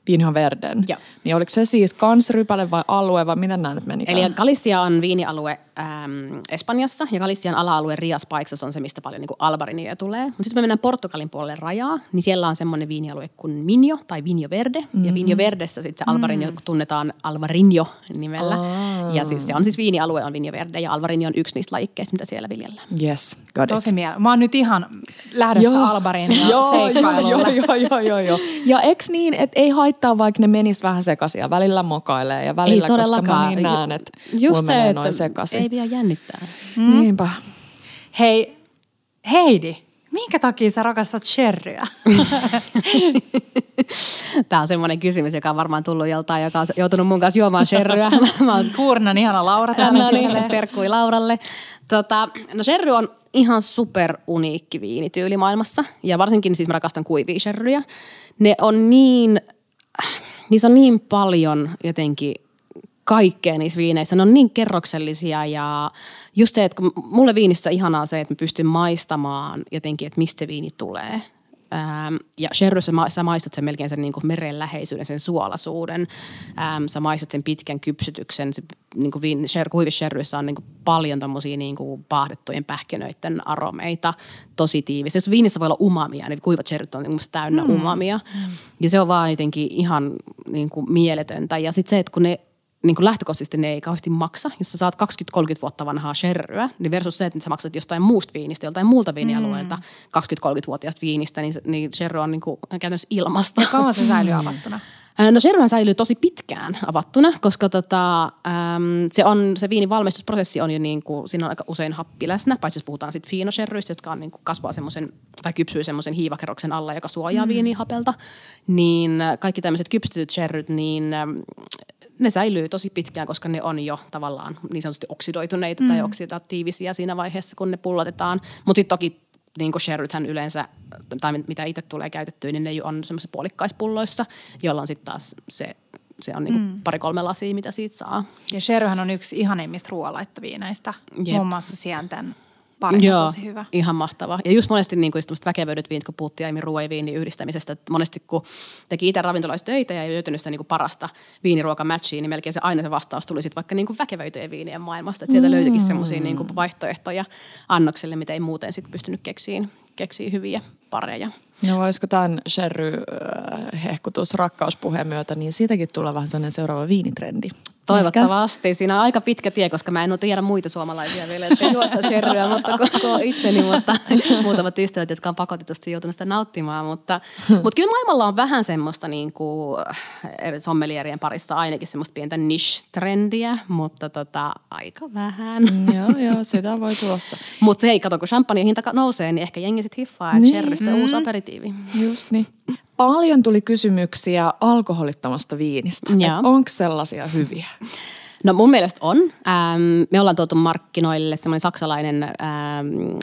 S2: Vinho Verden. Ja. Niin oliko se siis kansrypäle vai alue vai miten nämä nyt meni?
S3: Eli Galicia on viinialue äm, Espanjassa ja Galician ala-alue Rias Paixas on se, mistä paljon niin albarinia tulee. Mutta sitten me mennään Portugalin puolelle rajaa, niin siellä on semmoinen viinialue kuin Minjo tai Vinho Verde. Mm-hmm. Ja Vinho Verdessä sitten se albarinio mm-hmm. tunnetaan Alvarinho nimellä. Oh. Ja siis se on siis viinialue on Vinho Verde ja alvarinio on yksi niistä lajikkeista, mitä siellä viljellään.
S2: Yes, got
S1: Tosi miele- Mä oon nyt ihan lähdössä albarinio
S2: seikkailulle. Joo, joo, joo, joo, joo. Ja eks niin, että ei haittaa vaikka ne menis vähän sekaisin ja välillä mokailee ja välillä, ei koska mä niin näen, että Just se, että sekaisin.
S3: Ei vielä jännittää.
S2: Mm. Niinpä.
S1: Hei, Heidi, minkä takia sä rakastat sherryä?
S3: Tämä on semmoinen kysymys, joka on varmaan tullut joltain, joka on joutunut mun kanssa juomaan sherryä.
S1: Mä oon Kuurnan ihana Laura täällä.
S3: No niin, terkkui Lauralle. Tota, no sherry on ihan super uniikki viinityyli maailmassa. Ja varsinkin siis mä rakastan kuivia sherryjä. Ne on niin, niissä on niin paljon jotenkin kaikkea niissä viineissä. Ne on niin kerroksellisia ja just se, että mulle viinissä ihanaa se, että mä pystyn maistamaan jotenkin, että mistä se viini tulee. Ähm, ja sherryssä sä maistat sen melkein sen niin kuin meren läheisyyden, sen suolasuuden. Ähm, sä maistat sen pitkän kypsytyksen. Se, niin kuin viin, sher, kuivissa on niin kuin paljon tommosia niin kuin paahdettujen pähkinöiden aromeita tosi tiivis. Jos viinissä voi olla umamia, niin kuivat sherryt on niin täynnä mm. umamia. Mm. Ja se on vaan jotenkin ihan niin kuin mieletöntä. Ja sitten se, että kun ne niin kuin lähtökohtaisesti ne ei kauheasti maksa. Jos sä saat 20-30 vuotta vanhaa sherryä, niin versus se, että sä maksat jostain muusta viinistä, joltain muulta viinialueelta mm. 20-30-vuotiaasta viinistä, niin, niin sherry on niin kuin käytännössä ilmasta.
S1: Ja kauan se säilyy avattuna?
S3: No Sherryhän säilyy tosi pitkään avattuna, koska tota, äm, se, on, se viinin valmistusprosessi on jo niin kuin, siinä on aika usein happi läsnä, paitsi jos puhutaan sitten fiinosherryistä, jotka on niin kuin kasvaa semmoisen, tai kypsyy semmoisen hiivakerroksen alla, joka suojaa mm. viiniä hapelta, niin kaikki tämmöiset kypsytyt sherryt, niin ne säilyy tosi pitkään, koska ne on jo tavallaan niin sanotusti oksidoituneita mm. tai oksidatiivisia siinä vaiheessa, kun ne pullotetaan. Mutta sitten toki niin kuin sherrythän yleensä, tai mitä itse tulee käytettyä, niin ne on semmoisissa puolikkaispulloissa, jolloin sitten taas se, se on niin mm. pari-kolme lasia, mitä siitä saa.
S1: Ja sherryhän on yksi ihanimmista ruoanlaittoviineistä, muun muassa sienten pari
S3: Joo,
S1: tosi hyvä.
S3: ihan mahtava. Ja just monesti niin kuin väkevyydet viinit, kun puhuttiin aiemmin ruoan ja viinin yhdistämisestä, että monesti kun teki itse ravintolaissa töitä ja ei löytynyt sitä niin kuin parasta viiniruokamatchia, niin melkein se aina se vastaus tuli sitten vaikka niin kuin väkevöityjen viinien maailmasta. Että sieltä mm. löytyikin semmoisia niin vaihtoehtoja annokselle, mitä ei muuten sitten pystynyt keksiin, keksiin hyviä pareja.
S2: No voisiko tämän Sherry-hehkutus rakkauspuheen myötä, niin siitäkin tulla vähän sellainen seuraava viinitrendi?
S3: Toivottavasti. Ehkä? Siinä on aika pitkä tie, koska mä en ole tiedä muita suomalaisia vielä, että juosta sherryä, mutta koko itseni, mutta muutamat ystävät, jotka on pakotetusti joutunut sitä nauttimaan. Mutta, mutta kyllä maailmalla on vähän semmoista niin kuin sommelierien parissa ainakin semmoista pientä niche-trendiä, mutta tota, aika vähän.
S2: joo, joo, sitä voi tulossa.
S3: mutta hei, kato, kun champagne hinta nousee, niin ehkä jengi sitten hiffaa, että niin, sherrystä mm. uusi aperitiivi.
S2: Just niin. Paljon tuli kysymyksiä alkoholittomasta viinistä. Onko sellaisia hyviä?
S3: No mun mielestä on. Ähm, me ollaan tuotu markkinoille semmoinen saksalainen ähm,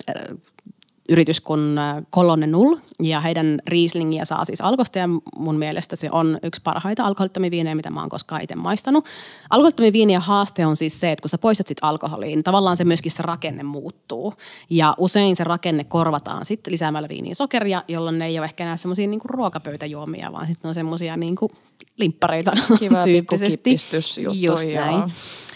S3: yritys kuin Kolonne äh, Null ja heidän Rieslingiä saa siis alkosta ja mun mielestä se on yksi parhaita alkoholittomia viinejä, mitä mä oon koskaan itse maistanut. Alkoholittomia viiniä haaste on siis se, että kun sä poistat sit alkoholiin, niin tavallaan se myöskin se rakenne muuttuu ja usein se rakenne korvataan sitten lisäämällä viiniin sokeria, jolloin ne ei ole ehkä enää semmoisia niinku ruokapöytäjuomia, vaan sitten on semmoisia niinku limppareita
S2: Kiva tyyppisesti. Just
S3: näin.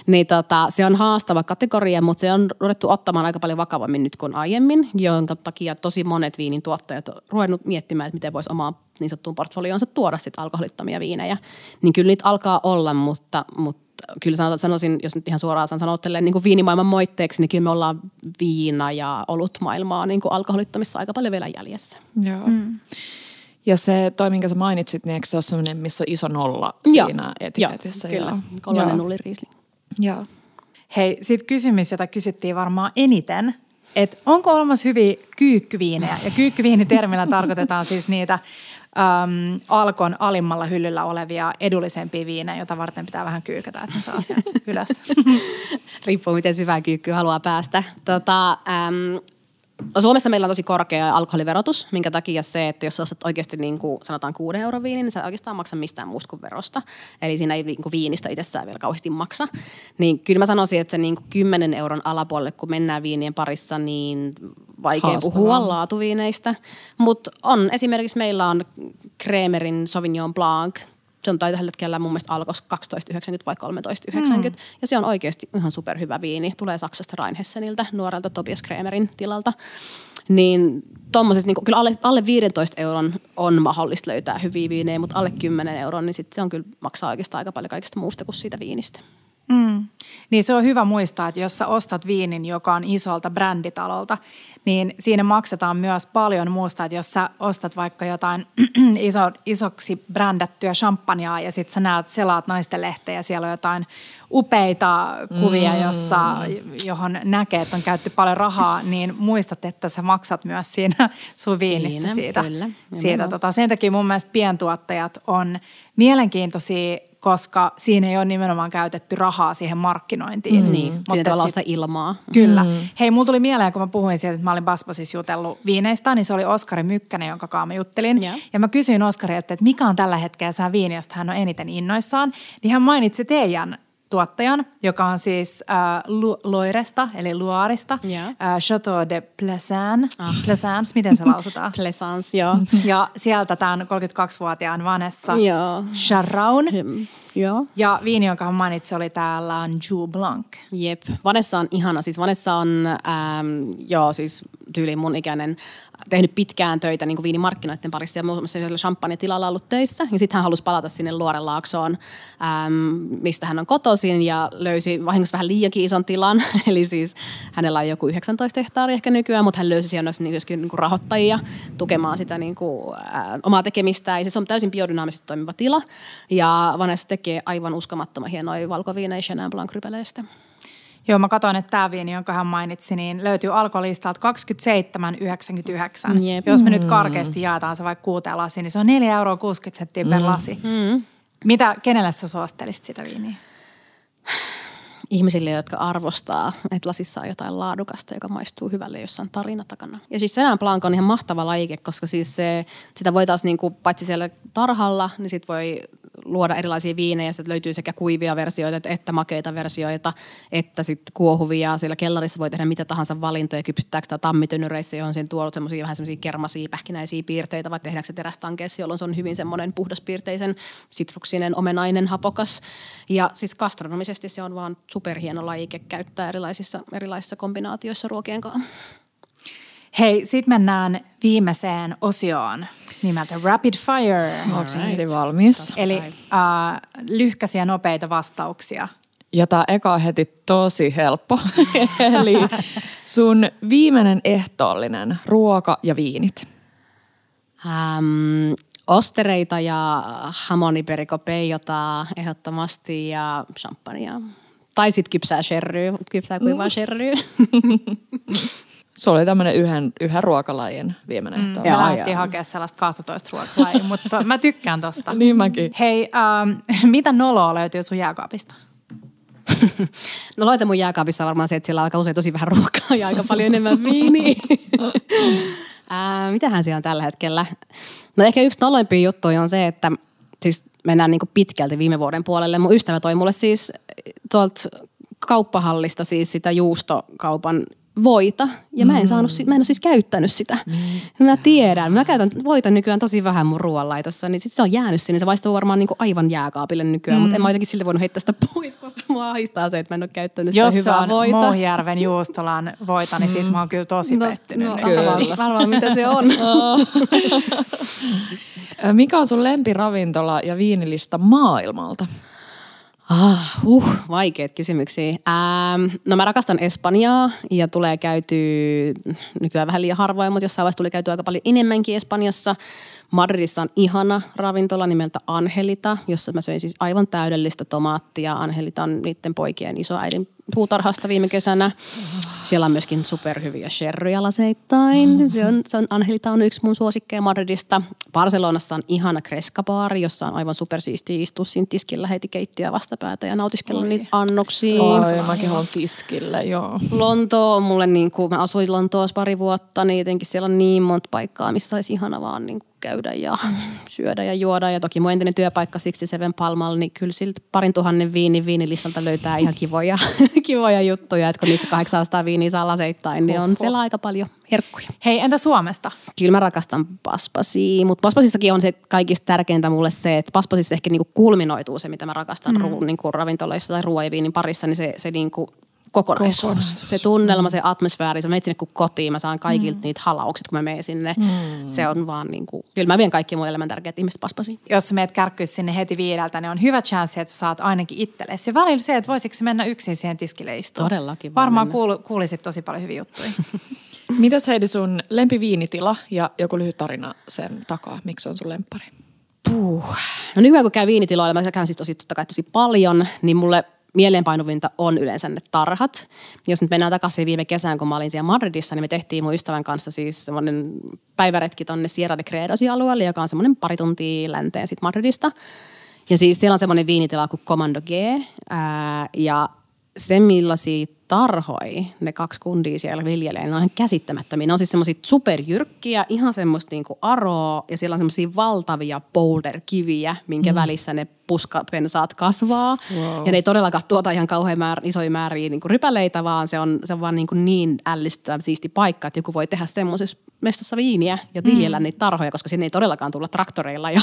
S3: Niin tota, se on haastava kategoria, mutta se on ruvettu ottamaan aika paljon vakavammin nyt kuin aiemmin, jonka takia tosi monet viinin tuottajat on ruvennut miettimään, että miten voisi omaa niin sanottuun portfolioonsa tuoda sitten alkoholittomia viinejä. Niin kyllä niitä alkaa olla, mutta, mutta kyllä sanotaan, sanoisin, jos nyt ihan suoraan sanottelen niin kuin viinimaailman moitteeksi, niin kyllä me ollaan viina- ja olutmaailmaa niin kuin alkoholittomissa aika paljon vielä jäljessä.
S2: Joo. Mm. Ja se toi, minkä sä mainitsit, niin eikö se ole sellainen, missä on iso nolla
S3: Joo.
S2: siinä etiketissä?
S3: Joo, kyllä. Kolmannen nulli riisling.
S1: Joo. Hei, sitten kysymys, jota kysyttiin varmaan eniten, että onko olemassa hyviä kyykkyviinejä? Ja kyykkyviinitermillä tarkoitetaan siis niitä äm, Alkon alimmalla hyllyllä olevia edullisempia viinejä, joita varten pitää vähän kyykätä, että ne saa sieltä ylös.
S3: Riippuu, miten syvään kyykkyyn haluaa päästä. Tota, äm, Suomessa meillä on tosi korkea alkoholiverotus, minkä takia se, että jos ostat oikeasti niin kuin sanotaan kuuden euron viini, niin sä oikeastaan maksa mistään muusta kuin verosta. Eli siinä ei niin kuin viinistä itsessään vielä kauheasti maksa. Niin kyllä mä sanoisin, että se niin kuin 10 euron alapuolelle, kun mennään viinien parissa, niin vaikea Haastavaa. puhua laatuviineistä. Mutta on esimerkiksi meillä on Kremerin Sauvignon Blanc – se on tällä hetkellä mun mielestä alkos 12,90 vai 13,90. Mm. Ja se on oikeasti ihan superhyvä viini. Tulee Saksasta Rheinhesseniltä, nuorelta Tobias Kremerin tilalta. Niin tuommoisesta, niin kyllä alle, alle 15 euron on mahdollista löytää hyviä viinejä, mutta alle 10 euron, niin sit se on kyllä maksaa oikeastaan aika paljon kaikista muusta kuin siitä viinistä.
S1: Mm. Niin se on hyvä muistaa, että jos sä ostat viinin, joka on isolta bränditalolta, niin siinä maksetaan myös paljon muusta. Että jos sä ostat vaikka jotain iso, isoksi brändättyä champagnea ja sitten sä näet, selaat naisten lehteä ja siellä on jotain upeita kuvia, mm. jossa, johon näkee, että on käytetty paljon rahaa, niin muistat, että sä maksat myös siinä sun viinissä siinä, siitä. Kyllä, siitä tota, sen takia mun mielestä pientuottajat on mielenkiintoisia koska siinä ei ole nimenomaan käytetty rahaa siihen markkinointiin.
S3: Mm. Niin, siinä tavallaan sitä ilmaa.
S1: Kyllä. Mm. Hei, mulla tuli mieleen, kun mä puhuin siitä, että mä olin Basbasissa jutellut viineistä, niin se oli Oskari Mykkänen, jonka kanssa mä juttelin. Yeah. Ja mä kysyin Oskarilta, että mikä on tällä hetkellä se viini, josta hän on eniten innoissaan. Niin hän mainitsi teidän tuottajan, joka on siis äh, Loiresta, eli Luarista, yeah. äh, Chateau de Plaisance. Ah. Plaisance, miten se lausutaan?
S3: Plaisance, joo.
S1: Ja sieltä tämän 32-vuotiaan Vanessa Charraun. Hmm.
S3: Joo.
S1: Ja viini, jonka hän mainitsi, oli täällä Ju Blanc.
S3: Jep. Vanessa on ihana. Siis Vanessa on, ähm, joo, siis tyyliin mun ikäinen, tehnyt pitkään töitä niin kuin viinimarkkinoiden parissa ja muun muassa champagne-tilalla ollut töissä. Ja sitten hän halusi palata sinne Luorelaaksoon, äm, mistä hän on kotoisin ja löysi vahingossa vähän liiankin ison tilan. Eli siis hänellä on joku 19 hehtaaria ehkä nykyään, mutta hän löysi siellä myöskin niin kuin rahoittajia tukemaan sitä niin kuin, ä, omaa tekemistä. Ja se on täysin biodynaamisesti toimiva tila. Ja Vanessa tekee aivan uskomattoman hienoja valkoviineja Chenin Blanc-rypeleistä.
S1: Joo, mä katsoin, että tämä viini, jonka hän mainitsi, niin löytyy alkolistalta 27,99.
S3: Jep.
S1: Jos me nyt karkeasti jaetaan se vaikka kuuteen lasiin, niin se on 4,60 euroa senttiä per lasi.
S3: Mm.
S1: Mitä, kenelle sä suosittelisit sitä viiniä?
S3: ihmisille, jotka arvostaa, että lasissa on jotain laadukasta, joka maistuu hyvälle, jossa on tarina takana. Ja siis Senän Blanc on ihan mahtava lajike, koska siis se, sitä voi taas niin kuin, paitsi siellä tarhalla, niin sit voi luoda erilaisia viinejä. Sitten löytyy sekä kuivia versioita että makeita versioita, että sitten kuohuvia. Siellä kellarissa voi tehdä mitä tahansa valintoja. Kypsyttääkö sitä tammitynyreissä, johon siinä tuonut semmoisia vähän semmoisia kermasia, pähkinäisiä piirteitä, vai tehdäänkö se terästankeessa, jolloin se on hyvin semmoinen puhdaspiirteisen, sitruksinen, omenainen, hapokas. Ja siis gastronomisesti se on vaan superhieno lajike käyttää erilaisissa, erilaisissa kombinaatioissa ruokien kanssa.
S1: Hei, sitten mennään viimeiseen osioon nimeltä Rapid Fire.
S2: Onko Heidi valmis?
S1: Eli äh, lyhkäisiä nopeita vastauksia.
S2: Ja tämä eka on heti tosi helppo. Eli sun viimeinen ehtoollinen ruoka ja viinit.
S3: Ähm, ostereita ja hamoniperikopeijota ehdottomasti ja champagnea. Tai sitten kypsää sherryä, kypsää kuivaa mm. sherryä.
S2: Sulla oli tämmöinen yhden, yhden ruokalajin viimeinen mm.
S1: Me lähdettiin hakemaan sellaista 12 ruokalajia, mutta mä tykkään tosta.
S2: niin mäkin.
S1: Hei, ähm, mitä noloa löytyy sun jääkaapista?
S3: no loita mun jääkaapissa on varmaan se, että siellä on aika usein tosi vähän ruokaa ja aika paljon enemmän viiniä. äh, mitähän siellä on tällä hetkellä? No ehkä yksi noloimpia juttuja on se, että siis mennään niin pitkälti viime vuoden puolelle. Mun ystävä toi mulle siis tuolta kauppahallista siis sitä juustokaupan voita. Ja mä en, saanut, mä en ole siis käyttänyt sitä. Mm. Mä tiedän. Mä käytän voita nykyään tosi vähän mun ruoanlaitossa, niin sit se on jäänyt sinne. Se vaistuu varmaan niin kuin aivan jääkaapille nykyään, mm. mutta en mä jotenkin silti voinut heittää sitä pois, koska mua ahistaa se, että mä en ole käyttänyt sitä
S1: Jos
S3: hyvää voita.
S1: Jos on Mohjärven juustolan voita, niin sit mä oon kyllä tosi no, pettynyt. No,
S3: kyllä. Varmaan mitä se on.
S2: Mikä on sun lempiravintola ja viinilista maailmalta?
S3: Ah, uh, vaikeat kysymyksiä. Ähm, no mä rakastan Espanjaa ja tulee käyty nykyään vähän liian harvoin, mutta jossain vaiheessa tuli käyty aika paljon enemmänkin Espanjassa. Madridissa on ihana ravintola nimeltä Angelita, jossa mä söin siis aivan täydellistä tomaattia. Angelita on niiden poikien isoäidin puutarhasta viime kesänä. Siellä on myöskin superhyviä sherryjä laseittain. Se on, se on, Angelita on yksi mun suosikkeja Madridista. Barcelonassa on ihana kreskabaari, jossa on aivan supersiisti istua siinä tiskillä heti keittiöä vastapäätä ja nautiskella Oi. niitä annoksia.
S2: Oi, mäkin haluan tiskille, joo.
S3: Lonto on mulle niin kuin, mä asuin Lontoossa pari vuotta, niin jotenkin siellä on niin monta paikkaa, missä olisi ihana vaan niin kuin käydä ja syödä ja juoda. Ja toki mun entinen työpaikka siksi Seven Palmalla, niin kyllä siltä parin tuhannen viini viinilistalta löytää ihan kivoja, kivoja juttuja. Että kun niissä 800 viiniä saa laseittain, niin on siellä aika paljon herkkuja.
S1: Hei, entä Suomesta?
S3: Kyllä mä rakastan paspasia, mutta paspasissakin on se kaikista tärkeintä mulle se, että paspasissa ehkä niinku kulminoituu se, mitä mä rakastan mm. ru, niinku ravintoloissa tai ruoan ja viinin parissa, niin se, se niinku kokonaisuus. kokonaisuus. Se tunnelma, se atmosfääri, se menet sinne kuin kotiin, mä saan kaikilta mm. niitä halaukset, kun mä menen sinne. Mm. Se on vaan niin kuin, kyllä mä vien kaikki mun elämän tärkeät ihmiset paspasiin.
S1: Jos sä meet kärkkyys sinne heti viideltä, niin on hyvä chance, että sä saat ainakin itsellesi. Ja välillä se, että voisiko se mennä yksin siihen tiskille istumaan.
S3: Todellakin.
S1: Varmaan kuul, kuulisit tosi paljon hyviä juttuja.
S2: Mitäs Heidi sun lempiviinitila ja joku lyhyt tarina sen takaa? Miksi on sun lempari?
S3: Puh. No nykyään kun käy viinitiloilla, mä käyn siis tosi totta kai tosi paljon, niin mulle mieleenpainuvinta on yleensä ne tarhat. Jos nyt mennään takaisin viime kesään, kun mä olin siellä Madridissa, niin me tehtiin mun ystävän kanssa siis semmoinen päiväretki tonne Sierra de Credosin alueelle, joka on semmoinen pari tuntia länteen sit Madridista. Ja siis siellä on semmoinen viinitila kuin Commando G. Ää, ja se, millaisia tarhoi ne kaksi kundia siellä viljelee, ne on ihan käsittämättömiä. Ne on siis semmoisia superjyrkkiä, ihan semmoista niinku aroa ja siellä on semmoisia valtavia boulder-kiviä, minkä mm. välissä ne puskapensaat kasvaa. Wow. Ja ne ei todellakaan tuota ihan kauhean määr, isoja määriä niin rypäleitä, vaan se on, se on vaan niin, kuin niin ällistyttävä siisti paikka, että joku voi tehdä semmoisessa mestassa viiniä ja viljellä mm. niitä tarhoja, koska sinne ei todellakaan tulla traktoreilla ja,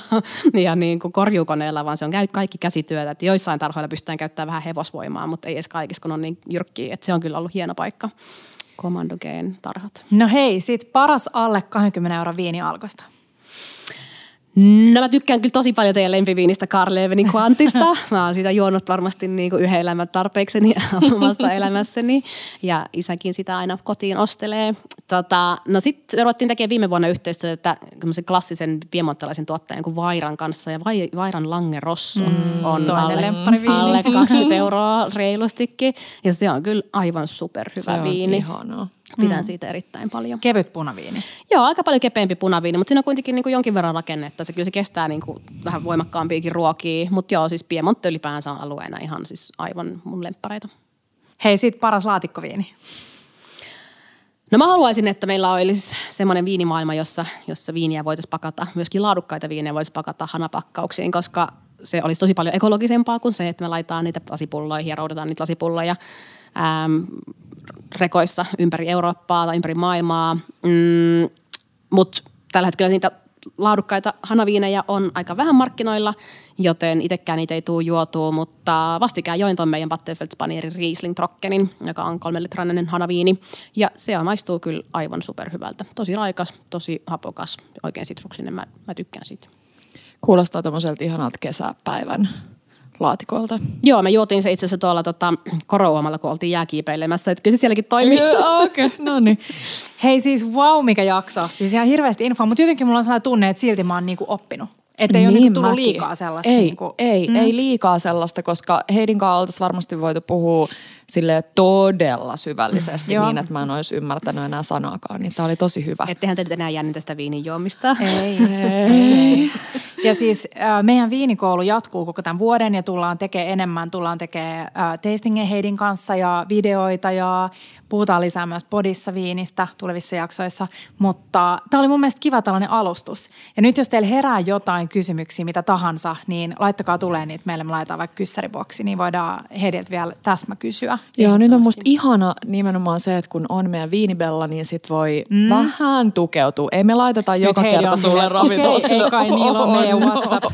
S3: ja niin kuin korjuukoneella, vaan se on kaikki käsityötä. Että joissain tarhoilla pystytään käyttämään vähän hevosvoimaa, mutta ei edes kaikissa, kun on niin jyrkkiä. Että se on kyllä ollut hieno paikka. Commando Geen tarhat.
S1: No hei, sit paras alle 20 euron viini alkosta.
S3: No mä tykkään kyllä tosi paljon teidän lempiviinistä Karlevenin Quantista. Mä oon sitä juonut varmasti niin kuin yhden elämän tarpeekseni omassa elämässäni. Ja isäkin sitä aina kotiin ostelee. Tota, no sitten me ruvettiin tekemään viime vuonna yhteistyötä klassisen piemonttalaisen tuottajan kuin Vairan kanssa. Ja Vai, Vairan Lange Rosso mm, on alle, alle 20 euroa reilustikin. Ja se on kyllä aivan superhyvä
S2: Se on
S3: viini.
S2: ihanaa.
S3: Pidän mm. siitä erittäin paljon.
S1: Kevyt punaviini.
S3: Joo, aika paljon kepeämpi punaviini, mutta siinä on kuitenkin niin kuin jonkin verran rakennetta. Se kyllä se kestää niin kuin vähän voimakkaampiakin ruokia. Mutta joo, siis Piemonte ylipäänsä on alueena ihan siis aivan mun lemppareita.
S1: Hei, sit paras laatikkoviini.
S3: No mä haluaisin, että meillä olisi semmoinen viinimaailma, jossa, jossa viiniä voitaisiin pakata, myöskin laadukkaita viinejä voitaisiin pakata hanapakkauksiin, koska se olisi tosi paljon ekologisempaa kuin se, että me laitetaan niitä lasipulloihin ja roudataan niitä lasipulloja äm, rekoissa ympäri Eurooppaa tai ympäri maailmaa. Mm, Mutta tällä hetkellä niitä laadukkaita hanaviinejä on aika vähän markkinoilla, joten itsekään niitä ei tule juotua, mutta vastikään join tuon meidän Battenfeld Spanierin Riesling Trockenin, joka on kolmelitrainen hanaviini. Ja se maistuu kyllä aivan superhyvältä. Tosi raikas, tosi hapokas, oikein sitruksinen. Mä, mä tykkään siitä.
S2: Kuulostaa tämmöiseltä ihanalta kesäpäivän laatikolta.
S3: Joo, me juotiin se itse asiassa tuolla tota, korouamalla, kun oltiin jääkiipeilemässä. Että kyllä se sielläkin toimii.
S2: Okei, okay, no niin.
S1: Hei siis wow, mikä jakso. Siis ihan hirveästi infoa, mutta jotenkin mulla on sellainen tunne, että silti mä oon niinku oppinut. Että ei niin ole niinku tullut
S2: mäkin.
S1: liikaa sellaista.
S2: Ei,
S1: niinku,
S2: ei, mm. ei liikaa sellaista, koska Heidin kanssa oltaisiin varmasti voitu puhua sille todella syvällisesti
S1: Joo.
S2: niin, että mä en olisi ymmärtänyt enää sanaakaan. Niin tämä oli tosi hyvä.
S3: Ettehän te nyt enää jännitä sitä viinin juomista.
S1: Ei, ei. Ja siis äh, meidän viinikoulu jatkuu koko tämän vuoden ja tullaan tekemään enemmän. Tullaan tekemään äh, tastingeja Heidin kanssa ja videoita ja puhutaan lisää myös podissa viinistä tulevissa jaksoissa. Mutta tämä oli mun mielestä kiva tällainen alustus. Ja nyt jos teillä herää jotain kysymyksiä, mitä tahansa, niin laittakaa tulee niitä meille. Me laitetaan vaikka kyssäriboksi, niin voidaan Heidiltä vielä täsmä kysyä.
S2: Joo, nyt on musta ihana nimenomaan se, että kun on meidän viinibella, niin sit voi mm. vähän tukeutua. Ei me laiteta joka
S1: Heidi
S2: kerta sulle ravintolassa.
S1: Okei, ei kai niillä ole meidän WhatsApp,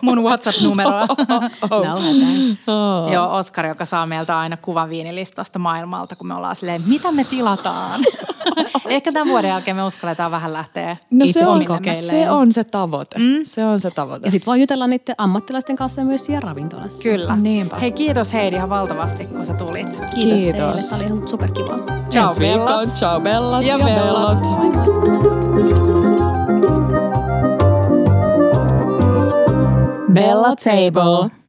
S1: mun WhatsApp-numeroa.
S3: No.
S1: Joo, Oskar, joka saa meiltä aina kuvan viinilistasta maailmalta, kun me ollaan silleen, mitä me tilataan? Ehkä tämän vuoden jälkeen me uskalletaan vähän lähteä
S2: No
S1: itse
S2: se on, se on se tavoite. Mm. Se on se tavoite.
S3: Ja sitten voi jutella niiden ammattilaisten kanssa myös siellä ravintolassa.
S1: Kyllä.
S2: Niinpä.
S1: Hei, kiitos Heidi ihan valtavasti, kun sä tulit.
S3: Kiitos,
S2: Kiitos.
S3: teille. Tämä oli ihan superkiva.
S1: Ciao,
S2: Ensi
S1: bellat.
S2: Ciao bellat
S1: Ja
S2: ja,
S1: bellat.
S2: bellat.
S1: Bella Table.